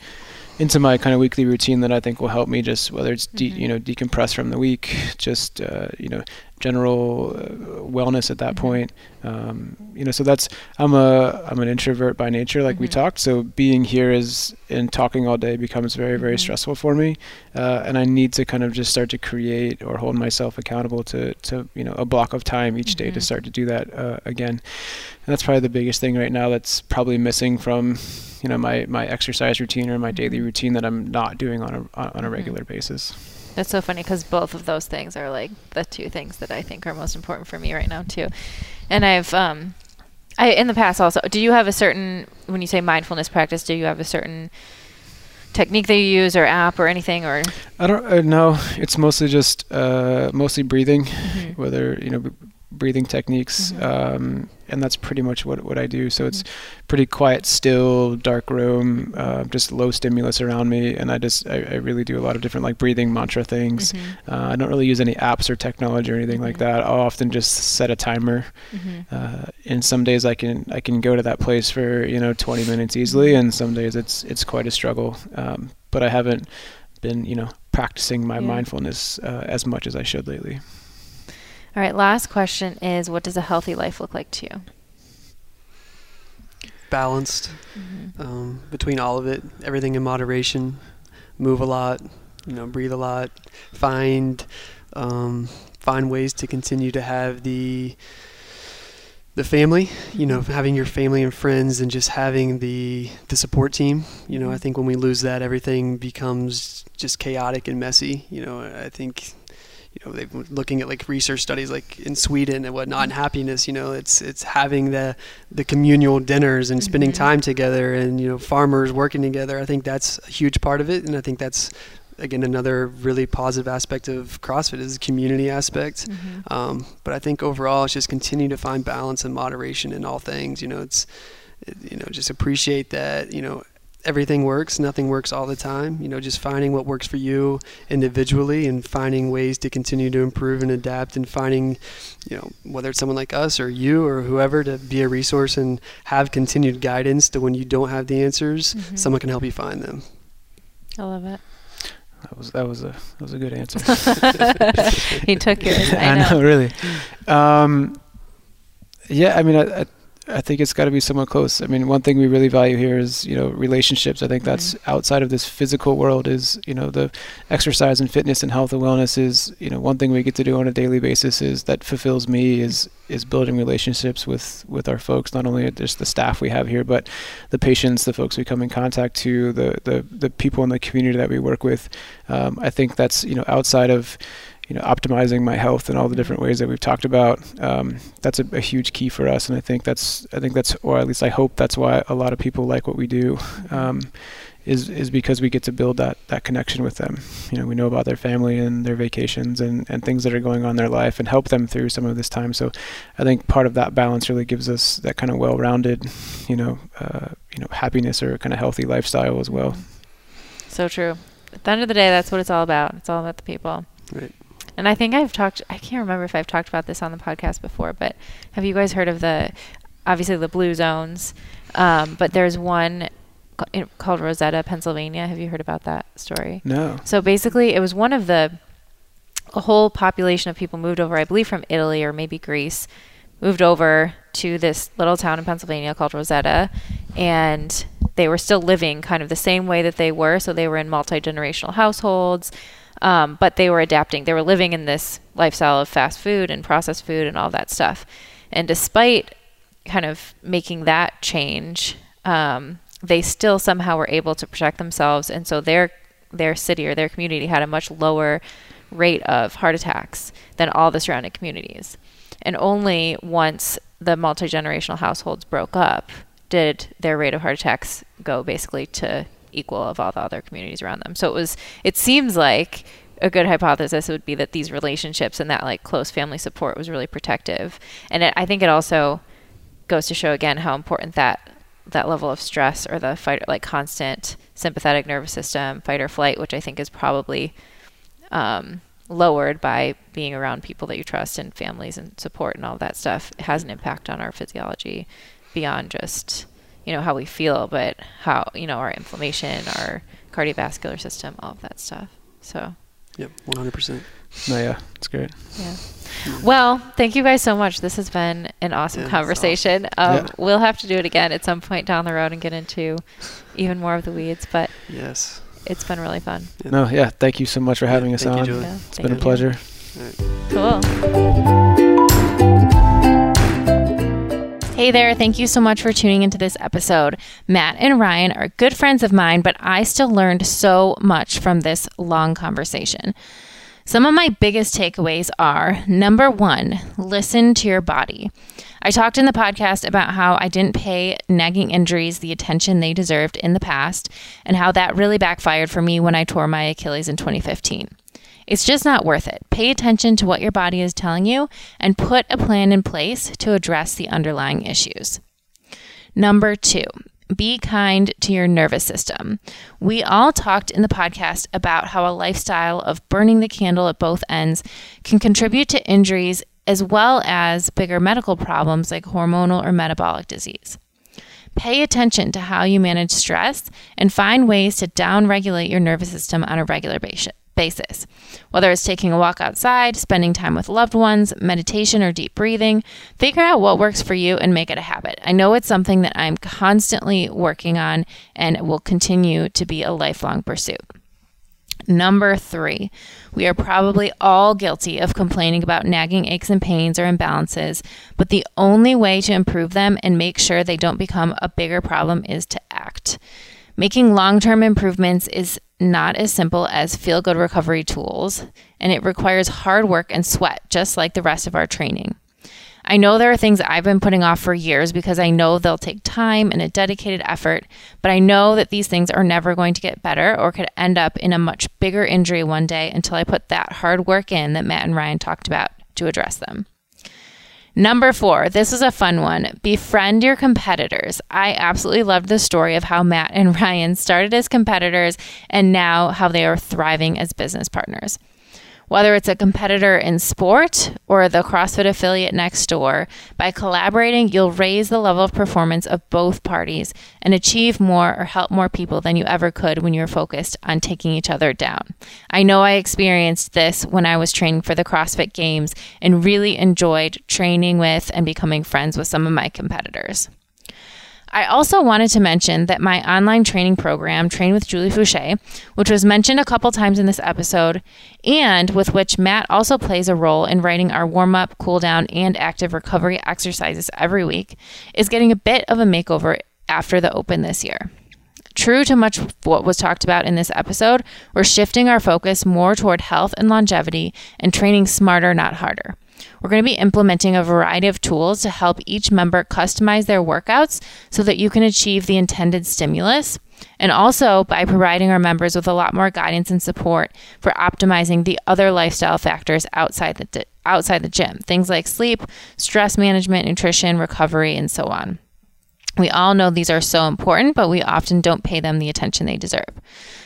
Speaker 1: into my kind of weekly routine that I think will help me just whether it's de- mm-hmm. you know decompress from the week, just uh, you know general uh, wellness at that mm-hmm. point. Um, you know, so that's I'm a I'm an introvert by nature, like mm-hmm. we talked. So being here is and talking all day becomes very very mm-hmm. stressful for me, uh, and I need to kind of just start to create or hold myself accountable to to you know a block of time each day to mm-hmm. start to do that uh, again. And that's probably the biggest thing right now that's probably missing from you know my my exercise routine or my daily mm-hmm. routine that I'm not doing on a on a mm-hmm. regular basis.
Speaker 3: That's so funny because both of those things are like the two things that I think are most important for me right now too. And I've um I in the past also do you have a certain when you say mindfulness practice do you have a certain technique that you use or app or anything or
Speaker 1: I don't uh, know it's mostly just uh mostly breathing mm-hmm. whether you know breathing techniques, mm-hmm. um, and that's pretty much what what I do. So it's pretty quiet, still, dark room, uh, just low stimulus around me, and I just I, I, really do a lot of different like breathing mantra things. Mm-hmm. Uh, I don't really use any apps or technology or anything like mm-hmm. that. I'll often just set a timer, mm-hmm. uh, and some days I can I can go to that place for you know 20 minutes easily, mm-hmm. and some days it's it's quite a struggle. Um, but I haven't been you know practicing my yeah. mindfulness uh, as much as I should lately.
Speaker 3: All right, last question is what does a healthy life look like to you?
Speaker 2: Balanced mm-hmm. um, between all of it, everything in moderation, move a lot, you know, breathe a lot, find um, find ways to continue to have the the family, you know, having your family and friends and just having the the support team. You know, I mm-hmm. think when we lose that, everything becomes just chaotic and messy. You know, I think you know they've been looking at like research studies like in Sweden and whatnot and happiness you know it's it's having the the communal dinners and spending mm-hmm. time together and you know farmers working together I think that's a huge part of it and I think that's again another really positive aspect of CrossFit is the community aspect mm-hmm. um, but I think overall it's just continue to find balance and moderation in all things you know it's you know just appreciate that you know everything works. Nothing works all the time. You know, just finding what works for you individually and finding ways to continue to improve and adapt and finding, you know, whether it's someone like us or you or whoever to be a resource and have continued guidance to when you don't have the answers, mm-hmm. someone can help you find them.
Speaker 3: I love it.
Speaker 1: That was that was a that was a good answer.
Speaker 3: he took it. I,
Speaker 1: I know. know. really. Um, yeah, I mean, I, I I think it's got to be somewhat close. I mean, one thing we really value here is you know relationships. I think that's mm-hmm. outside of this physical world is you know the exercise and fitness and health and wellness is you know one thing we get to do on a daily basis is that fulfills me is is building relationships with with our folks. Not only just the staff we have here, but the patients, the folks we come in contact to, the the the people in the community that we work with. Um, I think that's you know outside of you know optimizing my health in all the different ways that we've talked about um, that's a, a, huge key for us. And i think that's i think that's or at least i hope that's why a lot of people like what we do um, is is because we get to build that that connection with them. You know we know about their family and their vacations and and things that are going on in their life and help them through some of this time. So i think part of that balance really gives us that kind of well-rounded you know uh, you know happiness or kind of healthy lifestyle as well.
Speaker 3: So true. At the end of the day that's what it's all about. It's all about the people.
Speaker 2: Right
Speaker 3: and I think I've talked, I can't remember if I've talked about this on the podcast before, but have you guys heard of the, obviously the blue zones, um, but there's one called Roseto, Pennsylvania. Have you heard about that story?
Speaker 1: No.
Speaker 3: So basically, it was one of the, a whole population of people moved over, I believe from Italy or maybe Greece, moved over to this little town in Pennsylvania called Roseto, and they were still living kind of the same way that they were. So they were in multi generational households. Um, but they were adapting. They were living in this lifestyle of fast food and processed food and all that stuff. And despite kind of making that change, um, they still somehow were able to protect themselves. And so their their city or their community had a much lower rate of heart attacks than all the surrounding communities. And only once the multi generational households broke up did their rate of heart attacks go basically to equal of all the other communities around them. So it was it seems like a good hypothesis would be that these relationships and that like close family support was really protective. And it, I think it also goes to show again how important that that level of stress or the fight like constant sympathetic nervous system fight or flight, which I think is probably um, lowered by being around people that you trust and families and support and all that stuff has an impact on our physiology beyond just you know how we feel, but how you know our inflammation, our cardiovascular system, all of that stuff. So.
Speaker 2: Yep, one hundred percent.
Speaker 1: No, yeah, it's great.
Speaker 3: Yeah. Well, thank you guys so much. This has been an awesome yeah, conversation. Awesome. Um, yeah. We'll have to do it again at some point down the road and get into even more of the weeds. But
Speaker 2: yes,
Speaker 3: it's been really fun.
Speaker 1: Yeah. No, yeah, thank you so much for having us on.
Speaker 2: You,
Speaker 1: it's been a pleasure.
Speaker 3: Right. Cool.
Speaker 4: Hey there, thank you so much for tuning into this episode. Matt and Ryan are good friends of mine, but I still learned so much from this long conversation. Some of my biggest takeaways are number one, listen to your body. I talked in the podcast about how I didn't pay nagging injuries the attention they deserved in the past, and how that really backfired for me when I tore my Achilles in 2015. It's just not worth it. Pay attention to what your body is telling you and put a plan in place to address the underlying issues. Number two, be kind to your nervous system. We all talked in the podcast about how a lifestyle of burning the candle at both ends can contribute to injuries as well as bigger medical problems like hormonal or metabolic disease. Pay attention to how you manage stress and find ways to downregulate your nervous system on a regular basis. Whether it's taking a walk outside, spending time with loved ones, meditation, or deep breathing, figure out what works for you and make it a habit. I know it's something that I'm constantly working on and will continue to be a lifelong pursuit. Number three, we are probably all guilty of complaining about nagging aches and pains or imbalances, but the only way to improve them and make sure they don't become a bigger problem is to act. Making long term improvements is not as simple as feel good recovery tools, and it requires hard work and sweat, just like the rest of our training. I know there are things I've been putting off for years because I know they'll take time and a dedicated effort, but I know that these things are never going to get better or could end up in a much bigger injury one day until I put that hard work in that Matt and Ryan talked about to address them.
Speaker 3: Number four, this is a fun one. Befriend your competitors. I absolutely loved the story of how Matt and Ryan started as competitors and now how they are thriving as business partners. Whether it's a competitor in sport or the CrossFit affiliate next door, by collaborating, you'll raise the level of performance of both parties and achieve more or help more people than you ever could when you're focused on taking each other down. I know I experienced this when I was training for the CrossFit Games and really enjoyed training with and becoming friends with some of my competitors. I also wanted to mention that my online training program, Train with Julie Foucher, which was mentioned a couple times in this episode, and with which Matt also plays a role in writing our warm up, cool down, and active recovery exercises every week, is getting a bit of a makeover after the open this year. True to much what was talked about in this episode, we're shifting our focus more toward health and longevity and training smarter, not harder. We're going to be implementing a variety of tools to help each member customize their workouts so that you can achieve the intended stimulus. And also by providing our members with a lot more guidance and support for optimizing the other lifestyle factors outside the outside the gym. Things like sleep, stress management, nutrition, recovery, and so on. We all know these are so important, but we often don't pay them the attention they deserve.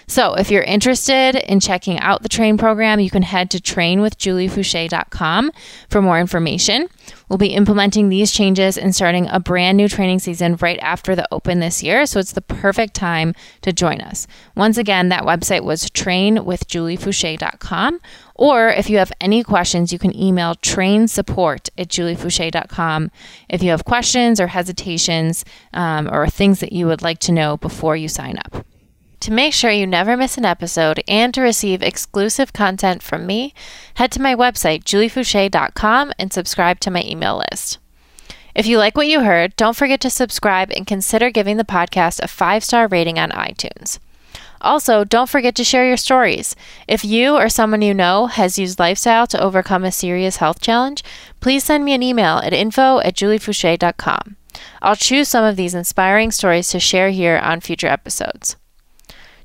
Speaker 3: So, if you're interested in checking out the train program, you can head to trainwithjuliefoucher.com for more information. We'll be implementing these changes and starting a brand new training season right after the open this year, so it's the perfect time to join us. Once again, that website was trainwithjuliefoucher.com, or if you have any questions, you can email trainsupport at juliefoucher.com if you have questions or hesitations um, or things that you would like to know before you sign up. To make sure you never miss an episode and to receive exclusive content from me, head to my website, juliefoucher.com, and subscribe to my email list. If you like what you heard, don't forget to subscribe and consider giving the podcast a five star rating on iTunes. Also, don't forget to share your stories. If you or someone you know has used lifestyle to overcome a serious health challenge, please send me an email at info at juliefoucher.com. I'll choose some of these inspiring stories to share here on future episodes.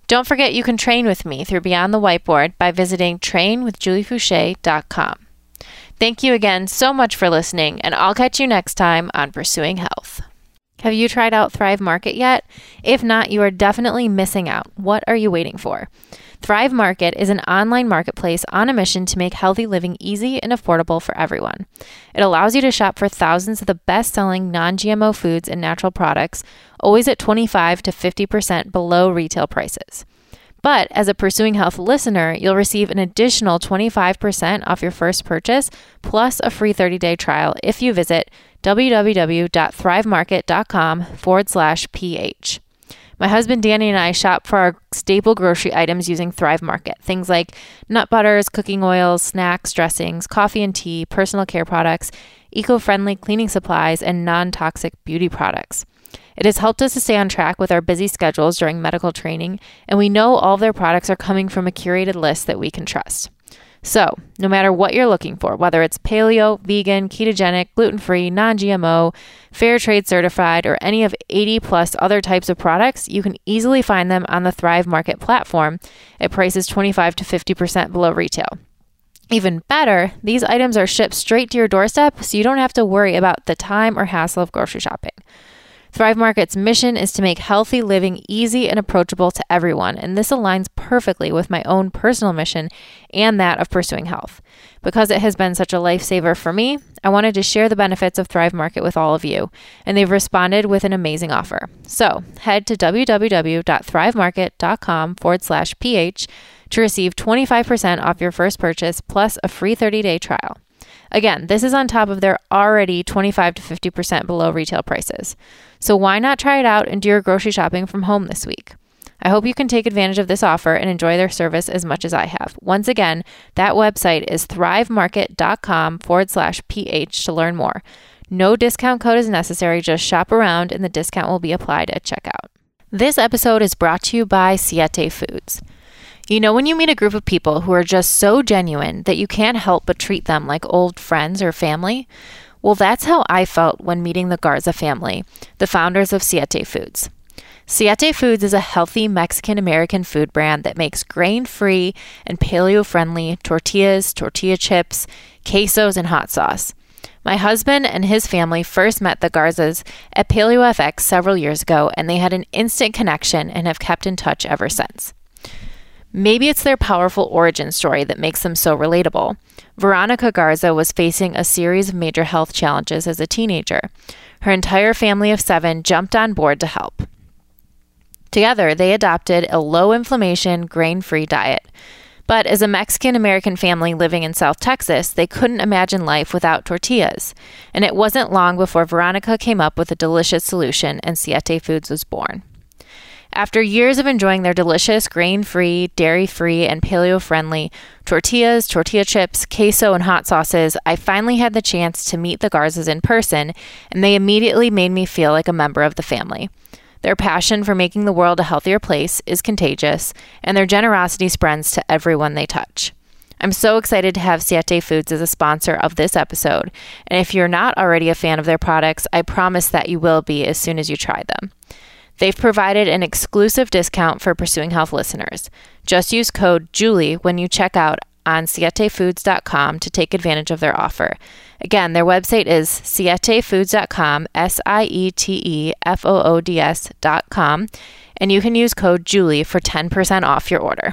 Speaker 3: Don't forget you can train with me through Beyond the Whiteboard by visiting trainwithjuliefoucher.com. Thank you again so much for listening, and I'll catch you next time on Pursuing Health. Have you tried out Thrive Market yet? If not, you are definitely missing out. What are you waiting for? Thrive Market is an online marketplace on a mission to make healthy living easy and affordable for everyone. It allows you to shop for thousands of the best selling non GMO foods and natural products, always at 25 to 50% below retail prices. But as a Pursuing Health listener, you'll receive an additional 25% off your first purchase plus a free 30 day trial if you visit www.thrivemarket.com forward slash PH. My husband Danny and I shop for our staple grocery items using Thrive Market. Things like nut butters, cooking oils, snacks, dressings, coffee and tea, personal care products, eco friendly cleaning supplies, and non toxic beauty products. It has helped us to stay on track with our busy schedules during medical training, and we know all their products are coming from a curated list that we can trust. So, no matter what you're looking for, whether it's paleo, vegan, ketogenic, gluten free, non GMO, fair trade certified, or any of 80 plus other types of products, you can easily find them on the Thrive Market platform at prices 25 to 50% below retail. Even better, these items are shipped straight to your doorstep so you don't have to worry about the time or hassle of grocery shopping. Thrive Market's mission is to make healthy living easy and approachable to everyone, and this aligns perfectly with my own personal mission and that of pursuing health. Because it has been such a lifesaver for me, I wanted to share the benefits of Thrive Market with all of you, and they've responded with an amazing offer. So head to www.thrivemarket.com forward slash ph to receive 25% off your first purchase plus a free 30 day trial. Again, this is on top of their already 25 to 50% below retail prices. So why not try it out and do your grocery shopping from home this week? I hope you can take advantage of this offer and enjoy their service as much as I have. Once again, that website is thrivemarket.com forward slash PH to learn more. No discount code is necessary, just shop around and the discount will be applied at checkout. This episode is brought to you by Siete Foods. You know, when you meet a group of people who are just so genuine that you can't help but treat them like old friends or family? Well, that's how I felt when meeting the Garza family, the founders of Siete Foods. Siete Foods is a healthy Mexican American food brand that makes grain free and paleo friendly tortillas, tortilla chips, quesos, and hot sauce. My husband and his family first met the Garzas at PaleoFX several years ago, and they had an instant connection and have kept in touch ever since. Maybe it's their powerful origin story that makes them so relatable. Veronica Garza was facing a series of major health challenges as a teenager. Her entire family of seven jumped on board to help. Together, they adopted a low inflammation, grain free diet. But as a Mexican American family living in South Texas, they couldn't imagine life without tortillas. And it wasn't long before Veronica came up with a delicious solution and Siete Foods was born. After years of enjoying their delicious grain free, dairy free, and paleo friendly tortillas, tortilla chips, queso, and hot sauces, I finally had the chance to meet the Garzas in person, and they immediately made me feel like a member of the family. Their passion for making the world a healthier place is contagious, and their generosity spreads to everyone they touch. I'm so excited to have Siete Foods as a sponsor of this episode, and if you're not already a fan of their products, I promise that you will be as soon as you try them. They've provided an exclusive discount for Pursuing Health listeners. Just use code JULIE when you check out on sietefoods.com to take advantage of their offer. Again, their website is sietefoods.com, S I E T E F O O D S.com, and you can use code JULIE for 10% off your order.